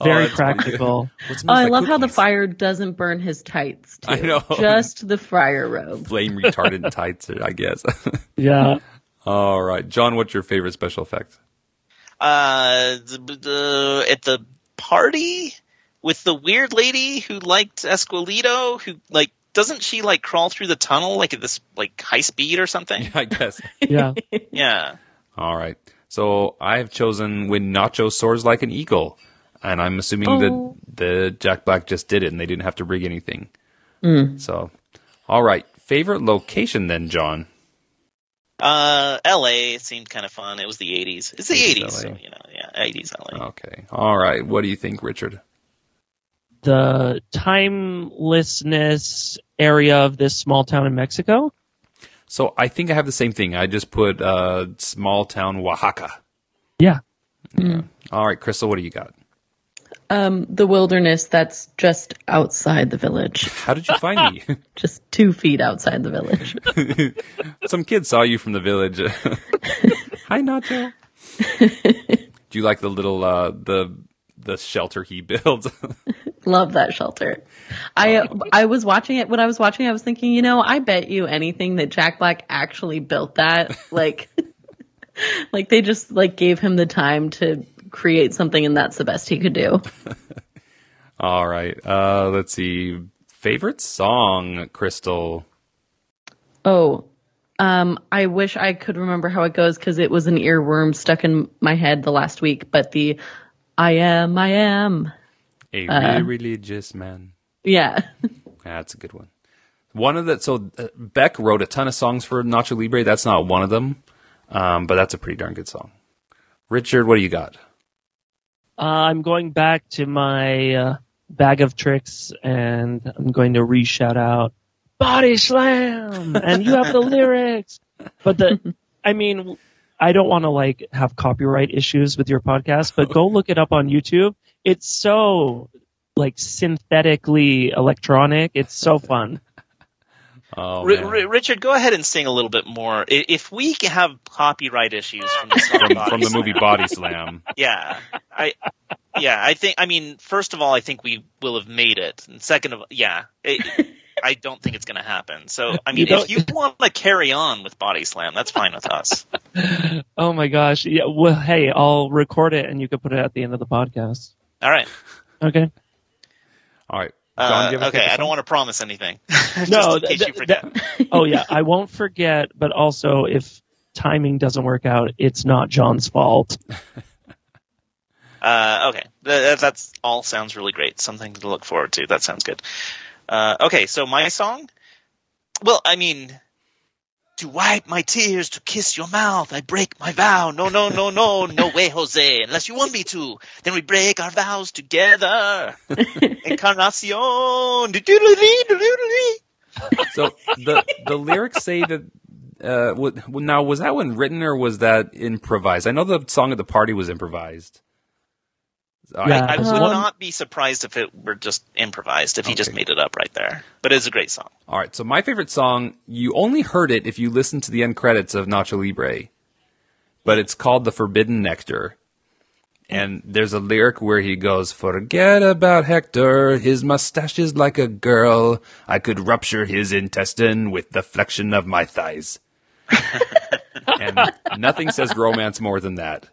Oh, very that's pretty good. practical. Oh, I like love how the fire doesn't burn his tights. Too. I know. Just the friar robe. flame retardant tights, I guess. Yeah. All right, Jon, what's your favorite special effect? Uh, the, the, at the party with the weird lady who liked Esqueleto, who like doesn't she like crawl through the tunnel like at this like high speed or something? I guess. Yeah. Yeah. All right. So I have chosen when Nacho soars like an eagle, and I'm assuming Oh. that the Jack Black just did it, and they didn't have to rig anything. Mm. So, all right. Favorite location then, Jon? Uh, L.A. seemed kind of fun. It was the '80s. It's the 80s '80s, so you know, yeah, '80s L.A. Okay. All right. What do you think, Richard? The timelessness area of this small town in Mexico. So I think I have the same thing. I just put uh, small town Oaxaca. Yeah. All right, Christel, what do you got? Um, the wilderness that's just outside the village. How did you find me? Just two feet outside the village. Some kid saw you from the village. Hi, Nacho. do you like the little uh, the the shelter he builds? Love that shelter. I I was watching it when I was watching. I was thinking, you know, I bet you anything that Jack Black actually built that. Like, like they just like gave him the time to create something, and that's the best he could do. All right. Uh, let's see. Favorite song, Christel. Oh, um, I wish I could remember how it goes because it was an earworm stuck in my head the last week. But the I am, I am, A Uh. really religious man. yeah. That's a good one. One of the so uh, Beck wrote a ton of songs for Nacho Libre. That's not one of them, um, but that's a pretty darn good song. Richard, what do you got? Uh, I'm going back to my uh, bag of tricks and I'm going to re shout out Body Slam and you have the lyrics. But the, I mean, I don't want to like have copyright issues with your podcast, but go look it up on YouTube. It's so like synthetically electronic. It's so fun. Oh, Ri- man. Ri- Richard, go ahead and sing a little bit more. If we have copyright issues from the from, from the movie Body Slam. yeah, I, yeah, I think. I mean, first of all, I think we will have made it, and second of, yeah, it, I don't think it's going to happen. So, I mean, You if you want to carry on with Body Slam, that's fine with us. Oh my gosh. Yeah. Well, hey, I'll record it and you can put it at the end of the podcast. All right. Okay. All right, Jon, Uh, do you have a okay, I don't want to promise anything. Just No, in case th- you forget. Oh yeah, I won't forget, but also if timing doesn't work out, it's not Jon's fault. Uh, okay, Th- that's all sounds really great. Something to look forward to. That sounds good. Uh, okay, so my song. Well, I mean, to wipe my tears, to kiss your mouth, I break my vow. No, no, no, no, no way, Jose. Unless you want me to, then we break our vows together. Encarnacion. So the the lyrics say that. Uh, now was that one written or was that improvised? I know the song at the party was improvised. I- Yeah. I would Um, not be surprised if it were just improvised, if he just made it up right there. But it's a great song. All right. So my favorite song, you only heard it if you listened to the end credits of Nacho Libre, but it's called "The Forbidden Nectar." And there's a lyric where he goes, "Forget about Hector. His mustache is like a girl. I could rupture his intestine with the flexion of my thighs." and nothing says romance more than that.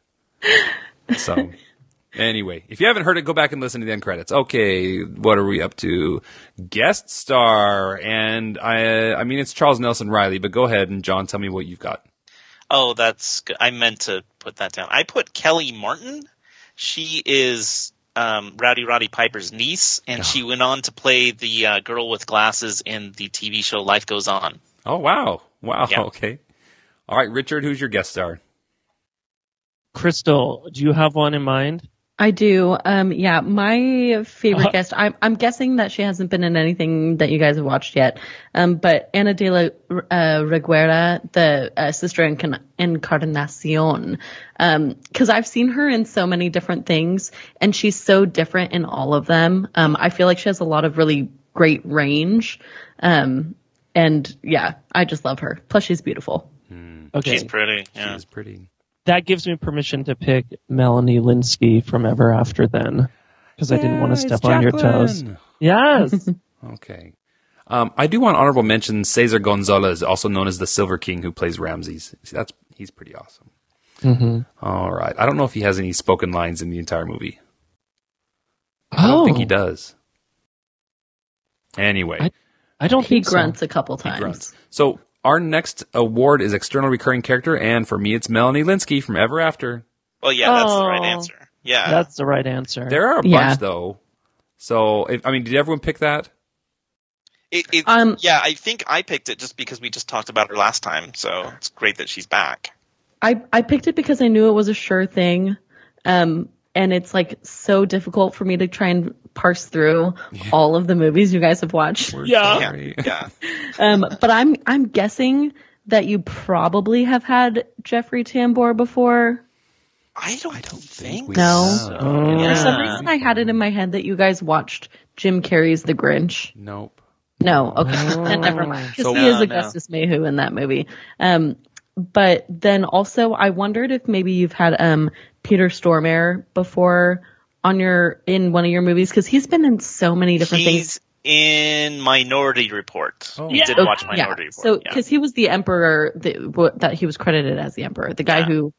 So, anyway, if you haven't heard it, go back and listen to the end credits. Okay, what are we up to? Guest star, and I, I mean it's Charles Nelson Reilly, but go ahead and Jon, tell me what you've got. Oh, that's good. I meant to put that down. I put Kellie Martin. She is um, Rowdy Roddy Piper's niece, and she went on to play the uh, girl with glasses in the TV show Life Goes On. Oh wow, wow, Yeah. okay. All right, Richard, who's your guest star? Christel, do you have one in mind? I do. Um, yeah, my favorite guest. I'm I'm guessing that she hasn't been in anything that you guys have watched yet. Um, but Ana de la uh, Reguera, the uh, sister in Encarnacion, um, because I've seen her in so many different things, and she's so different in all of them. Um, I feel like she has a lot of really great range. Um, and yeah, I just love her. Plus, she's beautiful. Okay, She's pretty. Yeah. She's pretty. That gives me permission to pick Melanie Lynskey from Ever After then, because I didn't want to step on your toes. Yes. Okay. Um, I do want honorable mention Cesar Gonzalez, also known as the Silver King, who plays Ramses. See, that's he's pretty awesome. hmm All right. I don't know if he has any spoken lines in the entire movie. Oh, I don't think he does. Anyway, I- I don't He think so. grunts a couple times. grunts. So our next award is external recurring character, and for me, it's Melanie Lynskey from Ever After. Well, yeah, that's the right Oh. answer. Yeah. That's the right answer. There are a Yeah. bunch though. So if, I mean, did everyone pick that? It, it, Um, yeah, I think I picked it just because we just talked about her last time, so it's great that she's back. I I picked it because I knew it was a sure thing. Um, and it's like so difficult for me to try and parse through all of the movies you guys have watched. We're Yeah. sorry. Yeah. Um, but I'm I'm guessing that you probably have had Jeffrey Tambor before. I don't, I don't think. No. have. Oh. For some reason, I had it in my head that you guys watched Jim Carrey's The Grinch. Nope. No, okay, then never mind. Because So- he is No, no. Augustus MayWho in that movie. Um, but then also, I wondered if maybe you've had um Peter Stormare before on your in one of your movies because he's been in so many different things. He's in Minority Report. Oh. You Yeah. did oh, watch yeah. Minority Report. So yeah. because he was the emperor that, what- that he was credited as the emperor, the guy Yeah. who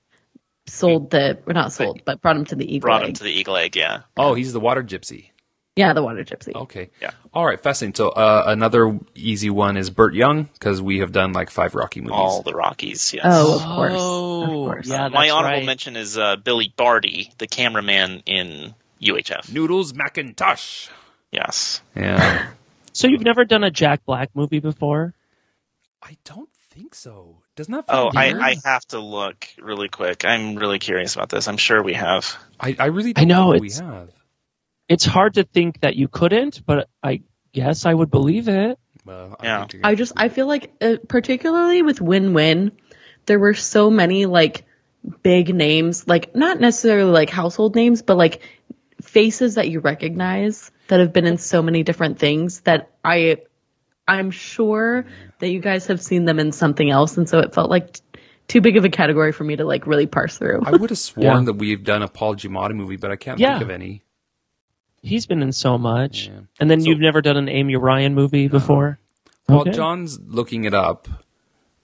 sold the or not sold but brought him to the eagle. brought him egg. to the Eagle Egg. Yeah. Oh, he's the water gypsy. Yeah, the water gypsy. Okay. Yeah. All right. Fascinating. So uh, another easy one is Burt Young because we have done like five Rocky movies. All the Rockies. Yes. Oh, of course, Oh, of course. yeah. My honorable right. mention is uh, Billy Barty, the cameraman in UHF. Noodles Macintosh. Yes. Yeah. So you've never done a Jack Black movie before? I don't think so. Doesn't that? feel Oh, I. I have to look really quick. I'm really curious about this. I'm sure we have. I, I really I don't know, think we have. It's hard to think that you couldn't, but I guess I would believe it. Well, I Yeah. I just I feel like uh, particularly with Win Win, there were so many like big names, like not necessarily like household names, but like faces that you recognize that have been in so many different things that I I'm sure that you guys have seen them in something else, and so it felt like t- too big of a category for me to like really parse through. I would have sworn Yeah. that we've done a Paul Giamatti movie, but I can't Yeah. think of any. He's been in so much. Yeah. And then So- you've never done an Amy Ryan movie before? While Okay. Jon's looking it up,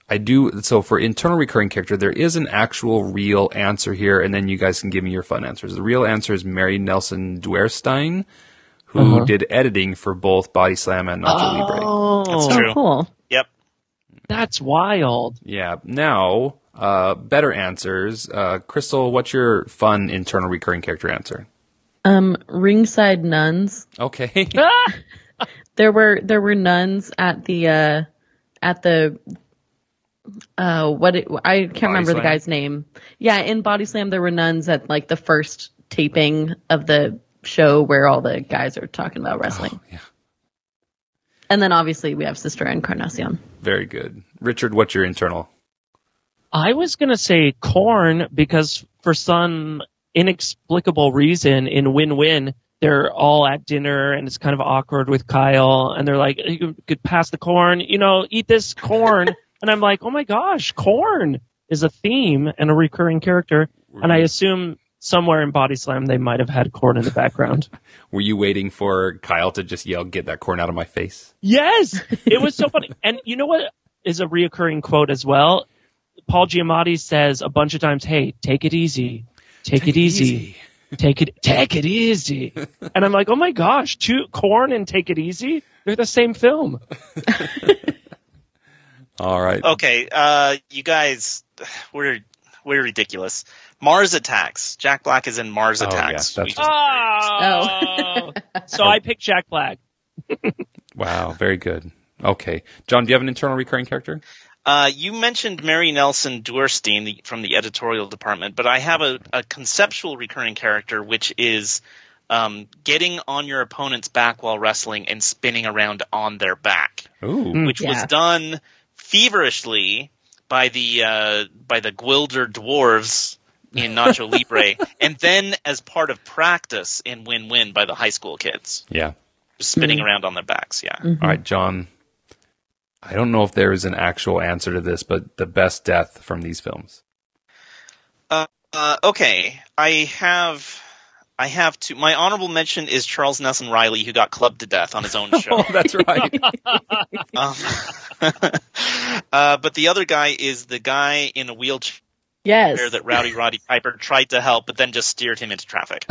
I do. So for internal recurring character, there is an actual real answer here, and then you guys can give me your fun answers. The real answer is Mary Nelson Duerstein, who Uh-huh. did editing for both Body Slam and Nacho Libre. Oh, That's oh, cool. Yep. that's wild. Yeah. Now, uh, better answers. Uh, Christel, what's your fun internal recurring character answer? Um, ringside nuns. Okay. There were there were nuns at the uh at the uh what it, I can't remember the guy's name. Yeah, in Body Slam there were nuns at like the first taping of the show where all the guys are talking about wrestling. yeah. And then obviously we have Sister Encarnacion. Very good. Richard, what's your internal? I was going to say corn because for some inexplicable reason in win-win, they're all at dinner and it's kind of awkward with Kyle and they're like, you could pass the corn, you know, eat this corn. and I'm like, oh my gosh, corn is a theme and a recurring character. And I assume somewhere in Body Slam they might have had corn in the background. Were you waiting for Kyle to just yell, "Get that corn out of my face"? Yes, it was so funny. And you know what is a reoccurring quote as well? Paul Giamatti says a bunch of times, "Hey, take it easy, take, it easy, take it, take it easy." and I'm like, "Oh my gosh, two corn and take it easy? They're the same film." All right. Okay, uh, you guys, we're we're ridiculous. Mars Attacks. Jack Black is in Mars Oh, yeah, Attacks. that's We Oh, so I picked Jack Black. Wow. Very good. Okay, Jon, do you have an internal recurring character? Uh, you mentioned Mary Nelson Duerstein the, from the editorial department, but I have a, a conceptual recurring character, which is um, getting on your opponent's back while wrestling and spinning around on their back, Ooh. which was done feverishly by the uh, by the Gwildor dwarves in Nacho Libre, and then as part of practice in Win Win by the high school kids, Yeah. just spinning around on their backs. Yeah. All right, Jon. I don't know if there is an actual answer to this, but the best death from these films. Uh, okay, I have. I have to. My honorable mention is Charles Nelson Reilly, who got clubbed to death on his own show. Oh, that's right. um, uh, but the other guy is the guy in a wheelchair Yes. that Rowdy Roddy Piper tried to help, but then just steered him into traffic.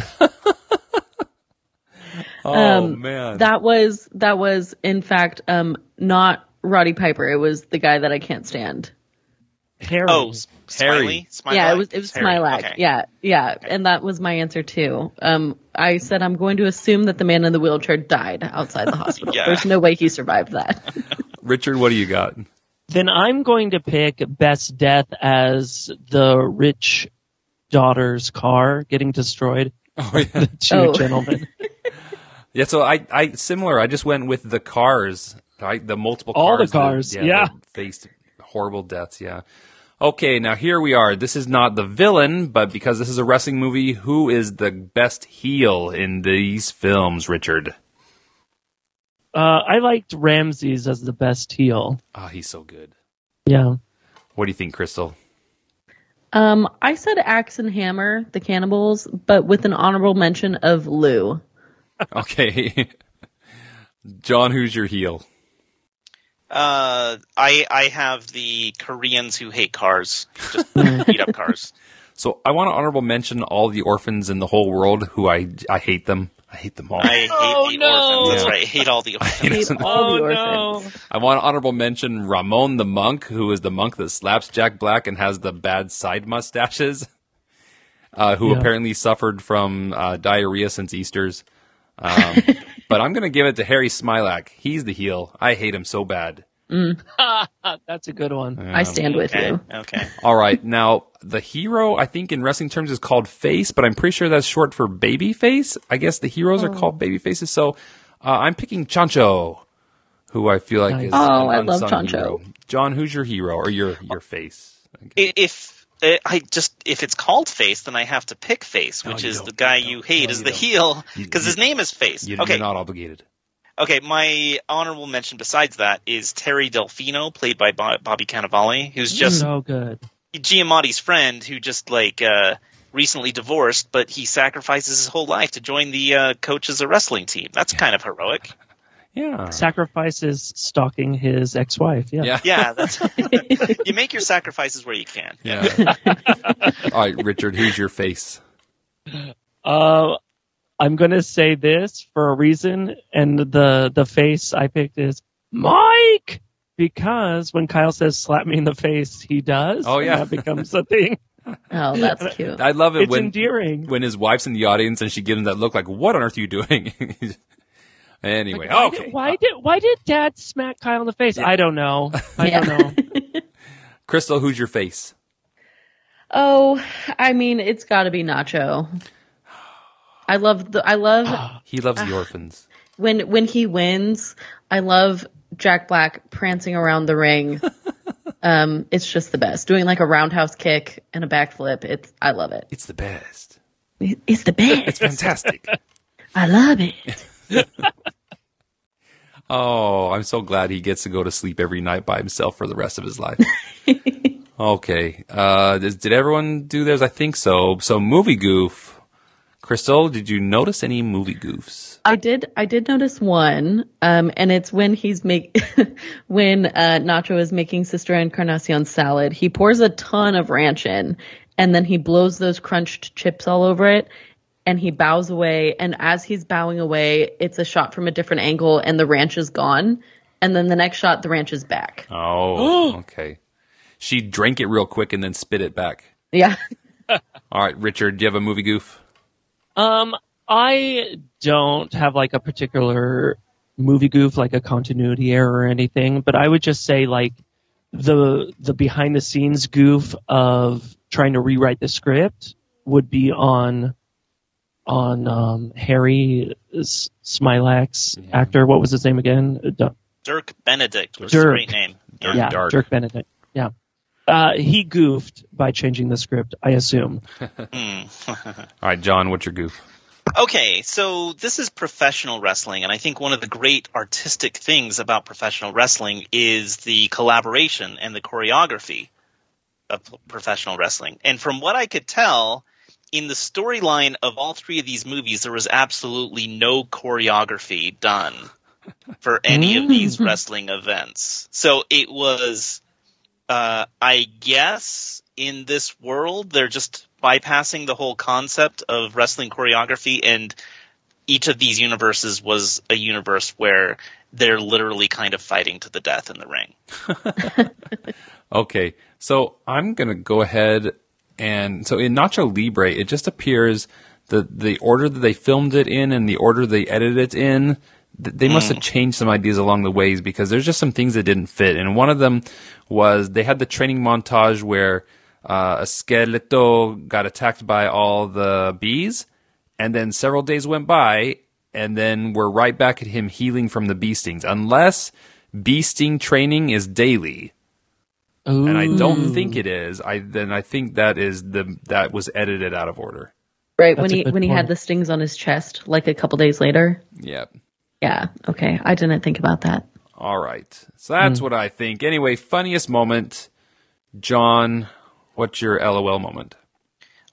oh Um, man. That was that was in fact um not Roddy Piper. It was the guy that I can't stand. Harry. Oh, S- Harry. Smiley? Smiley? Yeah, it was it was Harry, Smilac. okay. Yeah, yeah, and that was my answer too. Um, I said I'm going to assume that the man in the wheelchair died outside the hospital. Yeah. There's no way he survived that. Richard, what do you got? Then I'm going to pick best death as the rich daughter's car getting destroyed. Oh yeah. Two Oh. gentlemen. Yeah, so I, I similar. I just went with the cars, right? The multiple cars, All the cars. that- cars, yeah. that faced horrible deaths. Yeah. Okay, now here we are. This is not the villain, but because this is a wrestling movie, who is the best heel in these films, Richard? Uh, I liked Ramses as the best heel. Ah, he's so good. Yeah. What do you think, Christel? Um, I said Axe and Hammer, the cannibals, but with an honorable mention of Lou. Okay. Jon, who's your heel? Uh, I I have the Koreans who hate cars, just beat up cars. So I want to honorable mention all the orphans in the whole world who I I hate them. I hate them all. I hate Oh, the no. orphans. That's right. I hate all the orphans. Hate all the Oh, orphans. I want to honorable mention Ramon the monk, who is the monk that slaps Jack Black and has the bad side mustaches, uh, who Yeah. apparently suffered from uh, diarrhea since Easter's. Um, but I'm going to give it to Harry Smilac. He's the heel. I hate him so bad. That's a good one. I stand with Okay. you. Okay. All right, now the hero, I think in wrestling terms is called face, but I'm pretty sure that's short for baby face. I guess the heroes are called baby faces. So uh, I'm picking Chancho, who I feel like Nice. is Oh, an I love unsung Chancho. hero. Jon, who's your hero or your your face? I guess. I- If I just if it's called Face, then I have to pick Face, which you is don't. the guy You you hate No, is you the don't. heel because his name is Face. You, okay. You're not obligated. Okay, my honorable mention besides that is Terry Delfino, played by Bo- Bobby Cannavale, who's just so good. Giamatti's friend who just like uh recently divorced, but he sacrifices his whole life to join the uh, coaches of wrestling team. That's kind of heroic. Yeah. Sacrifices stalking his ex-wife. Yeah. Yeah. Yeah, that's you make your sacrifices where you can. Yeah. All right, Richard, who's your face? Uh, I'm gonna say this for a reason, and the the face I picked is Mike because when Kyle says "slap me in the face," he does. Oh, and yeah. that becomes a thing. Oh, that's cute. I love it It's when endearing. when his wife's in the audience and she gives him that look like, "What on earth are you doing?" Anyway, Why okay. Did, why did why did Dad smack Kyle in the face? I don't know. I Yeah. don't know. Christel, who's your face? Oh, I mean, it's got to be Nacho. I love the. I love He loves the orphans. when when he wins. I love Jack Black prancing around the ring. um, it's just the best. Doing like a roundhouse kick and a backflip. It's I love it. It's the best. It's the best. It's fantastic. I love it. oh, I'm so glad he gets to go to sleep every night by himself for the rest of his life. okay. Uh, did, did everyone do theirs? I think so. So, movie goof. Christel, did you notice any movie goofs? I did. I did notice one, um, and it's when he's make when uh, Nacho is making Sister Encarnacion salad. He pours a ton of ranch in, and then he blows those crunched chips all over it, and he bows away. And as he's bowing away, it's a shot from a different angle, and the ranch is gone. And then the next shot, the ranch is back. Oh, okay. She drank it real quick and then spit it back. Yeah. All right, Richard, do you have a movie goof? Um, I don't have like a particular movie goof, like a continuity error or anything, but I would just say like the the behind the scenes goof of trying to rewrite the script would be on on um, Harry S- Smilac's Yeah. actor. What was his name again? D- Dirk Benedict was Dirk. a great name. Dirk yeah, Dark. Dirk Benedict. Yeah. Uh, he goofed by changing the script, I assume. Hmm. All right, Jon, what's your goof? Okay, so this is professional wrestling, and I think one of the great artistic things about professional wrestling is the collaboration and the choreography of professional wrestling. And from what I could tell, in the storyline of all three of these movies, there was absolutely no choreography done for any of these wrestling events. So it was, uh, I guess, in this world, they're just bypassing the whole concept of wrestling choreography, and each of these universes was a universe where they're literally kind of fighting to the death in the ring. Okay, so I'm gonna go ahead and so in Nacho Libre, it just appears the the order that they filmed it in and the order they edited it in. They must have changed some ideas along the ways because there's just some things that didn't fit. And one of them was they had the training montage where uh, Esqueleto got attacked by all the bees, and then several days went by, and then we're right back at him healing from the bee stings. Unless bee sting training is daily, and I don't think it is. I then I think that is the that was edited out of order. Right That's when he good when he had the stings on his chest, like a couple days later. Yep. Yeah. Okay. I didn't think about that. All right. So that's what I think. Anyway, funniest moment, Jon. What's your LOL moment?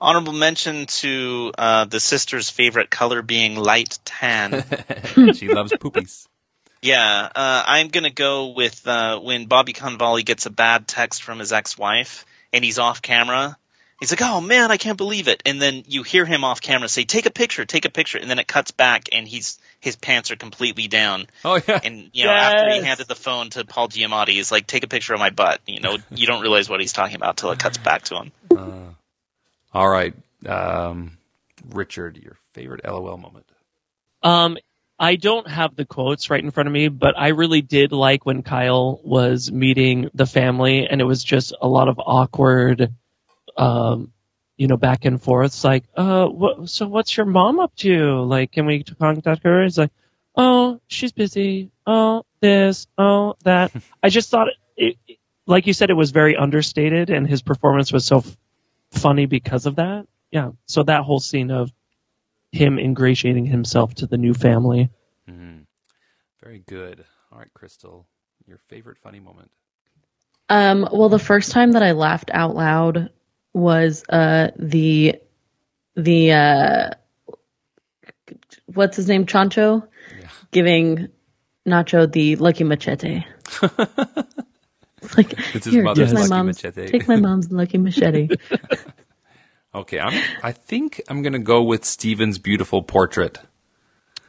Honorable mention to uh, the sister's favorite color being light tan. she loves poopies. Yeah, uh, I'm gonna go with uh, when Bobby Cannavale gets a bad text from his ex-wife and he's off camera. He's like, "Oh man, I can't believe it!" And then you hear him off camera say, "Take a picture, take a picture," and then it cuts back and he's his pants are completely down. Oh yeah. And you know, after he Yes. handed the phone to Paul Giamatti, he's like, "Take a picture of my butt." You know, you don't realize what he's talking about till it cuts back to him. All right, um, Richard, your favorite LOL moment. Um, I don't have the quotes right in front of me, but I really did like when Kyle was meeting the family, and it was just a lot of awkward, um, you know, back and forth. It's like, uh, what, so what's your mom up to? Like, can we contact her? It's like, oh, she's busy. Oh, this. Oh, that. I just thought, it, it- like you said, it was very understated, and his performance was so f- funny because of that. Yeah. So that whole scene of him ingratiating himself to the new family. Very good. All right, Christel, your favorite funny moment. Um, well, the first time that I laughed out loud was uh, the the uh, what's his name, Chancho, giving Nacho the lucky machete. It's like It's his here, mother's my lucky mom's, machete." Take my mom's lucky machete. Okay, I'm. I think I'm gonna go with Steven's beautiful portrait.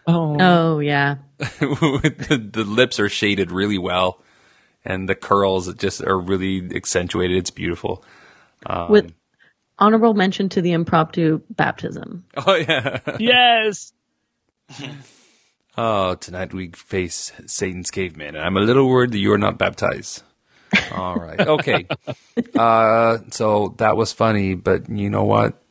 Oh, oh yeah, the, the lips are shaded really well, and the curls just are really accentuated. It's beautiful. Um, with honorable mention to the impromptu baptism. Oh yeah. yes. Oh, tonight we face Satan's caveman, and I'm a little worried that you are not baptized. All right. Okay. Uh, so that was funny, but you know what?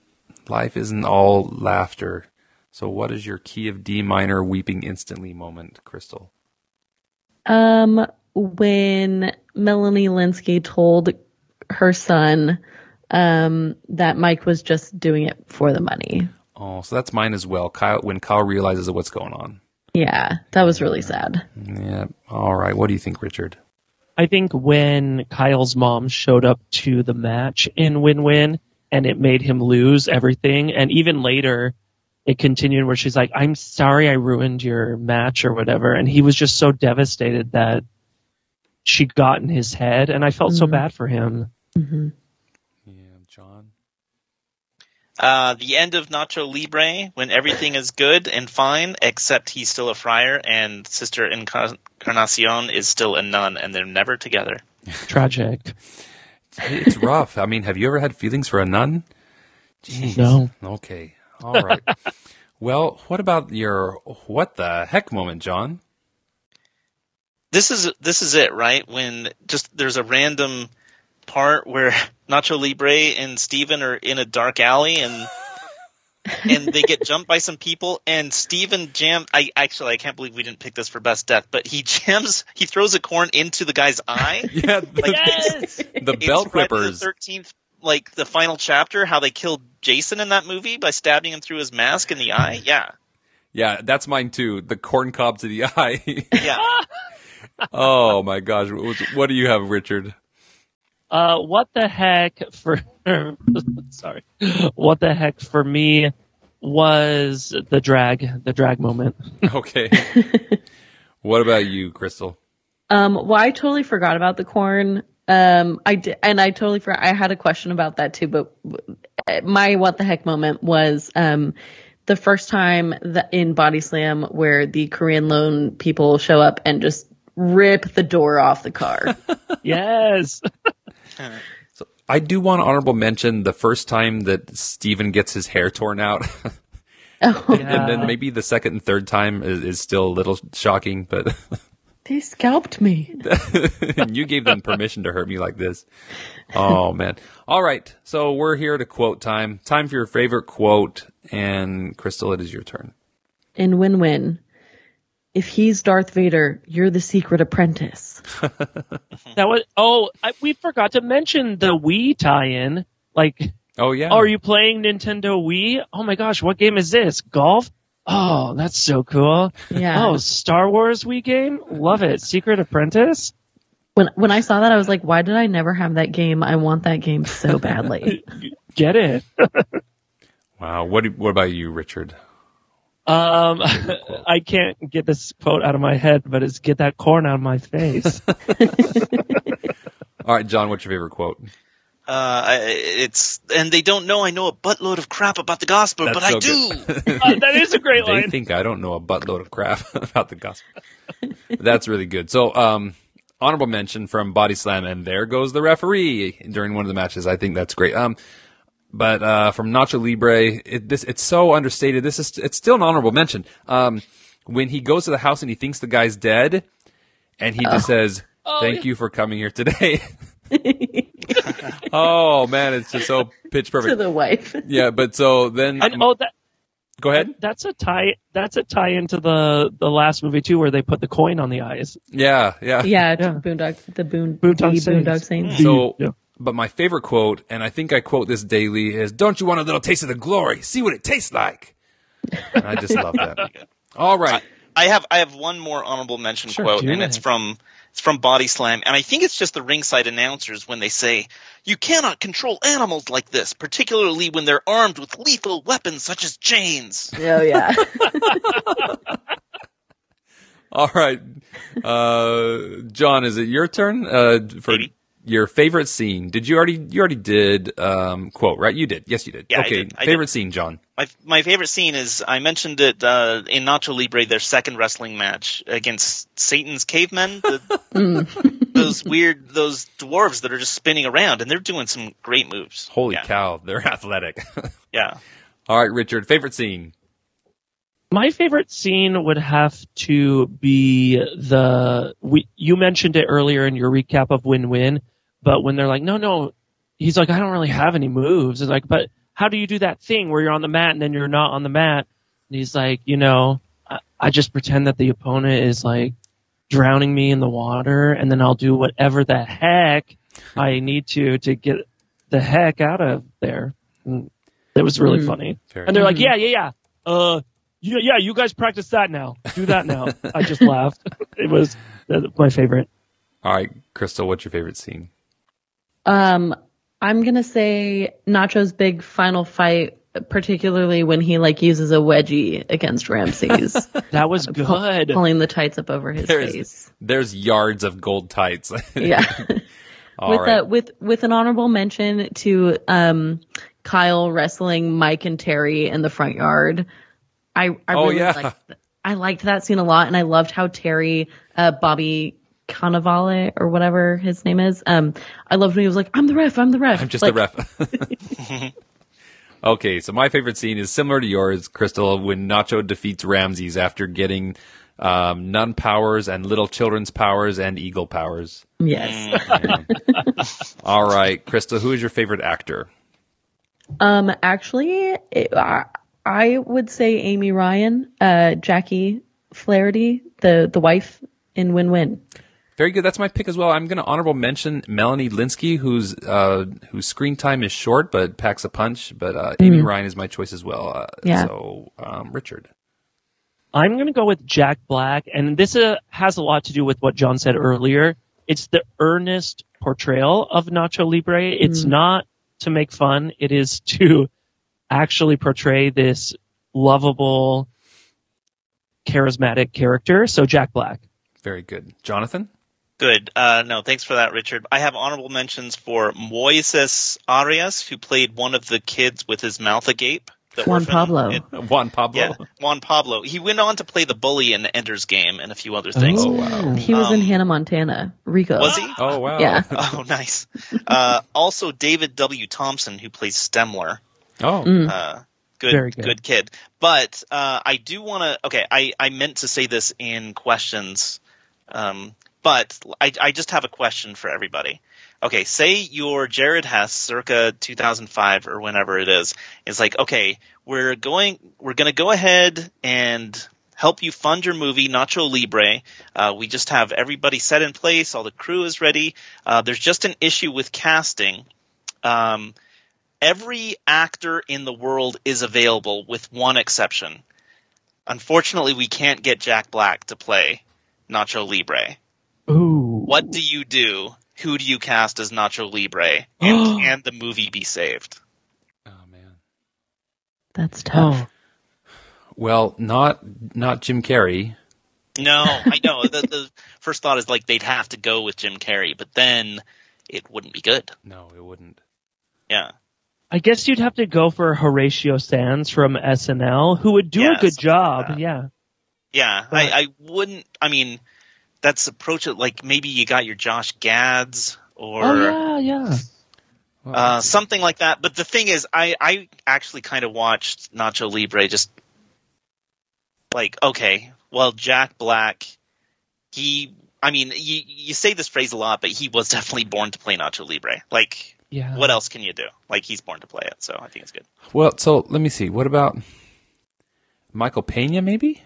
Life isn't all laughter. So, what is your key of D minor weeping instantly moment, Christel? Um, when Melanie Lynskey told her son um, that Mike was just doing it for the money. Oh, so that's mine as well. Kyle, when Kyle realizes what's going on. Yeah, that was really sad. Yeah. All right. What do you think, Richard? I think when Kyle's mom showed up to the match in Win Win and it made him lose everything, and even later it continued where she's like, I'm sorry I ruined your match or whatever. And he was just so devastated that she got in his head, and I felt so bad for him. hmm Jon. Uh, the end of Nacho Libre, when everything is good and fine, except he's still a friar and Sister Encarnacion is still a nun, and they're never together. Tragic. It's rough. I mean, have you ever had feelings for a nun? Jeez. No. Okay. All right. well, what about your what the heck moment, Jon? this is this is it, right? When just there's a random part where Nacho Libre and Steven are in a dark alley and and they get jumped by some people and Steven jam I actually I can't believe we didn't pick this for best death, but he jams he throws a corn into the guy's eye. Yeah, the, Like, Yes. the belt Friday whippers. The Thirteenth, like the final chapter, how they killed Jason in that movie by stabbing him through his mask in the eye. Yeah, Yeah, that's mine too. The corn cob to the eye. yeah. oh my gosh, what, what do you have, Richard? Uh, what the heck for? sorry, what the heck for me was the drag, the drag moment. Okay. what about you, Christel? Um, well, I totally forgot about the corn. Um, I did, and I totally forgot. I had a question about that too, but my what the heck moment was um the first time that in Body Slam where the Korean loan people show up and just rip the door off the car. Yes, I do want to honorable mention the first time that Steven gets his hair torn out. oh, and then maybe the second and third time is, is still a little shocking, but they scalped me. you gave them permission to hurt me like this. Oh man. All right. So we're here to quote time. Time for your favorite quote. And Christel, it is your turn. In win-win. If he's Darth Vader, you're the secret apprentice. that was. Oh, I, we forgot to mention the Wii tie-in. Like, Oh yeah. are you playing Nintendo Wii? Oh my gosh, what game is this? Golf? Oh, that's so cool. Yeah. Oh, Star Wars Wii game? Love it. Secret Apprentice? When when I saw that, I was like, why did I never have that game? I want that game so badly. Get it. Wow. What What about you, Richard? Um, I can't get this quote out of my head, but it's get that corn out of my face. All right, John. What's your favorite quote? Uh, it's and they don't know I know a buttload of crap about the gospel, That's but I so do. Uh, that is a great They line. think I don't know a buttload of crap about the gospel. That's really good. So, um, honorable mention from Body Slam, and there goes the referee during one of the matches. I think that's great. Um, but uh, from Nacho Libre, it, this it's so understated. This is it's still an honorable mention. Um, when he goes to the house and he thinks the guy's dead, and he just says, "Thank you for coming here today." oh man, it's just so pitch perfect to the wife. Yeah, but so then And oh, that go ahead. that's a tie. That's a tie into the the last movie too, where they put the coin on the eyes. Yeah, yeah, Yeah, Yeah. Boondock, the Boon, Boondock the Saints. Boondock Saints. So, Yeah. But my favorite quote, and I think I quote this daily, is "Don't you want a little taste of the glory? See what it tastes like." And I just love that. All right, I have I have one more honorable mention Sure, quote, and it's from it's from Body Slam, and I think it's just the ringside announcers when they say, "You cannot control animals like this, particularly when they're armed with lethal weapons such as chains." Oh yeah. all right. Uh, Jon, is it your turn uh, for Maybe. Your favorite scene? Did you already? You already did um, quote right? You did. Yes, you did. Yeah, I okay. did. I favorite did. scene, Jon. My my favorite scene is I mentioned it uh, in Nacho Libre, their second wrestling match against Satan's cavemen. The, those weird those dwarves that are just spinning around, and they're doing some great moves. Holy yeah. cow, they're athletic. Yeah. all right, Richard. Favorite scene. My favorite scene would have to be the we, you mentioned it earlier in your recap of Win Win, but when they're like, no, no, he's like, I don't really have any moves. It's like, but how do you do that thing where you're on the mat and then you're not on the mat? And he's like, you know, I, I just pretend that the opponent is like drowning me in the water, and then I'll do whatever the heck I need to to get the heck out of there. And it was really Mm. funny. Fair And they're like, yeah, yeah, yeah. Uh, yeah, yeah, you guys practice that now. Do that now. I just laughed. It was uh, my favorite. All right, Christel. What's your favorite scene? Um, I'm gonna say Nacho's big final fight, particularly when he like uses a wedgie against Ramses, That was good. pulling the tights up over his There's- face. There's yards of gold tights. Yeah. All with right. a, with with an honorable mention to um Kyle wrestling Mike and Terry in the front yard. I I Oh, really yeah. liked I liked that scene a lot, and I loved how Terry uh, Bobby Cannavale or whatever his name is. Um, I loved when he was like, "I'm the ref, I'm the ref." I'm just like, the ref. okay, so my favorite scene is similar to yours, Christel, when Nacho defeats Ramses after getting um, nun powers and little children's powers and eagle powers. Yes. All right, Christel, who is your favorite actor? Um, actually, it, I, I would say Amy Ryan, uh, Jackie Flaherty, the the wife in Win Win. Very good. That's my pick as well. I'm going to honorable mention Melanie Lynskey, whose uh, whose screen time is short but packs a punch. But uh, Amy Ryan is my choice as well. Uh, Yeah. So, um, Richard. I'm going to go with Jack Black, and this uh, has a lot to do with what Jon said earlier. It's the earnest portrayal of Nacho Libre. It's not to make fun. It is to actually portray this lovable, charismatic character. So Jack Black. Very good. Jonathan. Good. Uh, no, thanks for that, Richard. I have honorable mentions for Moises Arias, who played one of the kids with his mouth agape. the Juan orphan Pablo. in- Juan Pablo. yeah, Juan Pablo. He went on to play the bully in the Ender's Game and a few other things. Oh, wow. He was in Um, Hannah Montana. Rico. Was he? Oh, wow. Yeah. Oh, nice. Uh, also, David W. Thompson, who plays Stemler. Oh, Uh, good, Very good, good. kid. But uh, I do want to. Okay, I, I meant to say this in questions, um, but I, I just have a question for everybody. Okay, say you're Jared Hess, circa 2005 or whenever it is. It's like, okay, we're going, we're going to go ahead and help you fund your movie Nacho Libre. Uh, we just have everybody set in place, all the crew is ready. Uh, there's just an issue with casting. Um, every actor in the world is available with one exception. Unfortunately, we can't get Jack Black to play Nacho Libre. Ooh. What do you do? Who do you cast as Nacho Libre? And can the movie be saved? oh man. That's tough. Oh. Well, not not Jim Carrey. No, I know. the, the first thought is like they'd have to go with Jim Carrey, but then it wouldn't be good. No, it wouldn't. Yeah. I guess you'd have to go for Horatio Sanz from SNL, who would do Yeah, a good something like job. yeah. Yeah, I, I wouldn't. I mean, that's approach it like maybe you got your Josh Gads or Oh yeah, yeah. Well, uh, something like that. But the thing is, I I actually kind of watched Nacho Libre just like okay, well Jack Black, he. I mean, you you say this phrase a lot, but he was definitely born to play Nacho Libre. Like, Yeah. what else can you do? Like, he's born to play it, so I think it's good. well, so let me see. What about Michael Pena? Maybe.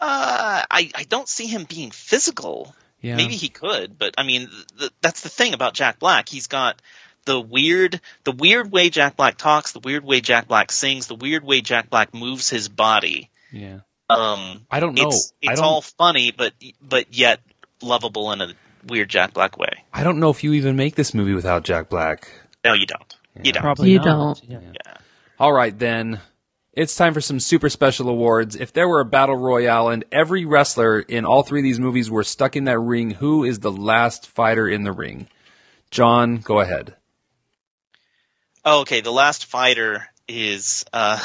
Uh, I I don't see him being physical. Yeah. Maybe he could, but I mean, th- that's the thing about Jack Black. He's got the weird, the weird way Jack Black talks, the weird way Jack Black sings, the weird way Jack Black moves his body. Yeah. Um, I don't know. it's it's don't. all funny, but but yet lovable in a weird Jack Black way. I don't know if you even make this movie without Jack Black. No, you don't. You don't. Probably You not. don't. Yeah. All right, then. It's time for some super special awards. If there were a battle royale and every wrestler in all three of these movies were stuck in that ring, who is the last fighter in the ring? Jon, go ahead. Oh, okay. The last fighter is uh,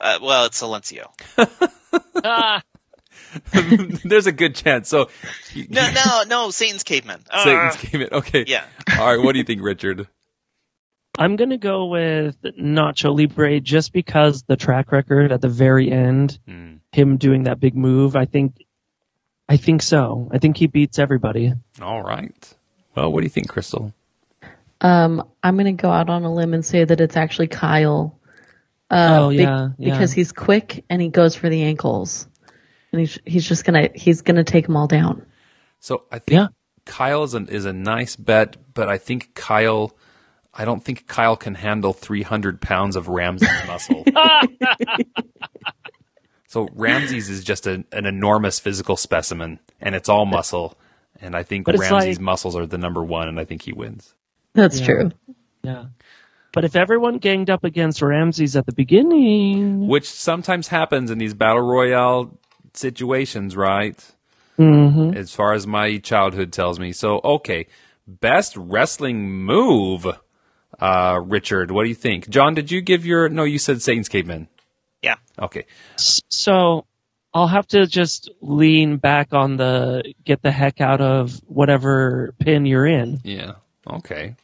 uh well, it's Silencio. Ah, There's a good chance. So, No, no, no. Satan's caveman. Uh, Satan's came in. Okay. Yeah. All right. What do you think, Richard? I'm gonna go with Nacho Libre just because the track record at the very end, Hmm. him doing that big move. I think, I think so. I think he beats everybody. All right. Well, what do you think, Christel? Um, I'm gonna go out on a limb and say that it's actually Kyle. Uh, Oh, be- yeah, yeah. because he's quick and he goes for the ankles, and he's he's just gonna he's gonna take them all down. So I think Yeah. Kyle is a, is a nice bet, but I think Kyle, I don't think Kyle can handle 300 pounds of Ramsey's muscle. so Ramsey's is just a, an enormous physical specimen, and it's all muscle. And I think But Ramsey's like- muscles are the number one, and I think he wins. That's Yeah. true. Yeah. But if everyone ganged up against Ramses at the beginning, Which sometimes happens in these battle royale situations, right? Mhm. As far as my childhood tells me. So, okay, best wrestling move. Uh, Richard, what do you think? Jon, did you give your? No, you said Satan's caveman. Yeah. Okay. so I'll have to just lean back on the get the heck out of whatever pin you're in. Yeah. Okay.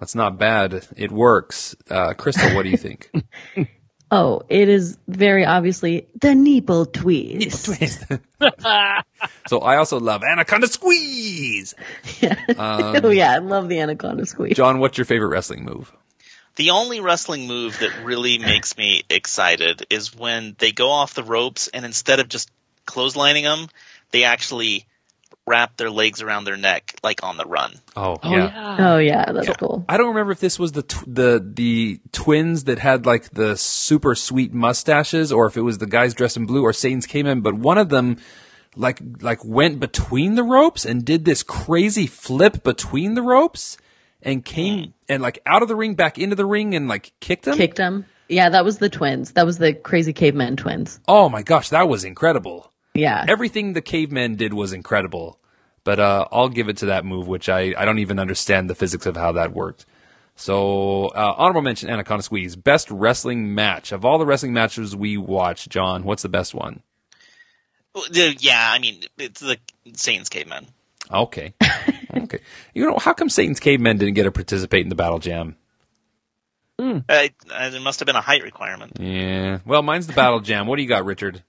That's not bad. It works. Uh, Christel, what do you think? Oh, it is very obviously the nipple twist. Twist. so I also love Anaconda Squeeze. Um, oh yeah, I love the anaconda squeeze. John, what's your favorite wrestling move? The only wrestling move that really makes me excited is when they go off the ropes and instead of just clotheslining them, they actually wrap their legs around their neck like on the run. Oh, Oh yeah. yeah. Oh yeah, that's cool. I don't remember if this was the tw- the the twins that had like the super sweet mustaches, or if it was the guys dressed in blue, or Satan's came in. But one of them, like like went between the ropes and did this crazy flip between the ropes, and came hmm. and like out of the ring back into the ring and like kicked him. Kicked him. Yeah, that was the twins. That was the crazy caveman twins. Oh my gosh, that was incredible. Yeah. Everything the cavemen did was incredible. But uh, I'll give it to that move, which I, I don't even understand the physics of how that worked. So, uh, honorable mention Anaconda Squeeze. Best wrestling match. Of all the wrestling matches we watched, Jon, what's the best one? Well, the- Yeah, I mean, it's the Satan's cavemen. Okay. okay. You know, how come Satan's cavemen didn't get to participate in the Battle Jam? Uh, uh, there must have been a height requirement. Yeah. Well, mine's the Battle Jam. What do you got, Richard?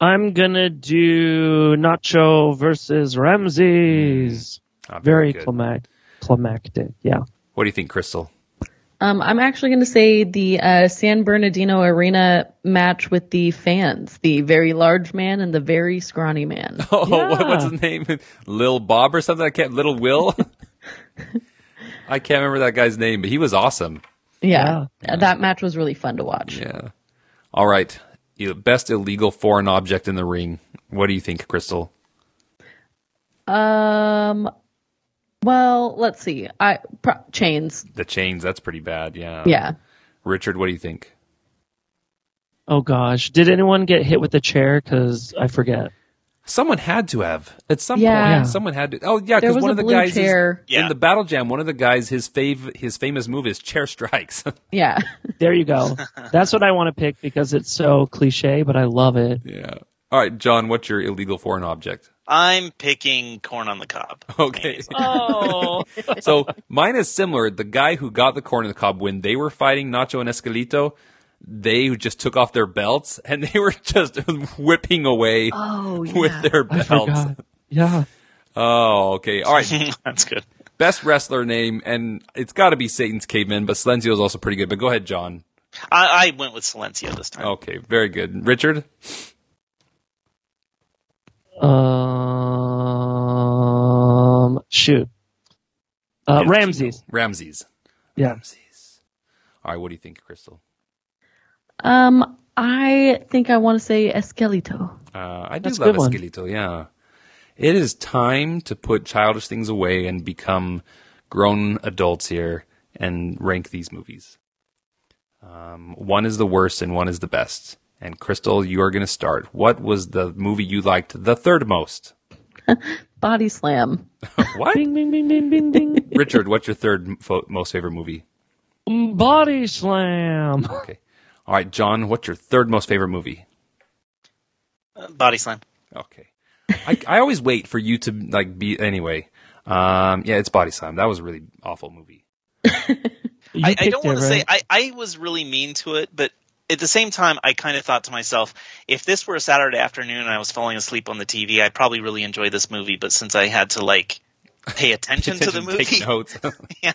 I'm gonna do Nacho versus Ramses. Not Very good. climac- climactic. Yeah. What do you think, Christel? Um, I'm actually going to say the uh, San Bernardino Arena match with the fans, the very large man and the very scrawny man. Oh, what, what's his name? Lil Bob or something? I can't. Little Will. I can't remember that guy's name, but he was awesome. Yeah, that match was really fun to watch. Yeah. All right. You- Best illegal foreign object in the ring. What do you think, Christel? Um, well, let's see. I pro- chains. The chains. That's pretty bad. Yeah. Yeah. Richard, what do you think? Oh gosh, did anyone get hit with a chair? Because I forget. Someone had to have at some Yeah. point. Someone had to. Oh yeah, because one a of the blue guys is- chair. in the battle jam. One of the guys, his fav, his famous move is chair strikes. Yeah. There you go. That's what I want to pick because it's so cliche, but I love it. yeah. All right, Jon. What's your illegal foreign object? I'm picking corn on the cob. Okay. Oh, so mine is similar. The guy who got the corn on the cob when they were fighting Nacho and Esqueleto, they just took off their belts and they were just whipping away Oh, with their belts. Yeah. Oh, okay. All right. That's good. Best wrestler name, and it's got to be Satan's Caveman, but Silencio is also pretty good. But go ahead, Jon. I, I went with Silencio this time. Okay, very good. Richard? Um, shoot. Uh, Ramses. Ramses. Yeah. Ramses. All right, what do you think, Christel? Um, I think I want to say Esqueleto. Uh, I do That's love good one. Yeah. It is time to put childish things away and become grown adults here and rank these movies. Um, one is the worst and one is the best. And Christel, you are going to start. What was the movie you liked the third most? Body slam. what? Bing, bing, bing, bing, bing, bing. Richard, what's your third fo- most favorite movie? Body slam. Okay. All right, Jon, what's your third most favorite movie? Uh, body slam. Okay. I, I always wait for you to like be anyway. Um, yeah, it's Body Slam. That was a really awful movie. I, I don't it, want to say? I, I was really mean to it, but at the same time, I kind of thought to myself, if this were a Saturday afternoon and I was falling asleep on the TV, I'd probably really enjoy this movie. But since I had to like pay attention, to the Attention, Take movie, notes. yeah,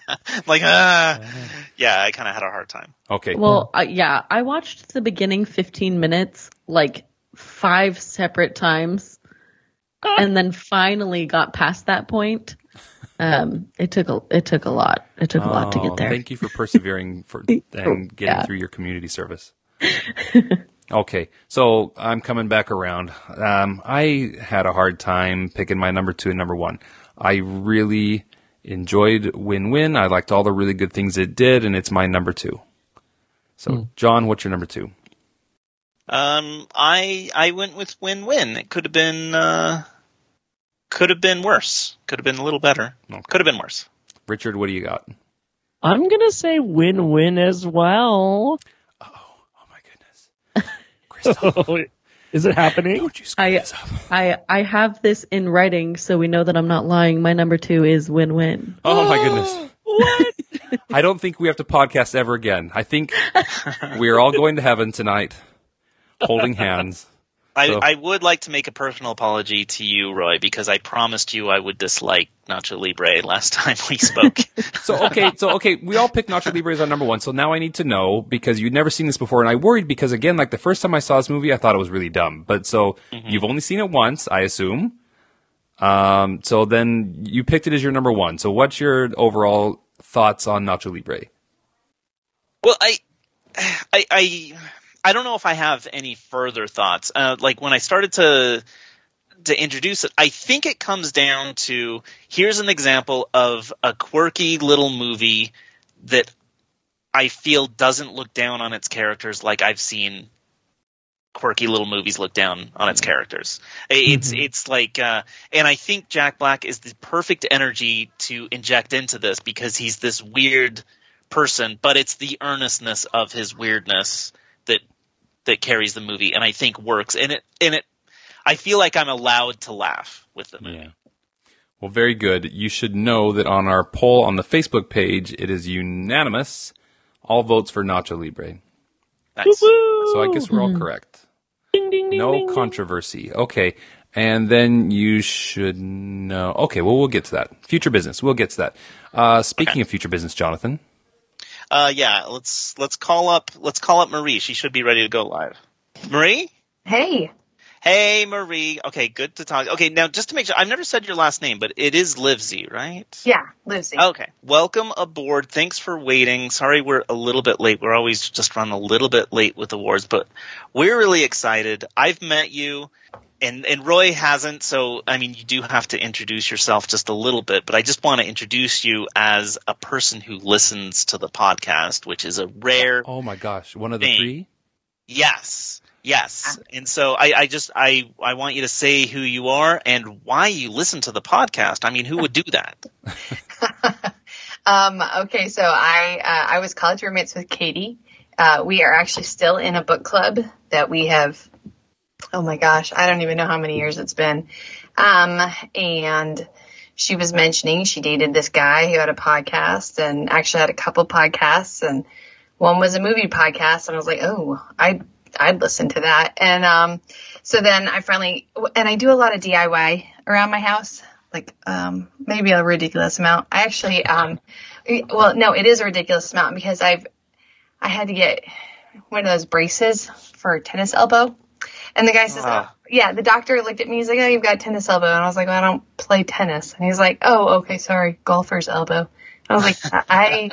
like ah, yeah, I kind of had a hard time. okay. Well, I yeah, I watched the beginning 15 minutes like five separate times, and then finally got past that point. Um, it took a it took a lot. It took a lot to Oh, get there. Thank you for persevering for and getting Yeah. through your community service. okay, so I'm coming back around. Um, I had a hard time picking my number two and number one. I really enjoyed Win Win. I liked all the really good things it did, and it's my number two. So, Jon, what's your number two? Um, I I went with win win. It could have been uh, could have been worse. Could have been a little better. Could have been worse. Richard, what do you got? I'm gonna say win-win as well. Oh, oh my goodness. Christel, Is it happening? don't you screw I this up. I I have this in writing, so we know that I'm not lying. My number two is win win. Oh my goodness. What? I don't think we have to podcast ever again. I think we are all going to heaven tonight, holding hands. I, So- I would like to make a personal apology to you, Roy, because I promised you I would dislike Nacho Libre last time we spoke. So okay, so okay, we all picked Nacho Libre as our number one. So now I need to know because you'd never seen this before, and I worried because again, like the first time I saw this movie, I thought it was really dumb. But so you've only seen it once, I assume. Um, so then you picked it as your number one. So what's your overall thoughts on Nacho Libre? Well, I, I, I, I don't know if I have any further thoughts. Uh, like when I started to to introduce it, I think it comes down to here's an example of a quirky little movie that I feel doesn't look down on its characters like I've seen quirky little movies look down on its characters. It's it's like, uh, and I think Jack Black is the perfect energy to inject into this because he's this weird person, but it's the earnestness of his weirdness that that carries the movie, and I think works. And it and it, I feel like I'm allowed to laugh with the movie. Yeah. Well, very good. You should know that on our poll on the Facebook page, it is unanimous. All votes for Nacho Libre. Nice. So I guess we're all correct. Ding, ding, ding, No ding. controversy. Okay. And then you should know. Okay, well, we'll get to that. Future business. We'll get to that. Uh, speaking of future business, Jonathan. Uh, yeah, let's let's call up let's call up Marie. She should be ready to go live. Marie. Hey. Hey, Marie. Okay, good to talk. Okay, now just to make sure, I've never said your last name, but it is Livesey, right? Yeah, Lucy. Okay. Welcome aboard. Thanks for waiting. Sorry we're a little bit late. We're always just run a little bit late with awards, but we're really excited. I've met you and and Roy hasn't, so I mean you do have to introduce yourself just a little bit, but I just want to introduce you as a person who listens to the podcast, which is a rare Oh my gosh, one of the Thank- three? Yes. Yes. And so I, I just I I want you to say who you are and why you listen to the podcast. I mean, who would do that? Um, okay, so I uh, I was college roommates with Katie. Uh, we are actually still in a book club that we have. Oh my gosh, I don't even know how many years it's been. Um, and she was mentioning she dated this guy who had a podcast and actually had a couple podcasts and one was a movie podcast and I was like, oh, I I'd listen to that. And um, so then I finally and I do a lot of DIY around my house, like um, maybe a ridiculous amount. I actually um, well, no, it is a ridiculous amount because I've I had to get one of those braces for tennis elbow. And the guy says, Ah. yeah, the doctor looked at me. He's like, oh, you've got tennis elbow. And I was like, well, I don't play tennis. And he's like, oh, okay, sorry, golfer's elbow. I was like, I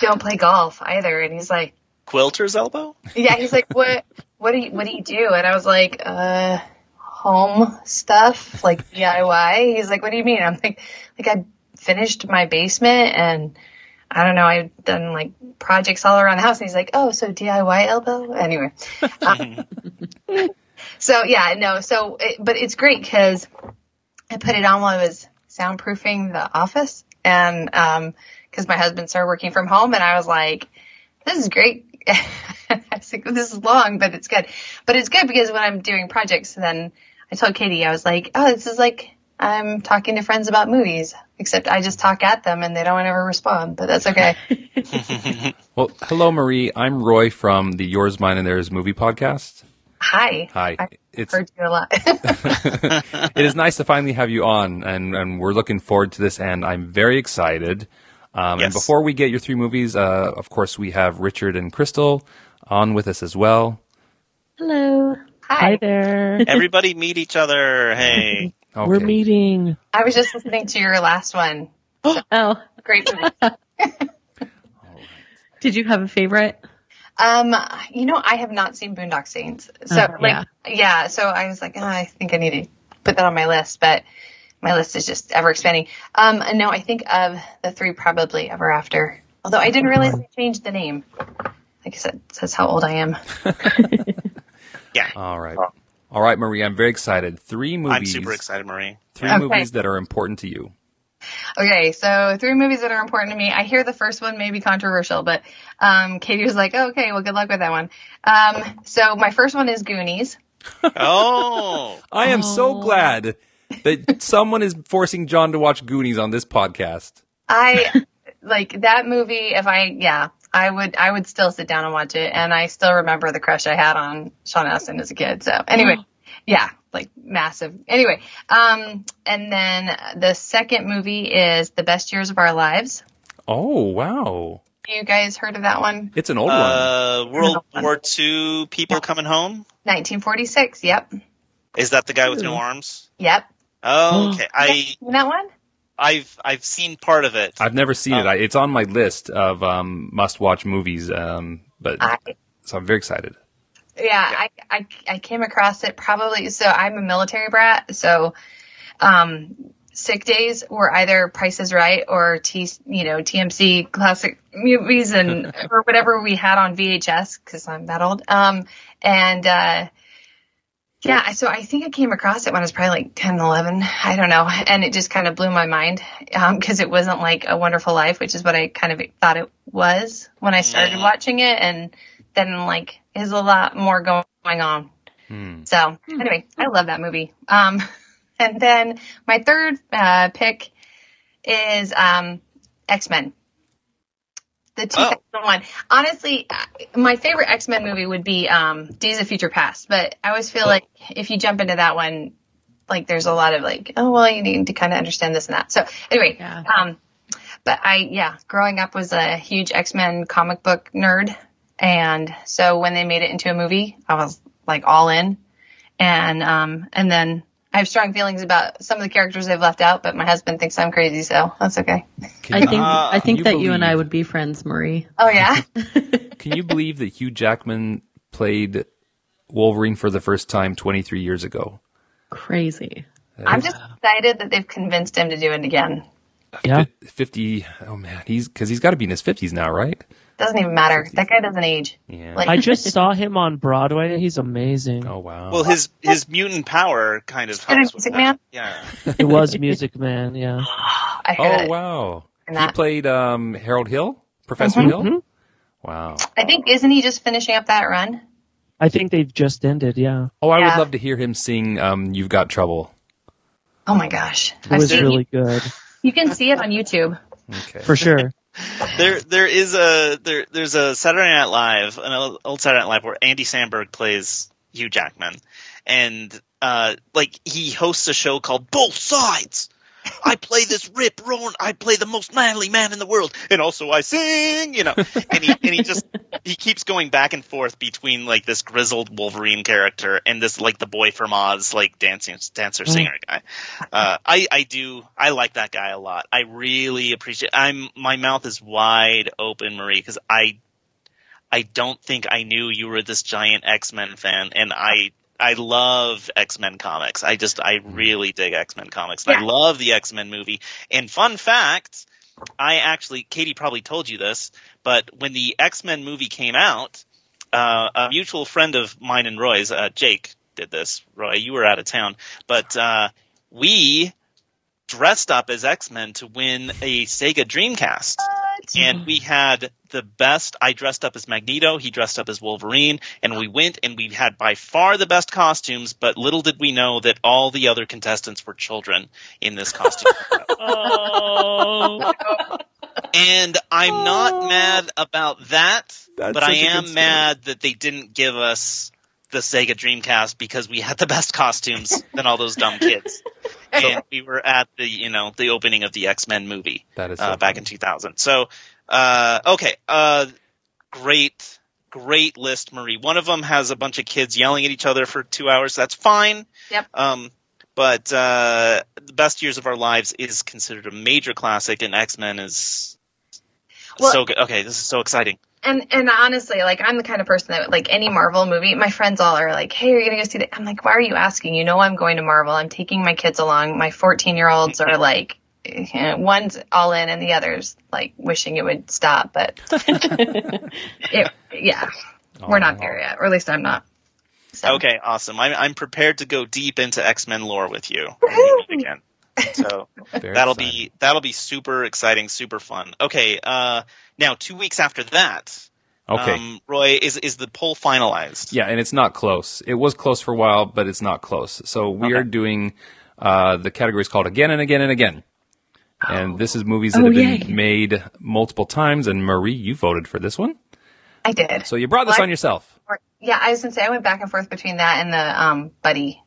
don't play golf either. And he's like, Quilter's elbow? yeah, he's like, what, what do you, what do you do? And I was like, uh, home stuff, like DIY. He's like, what do you mean? I'm like, like I finished my basement and I don't know, I've done like projects all around the house. And he's like, oh, so DIY elbow? Anyway. Um, so yeah, no, so, it, but it's great because I put it on while I was soundproofing the office and, um, cause my husband started working from home and I was like, this is great. I was like, this is long, but it's good. But it's good because when I'm doing projects, then I told Katie, I was like, oh, this is like, I'm talking to friends about movies, except I just talk at them and they don't ever respond, but that's okay. Well, hello, Marie. I'm Roy from the Yours, Mine, and Theirs movie podcast. Hi. Hi. I've It's heard you a lot. it is nice to finally have you on, and, and we're looking forward to this, and I'm very excited. Um, And before we get your three movies, uh, of course, we have Richard and Christel on with us as well. Hello. Hi Hi. there. Everybody meet each other. Hey. Okay. We're meeting. I was just listening to your last one. Oh, Great movie. did you have a favorite? Um, you know, I have not seen Boondock Saints. So Oh, like, yeah. So I was like, oh, I think I need to put that on my list, but my list is just ever expanding. Um, and no, I think of the three probably ever after. Although I didn't realize they changed the name. Like I said, says how old I am. Yeah. All right. All right, Marie, I'm very excited. Three movies. I'm super excited, Marie. Three Okay. movies that are important to you. Okay, so three movies that are important to me. I hear the first one may be controversial, but um, Katie was like, oh, "Okay, well, good luck with that one." Um, so my first one is Goonies. Oh. I am so Oh. glad that someone is forcing Jon to watch Goonies on this podcast. I like that movie. If I, yeah, I would, I would still sit down and watch it, and I still remember the crush I had on Sean Astin as a kid. So anyway, yeah, like massive. Anyway, um, and then the second movie is The Best Years of Our Lives. Oh wow, You guys heard of that one? it's an old one. Uh, World War II people coming home. 1946. Yep. Is that the guy with no arms? Yep. Oh, okay. I Seen that one? I've I've seen part of it. I've never seen it. Oh. I, it's on my list of um, must-watch movies. Um, but I, so I'm very excited. Yeah, I, I I came across it probably. So I'm a military brat. So, um, sick days were either Price is Right or T, you know, TMC classic movies and or whatever we had on VHS because I'm that old. Um, and uh, yeah, so I think I came across it when I was probably like 10, 11. I don't know, and it just kind of blew my mind because it wasn't like A Wonderful Life, which is what I kind of thought it was when I started Mhm. watching it, and then like there's a lot more going on. Hmm. So anyway, I love that movie. Um, and then my third uh, pick is um, X Men. The 2001. Honestly, uh, my favorite X Men movie would be um, Days of Future Past, but I always feel like if you jump into that one, like there's a lot of like, oh well, you need to kind of understand this and that. So anyway, Yeah. um, but I yeah, growing up was a huge X Men comic book nerd, and so when they made it into a movie, I was like all in, and um, and then I have strong feelings about some of the characters they've left out, but my husband thinks I'm crazy, so that's okay. Can I you, think Uh, I think you that you and I would be friends, Marie. Oh yeah, can you believe that Hugh Jackman played Wolverine for the first time 23 years ago? Crazy. I'm just excited that they've convinced him to do it again. Yeah. 50. Oh man, he's because he's got to be in his 50s now, right? Doesn't even matter. That guy doesn't age. Yeah. Like I just saw him on Broadway. He's amazing. oh wow. well, his his mutant power kind of helps with Music that. Man? Yeah. It was Music Man. Yeah. I heard oh wow. And He played um, Harold Hill, Professor Mhm. Hill. Mhm. Wow. I think isn't he just finishing up that run? I think they've just ended. Yeah. Oh, I would love to hear him sing um, "You've Got Trouble." Oh my gosh, It I've was seen- really good. You can see it on YouTube. Okay. For sure. There, there is a there, there's a Saturday Night Live, an old, Saturday Night Live where Andy Samberg plays Hugh Jackman, and uh, like he hosts a show called Both Sides. I play this rip roaring. I play the most manly man in the world, and also I sing. You know, and he and he just he keeps going back and forth between like this grizzled Wolverine character and this like the boy from Oz like dancing dancer singer guy. Uh, I I do I like that guy a lot. I really appreciate. I'm my mouth is wide open, Marie, because I I don't think I knew you were this giant X Men fan, and I I love X Men comics. I just I really dig X Men comics. And I love the X Men movie. And fun fact, I actually Katie probably told you this, but when the X Men movie came out, uh, a mutual friend of mine and Roy's, uh, Jake, did this. Roy, you were out of town, but uh, we dressed up as X Men to win a Sega Dreamcast. And we had the best. I dressed up as Magneto. He dressed up as Wolverine. And we went and we had by far the best costumes, but little did we know that all the other contestants were children in this costume. Oh. and I'm not oh. mad about that, That's but I such a good am mad that they didn't give us the Sega Dreamcast because we had the best costumes than all those dumb kids. and we were at the, you know, the opening of the X-Men movie That is so uh, back in 2000. So, uh, okay, uh, great, great list, Marie. One of them has a bunch of kids yelling at each other for two hours. That's fine. Yep. Um, but uh, the best years of our lives is considered a major classic, and X Men is Well- so good. Okay, this is so exciting. And and honestly, like I'm the kind of person that like any Marvel movie, my friends all are like, "Hey, are you gonna go see that?" I'm like, "Why are you asking? You know, I'm going to Marvel. I'm taking my kids along. My 14 year olds are like, one's all in, and the other's like wishing it would stop. But it, yeah, we're not there yet, or at least I'm not. So, Okay, awesome. I'm I'm prepared to go deep into X Men lore with you again. So Very that'll exciting. be that'll be super exciting, super fun. Okay, uh, now two weeks after that, okay. um, Roy is is the poll finalized? Yeah, and it's not close. It was close for a while, but it's not close. So we Okay. are doing uh, the categories called again and again and again. And this is movies that Oh, have been yay. made multiple times. And Marie, you voted for this one. I did. So you brought this Well, on yourself. Yeah, I was gonna say I went back and forth between that and the um buddy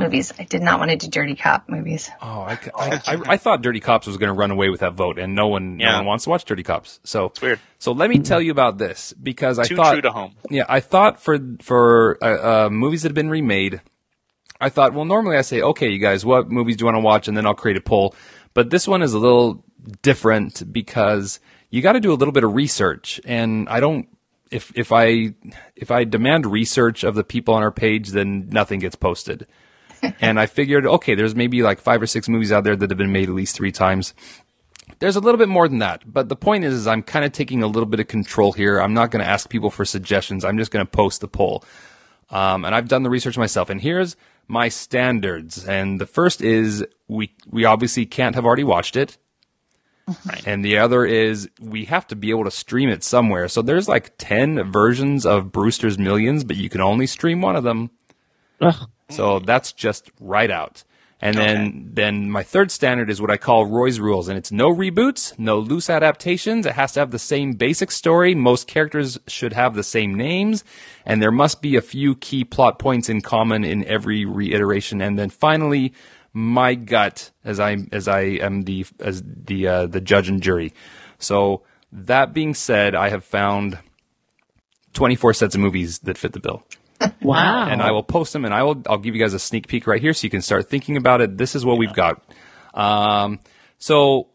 movies. I did not want to do dirty cop movies. Oh, I, I, I, I thought Dirty Cops was going to run away with that vote, and no one, no one wants to watch Dirty Cops. So It's weird. So let me tell you about this because I Too thought, true to home. yeah, I thought for for uh, uh, movies that have been remade, I thought, well, normally I say, okay, you guys, what movies do you want to watch, and then I'll create a poll. But this one is a little different because you got to do a little bit of research, and I don't. If if I if I demand research of the people on our page, then nothing gets posted. And I figured, okay, there's maybe like five or six movies out there that have been made at least three times. There's a little bit more than that, but the point is, is I'm kind of taking a little bit of control here. I'm not going to ask people for suggestions. I'm just going to post the poll. Um, and I've done the research myself. And here's my standards. And the first is we we obviously can't have already watched it. And the other is we have to be able to stream it somewhere. So there's like 10 versions of Brewster's Millions, but you can only stream one of them. Ugh. So that's just right out. And then, then my third standard is what I call Roy's rules, and it's no reboots, no loose adaptations. It has to have the same basic story. Most characters should have the same names, and there must be a few key plot points in common in every reiteration. And then finally, my gut, as I as I am the as the uh, the judge and jury. So that being said, I have found twenty four sets of movies that fit the bill Wow. and I will post them, and I will. I'll give you guys a sneak peek right here, so you can start thinking about it. This is what we've got. Um, so,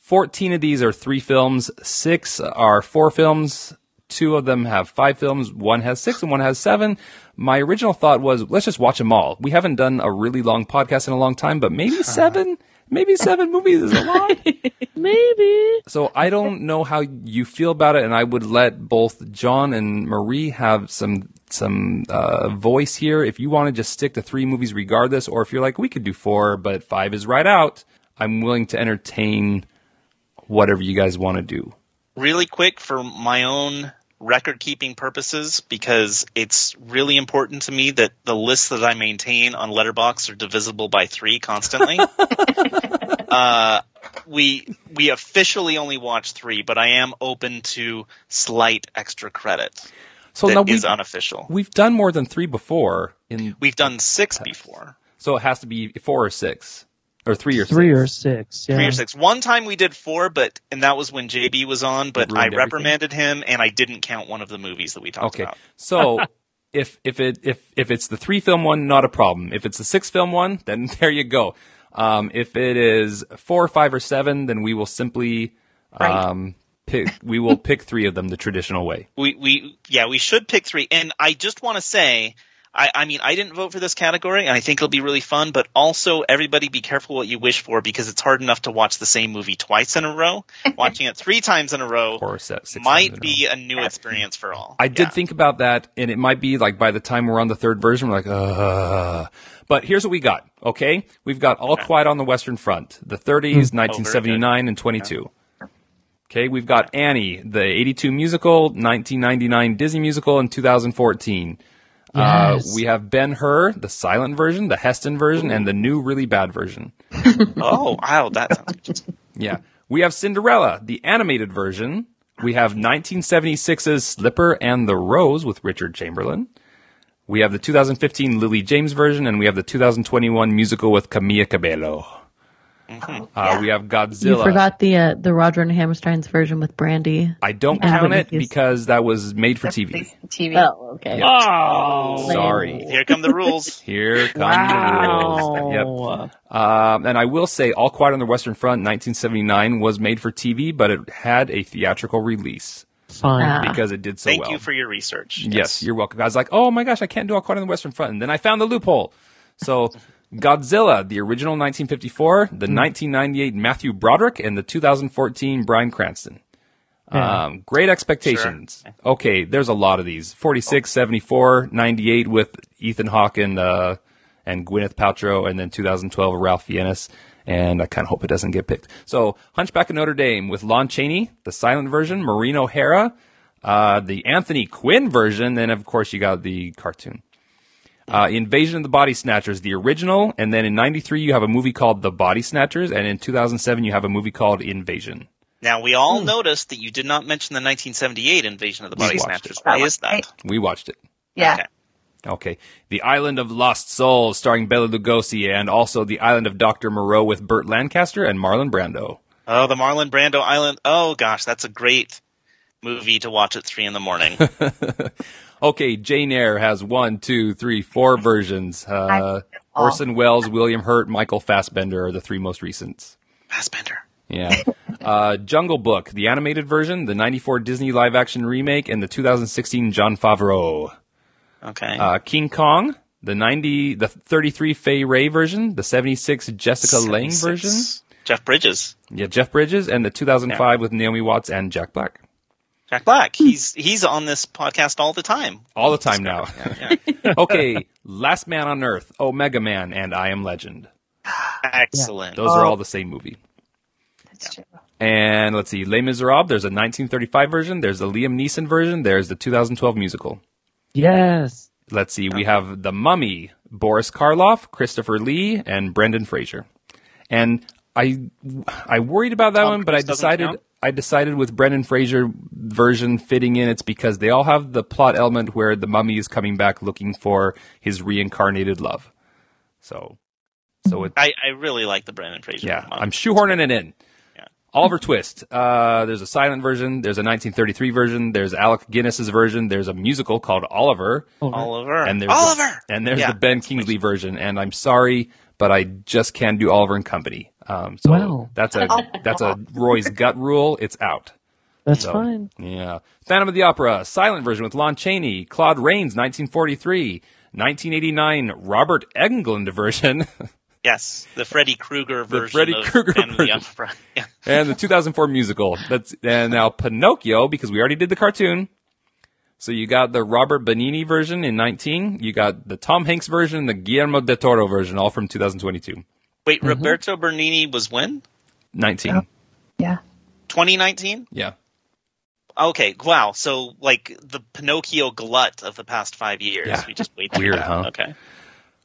fourteen of these are three films. Six are four films. Two of them have five films. One has six, and one has seven. My original thought was, let's just watch them all. We haven't done a really long podcast in a long time, but maybe seven. Maybe seven movies is a lot. Maybe. So I don't know how you feel about it, and I would let both Jon and Marie have some some uh, voice here. If you want to just stick to three movies regardless, or if you're like we could do four, but five is right out, I'm willing to entertain whatever you guys want to do. really quick for my own record keeping purposes because it's really important to me that the lists that I maintain on Letterboxd are divisible by three constantly. uh, we we officially only watch three, but I am open to slight extra credit So that now is unofficial. we've done more than three before, in We've done six before. so it has to be four or six, or three or Three six. or six. Yeah. Three or six. One time we did four, but and that was when JB was on. But I ruined everything. reprimanded him, and I didn't count one of the movies that we talked Okay. about. So if if it if if it's the three film one, not a problem. If it's the six film one, then there you go. Um, if it is four, five, or seven, then we will simply um, pick. We will pick three of them the traditional way. We we yeah we should pick three. And I just want to say, I I mean I didn't vote for this category, and I think it'll be really fun. But also, everybody be careful what you wish for because it's hard enough to watch the same movie twice in a row. Watching it three times in a row Or se- six might a be a new experience for all. I did Yeah. think about that, and it might be like by the time we're on the third version, we're like, uh. But here's what we got. Okay, we've got All Quiet on the Western Front, the 30s, 1979, and 22. Okay, we've got Annie, the 82 musical, 1999 Disney musical, and 2014. Uh, we have Ben Hur, the silent version, the Heston version, and the new really bad version. Oh wow, that sounds good. Yeah. We have Cinderella, the animated version. We have 1976's Slipper and the Rose with Richard Chamberlain. We have the 2015 Lily James version, and we have the 2021 musical with Camila Cabello. Uh, we have Godzilla. You forgot the uh, the Roger and Hammerstein's version with Brandy. I don't And count the it Mickey's. because that was made for TV. TV. Oh, okay. Oh. Sorry. Here come the rules. Here come the rules. Yep. Um, and I will say, All Quiet on the Western Front, 1979, was made for TV, but it had a theatrical release Fine. Ah. because it did so Thank well. you for your research. Yes, you're welcome. I was like, oh my gosh, I can't do All Quiet on the Western Front. And then I found the loophole. So, Godzilla, the original 1954, the Hmm. 1998 Matthew Broderick, and the 2014 Bryan Cranston. Yeah. Um, great expectations. Okay, there's a lot of these. 46, 74, 98 with Ethan Hawke and, uh, and Gwyneth Paltrow, and then 2012 Ralph Fiennes. And I kind of hope it doesn't get picked. So, Hunchback of Notre Dame with Lon Chaney, the silent version, Maureen O'Hara, uh, the Anthony Quinn version, and of course you got the cartoon. Uh, Invasion of the Body Snatchers, the original, and then in '93 you have a movie called The Body Snatchers, and in 2007 you have a movie called Invasion. Now we all noticed that you did not mention the 1978 Invasion of the Body Snatchers. it. Why That is that? We watched it. Yeah. Okay. Okay. The Island of Lost Souls, starring Bela Lugosi, and also The Island of Dr. Moreau with Burt Lancaster and Marlon Brando. Oh, the Marlon Brando Island. Oh gosh, that's a great movie to watch at three in the morning. Okay, Jane Eyre has one, two, three, four versions. Uh, Orson Welles, William Hurt, Michael Fassbender are the three most recent. Fassbender. Yeah. Uh, Jungle Book, the animated version, the 94 Disney live action remake, and the 2016 Jon Favreau. Okay. Uh, King Kong, the 90, the 33 Fay Wray version, the 76 Jessica Lange 76. version. Jeff Bridges. Yeah, Jeff Bridges, and the 2005 with Naomi Watts and Jack Black. Jack Black. He's he's on this podcast all the time. All the time now. Yeah, yeah. okay, Last Man on Earth, Omega Man, and I Am Legend. Excellent. Those are oh. all the same movie. That's true. And let's see, Les Miserables, there's a 1935 version, there's the Liam Neeson version, there's the 2012 musical. Yes. Let's see, we have The Mummy, Boris Karloff, Christopher Lee, and Brendan Fraser. And I I worried about that Tom one, but I decided count? I decided with Brendan Fraser version fitting in, it's because they all have the plot element where the mummy is coming back looking for his reincarnated love. So, so it, I, I really like the Brendan Fraser. yeah, one. I'm shoehorning it in. Yeah. Oliver Twist. Uh, there's a silent version. There's a 1933 version. There's Alec Guinness's version. There's a musical called Oliver. Oliver. And there's Oliver. The, and there's Yeah, the Ben Kingsley version. And I'm sorry, but I just can't do Oliver and Company. Um, so Wow. that's a that's a Roy's gut rule. It's out. That's So, fine. Yeah. Phantom of the Opera, silent version with Lon Chaney, Claude Rains, 1943, 1989, Robert Englund version, Yes, the Freddy Krueger version. The Freddy Krueger Phantom of the version. Opera. Yeah. and the 2004 musical. That's and now Pinocchio because we already did the cartoon. So you got the Robert Benigni version in 19. You got the Tom Hanks version, the Guillermo del Toro version, all from 2022. Wait, Roberto Benigni was when? 19. Yeah. 2019? Yeah. Okay, wow. So, like, the Pinocchio glut of the past five years. Yeah. We just wait through Weird, that. huh? Okay.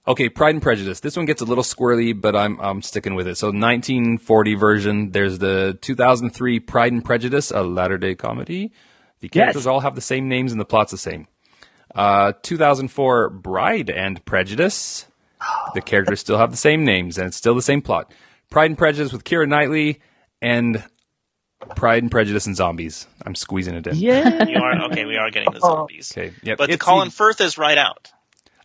Okay, Pride and Prejudice. This one gets a little squirrely, but I'm I'm sticking with it. So 1940 version. There's the 2003 Pride and Prejudice, a latter day comedy. The characters all have the same names and the plot's the same. Uh, 2004 Bride and Prejudice. The characters still have the same names and it's still the same plot. Pride and Prejudice with Keira Knightley and Pride and Prejudice and Zombies. I'm squeezing it in. Yeah. You are okay. We are getting the zombies. Okay. Yep. But the Colin the- Firth is right out.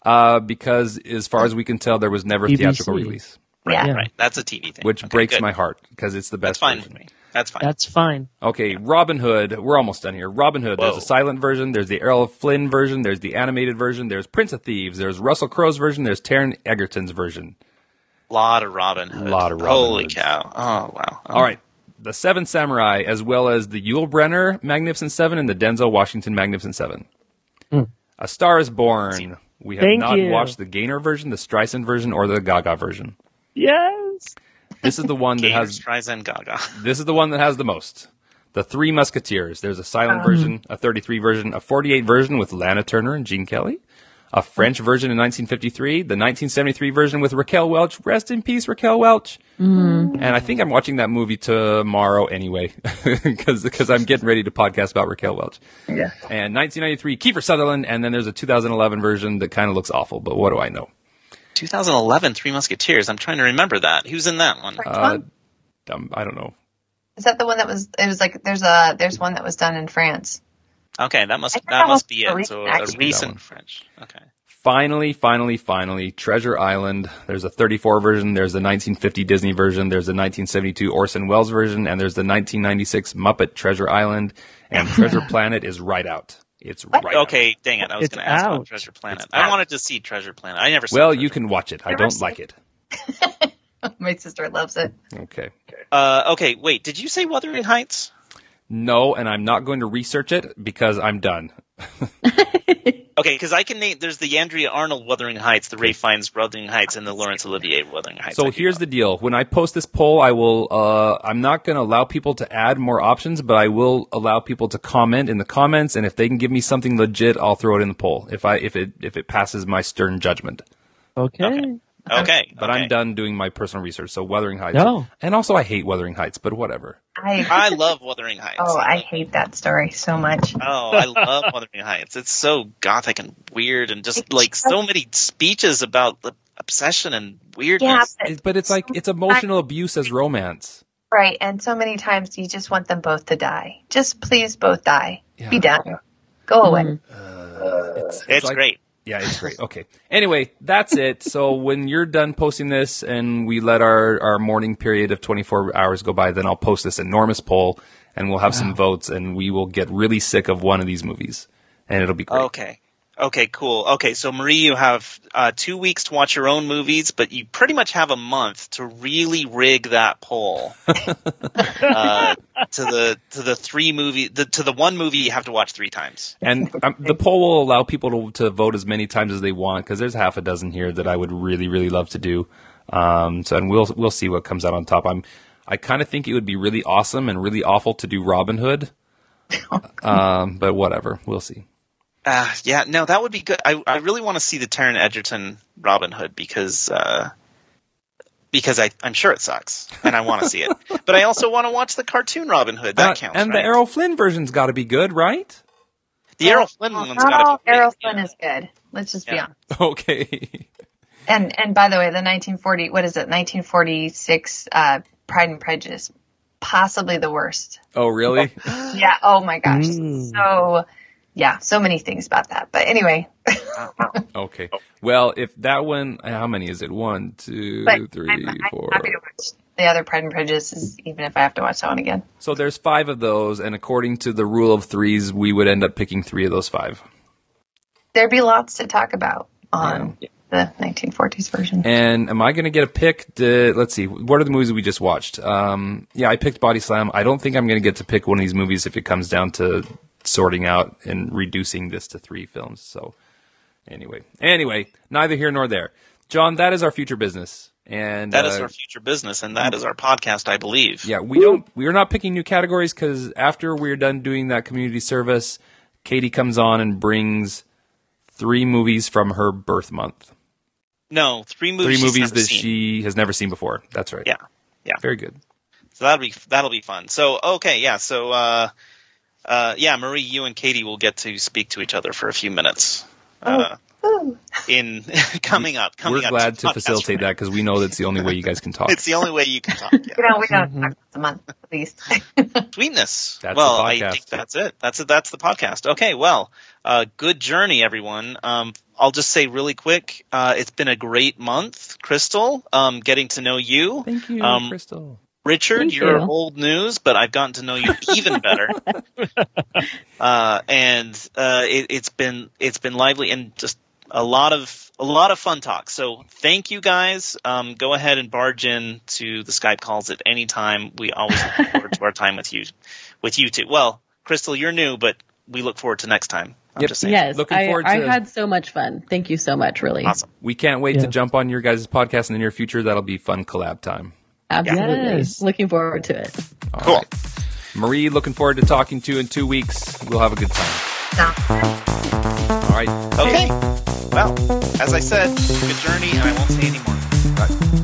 uh, because as far as we can tell, there was never a BBC. theatrical release, Right, Yeah. right. That's a TV thing. which Okay, breaks good. my heart because it's the best. That's best fine version. with me. That's fine. That's fine. Okay, Robin Hood. We're almost done here. Robin Hood. There's Whoa. a silent version. There's the Errol Flynn version. There's the animated version. There's Prince of Thieves. There's Russell Crowe's version. There's Taron Egerton's version. lot of Robin Hood. Lot of Robin Holy Hoods. cow! Oh wow! Oh. All right, the Seven Samurai, as well as the Yul Brynner Magnificent Seven and the Denzel Washington Magnificent Seven. Hmm. A Star Is Born. We have Thank not you. watched the Gaynor version, the Streisand version, or the Gaga version. Yes. This is the one that Gaynor, has Streisand, Gaga. This is the one that has the most. The Three Musketeers. There's a silent um. version, a 33 version, a 48 version with Lana Turner and Gene Kelly, a French version in 1953, the 1973 version with Raquel Welch. Rest in peace, Raquel Welch. Mm-hmm. And I think I'm watching that movie tomorrow anyway, because I'm getting ready to podcast about Raquel Welch. Yeah. And 1993, Kiefer Sutherland, and then there's a 2011 version that kind of looks awful, but what do I know? 2011, Three Musketeers. I'm trying to remember that. Who's in that one? Uh. Um, I don't know. Is that the one that was? It was like there's a there's one that was done in France. Okay, that must that that must be it. So a recent. French. Okay. Finally, finally, finally, Treasure Island. There's a 34 version, there's the 1950 Disney version, there's the 1972 Orson Welles version, and there's the 1996 Muppet Treasure Island, and Treasure Planet is right out. It's right out. Okay, dang it. I was going to ask out. about Treasure Planet. It's I out. wanted to see Treasure Planet. I never saw Well, Treasure you can watch it. I Never don't seen like it. My sister loves it. Okay. Uh, okay, wait. Did you say Wuthering Heights? No, and I'm not going to research it because I'm done. Okay, because I can name. There's the Andrea Arnold Wuthering Heights, the Ralph Fiennes Wuthering Heights, and the Laurence Olivier Wuthering Heights. So here's the deal: when I post this poll, I will. Uh, I'm not going to allow people to add more options, but I will allow people to comment in the comments, and if they can give me something legit, I'll throw it in the poll. If I if it if it passes my stern judgment. Okay. Okay. Okay, But okay. I'm done doing my personal research. So Wuthering Heights, No. and also I hate Wuthering Heights, but whatever. I I love Wuthering Heights. oh, I hate that story so much. Oh, I love Wuthering Heights. It's so gothic and weird, and just It's like so- so many speeches about the obsession and Yeah, weirdness. but- but it's like it's emotional abuse as romance. right. And so many times you just want them both to die. Just please both die. Yeah. Be done. Go away. Uh, it's, It's like- great. Yeah, it's great. Okay. Anyway, that's it. So when you're done posting this and we let our, our mourning period of 24 hours go by, then I'll post this enormous poll and we'll have some votes and we will get really sick of one of these movies and it'll be great. Okay. Okay, cool. Okay, so Marie, you have uh, two weeks to watch your own movies, but you pretty much have a month to really rig that poll uh, to the to the three movie the, to the one movie you have to watch three times. And um, the poll will allow people to, to vote as many times as they want because there's half a dozen here that I would really, really love to do. Um, so, and we'll we'll see what comes out on top. I'm I kind of think it would be really awesome and really awful to do Robin Hood. Um, but whatever, we'll see. Uh, yeah, no, that would be good. I I really want to see the Taron Egerton Robin Hood because uh, because I I'm sure it sucks and I want to see it, but I also want to watch the cartoon Robin Hood. That Uh, counts. and right? the Errol Flynn version's got to be good, right? the Errol Flynn one's Not got to be Errol great. Flynn is good. Let's just be Yeah. honest. Okay. And and by the way, the 1940 what is it? 1946 uh, Pride and Prejudice, possibly the worst. oh, really? Yeah. Oh my gosh. Mm. So yeah, so many things about that. But anyway, Okay. Well, if that one, how many is it? One, two, but three, I'm, I'm four. happy to watch the other Pride and Prejudice, even if I have to watch that one again. So there's five of those, and according to the rule of threes, we would end up picking three of those five. There'd be lots to talk about on the 1940s version. And am I going to get a pick? To, let's see. What are the movies we just watched? Um, yeah, I picked Body Slam. I don't think I'm going to get to pick one of these movies if it comes down to sorting out and reducing this to three films. So anyway, anyway, neither here nor there. Jon, that is our future business. And That is uh, our future business, and that is our podcast, I believe. Yeah, we don't. We are not picking new categories because after we're done doing that community service, Katie comes on and brings three movies from her birth month. No, three movies. Three movies that seen. she has never seen before. That's right. Yeah, yeah. Very good. So that'll be that'll be fun. So okay, yeah. So uh, uh, yeah, Marie, you and Katie will get to speak to each other for a few minutes. Uh, Ooh. in coming up, coming We're up. glad to podcast facilitate from that because we know that's the only way you guys can talk. It's the only way you can talk. Yeah. You know, we don't talk once a month at least. Sweetness. That's well, the I think that's it. That's it. That's the podcast. Okay. Well, uh, good journey, everyone. Um, I'll just say really quick. Uh, it's been a great month, Christel. Um, getting to know you. Thank you, Um, Christel. Richard, Thank you're you. old news, but I've gotten to know you even better. uh, and uh, it, it's been it's been lively and just a lot of a lot of fun talk. So thank you guys. Um, go ahead and barge in to the Skype calls at any time. We always look forward to our time with you with you two. Well, Christel, you're new, but we look forward to next time. I'm Yep. just saying. Yes, Looking I, forward I to- had so much fun. Thank you so much, really. Awesome. We can't wait to jump on your guys' podcast in the near future. That'll be fun collab time. Absolutely. Yes. Looking forward to it. All Cool. right. Marie, looking forward to talking to you in two weeks. We'll have a good time. All right. Okay. Well, as I said, good journey, and I won't say any more.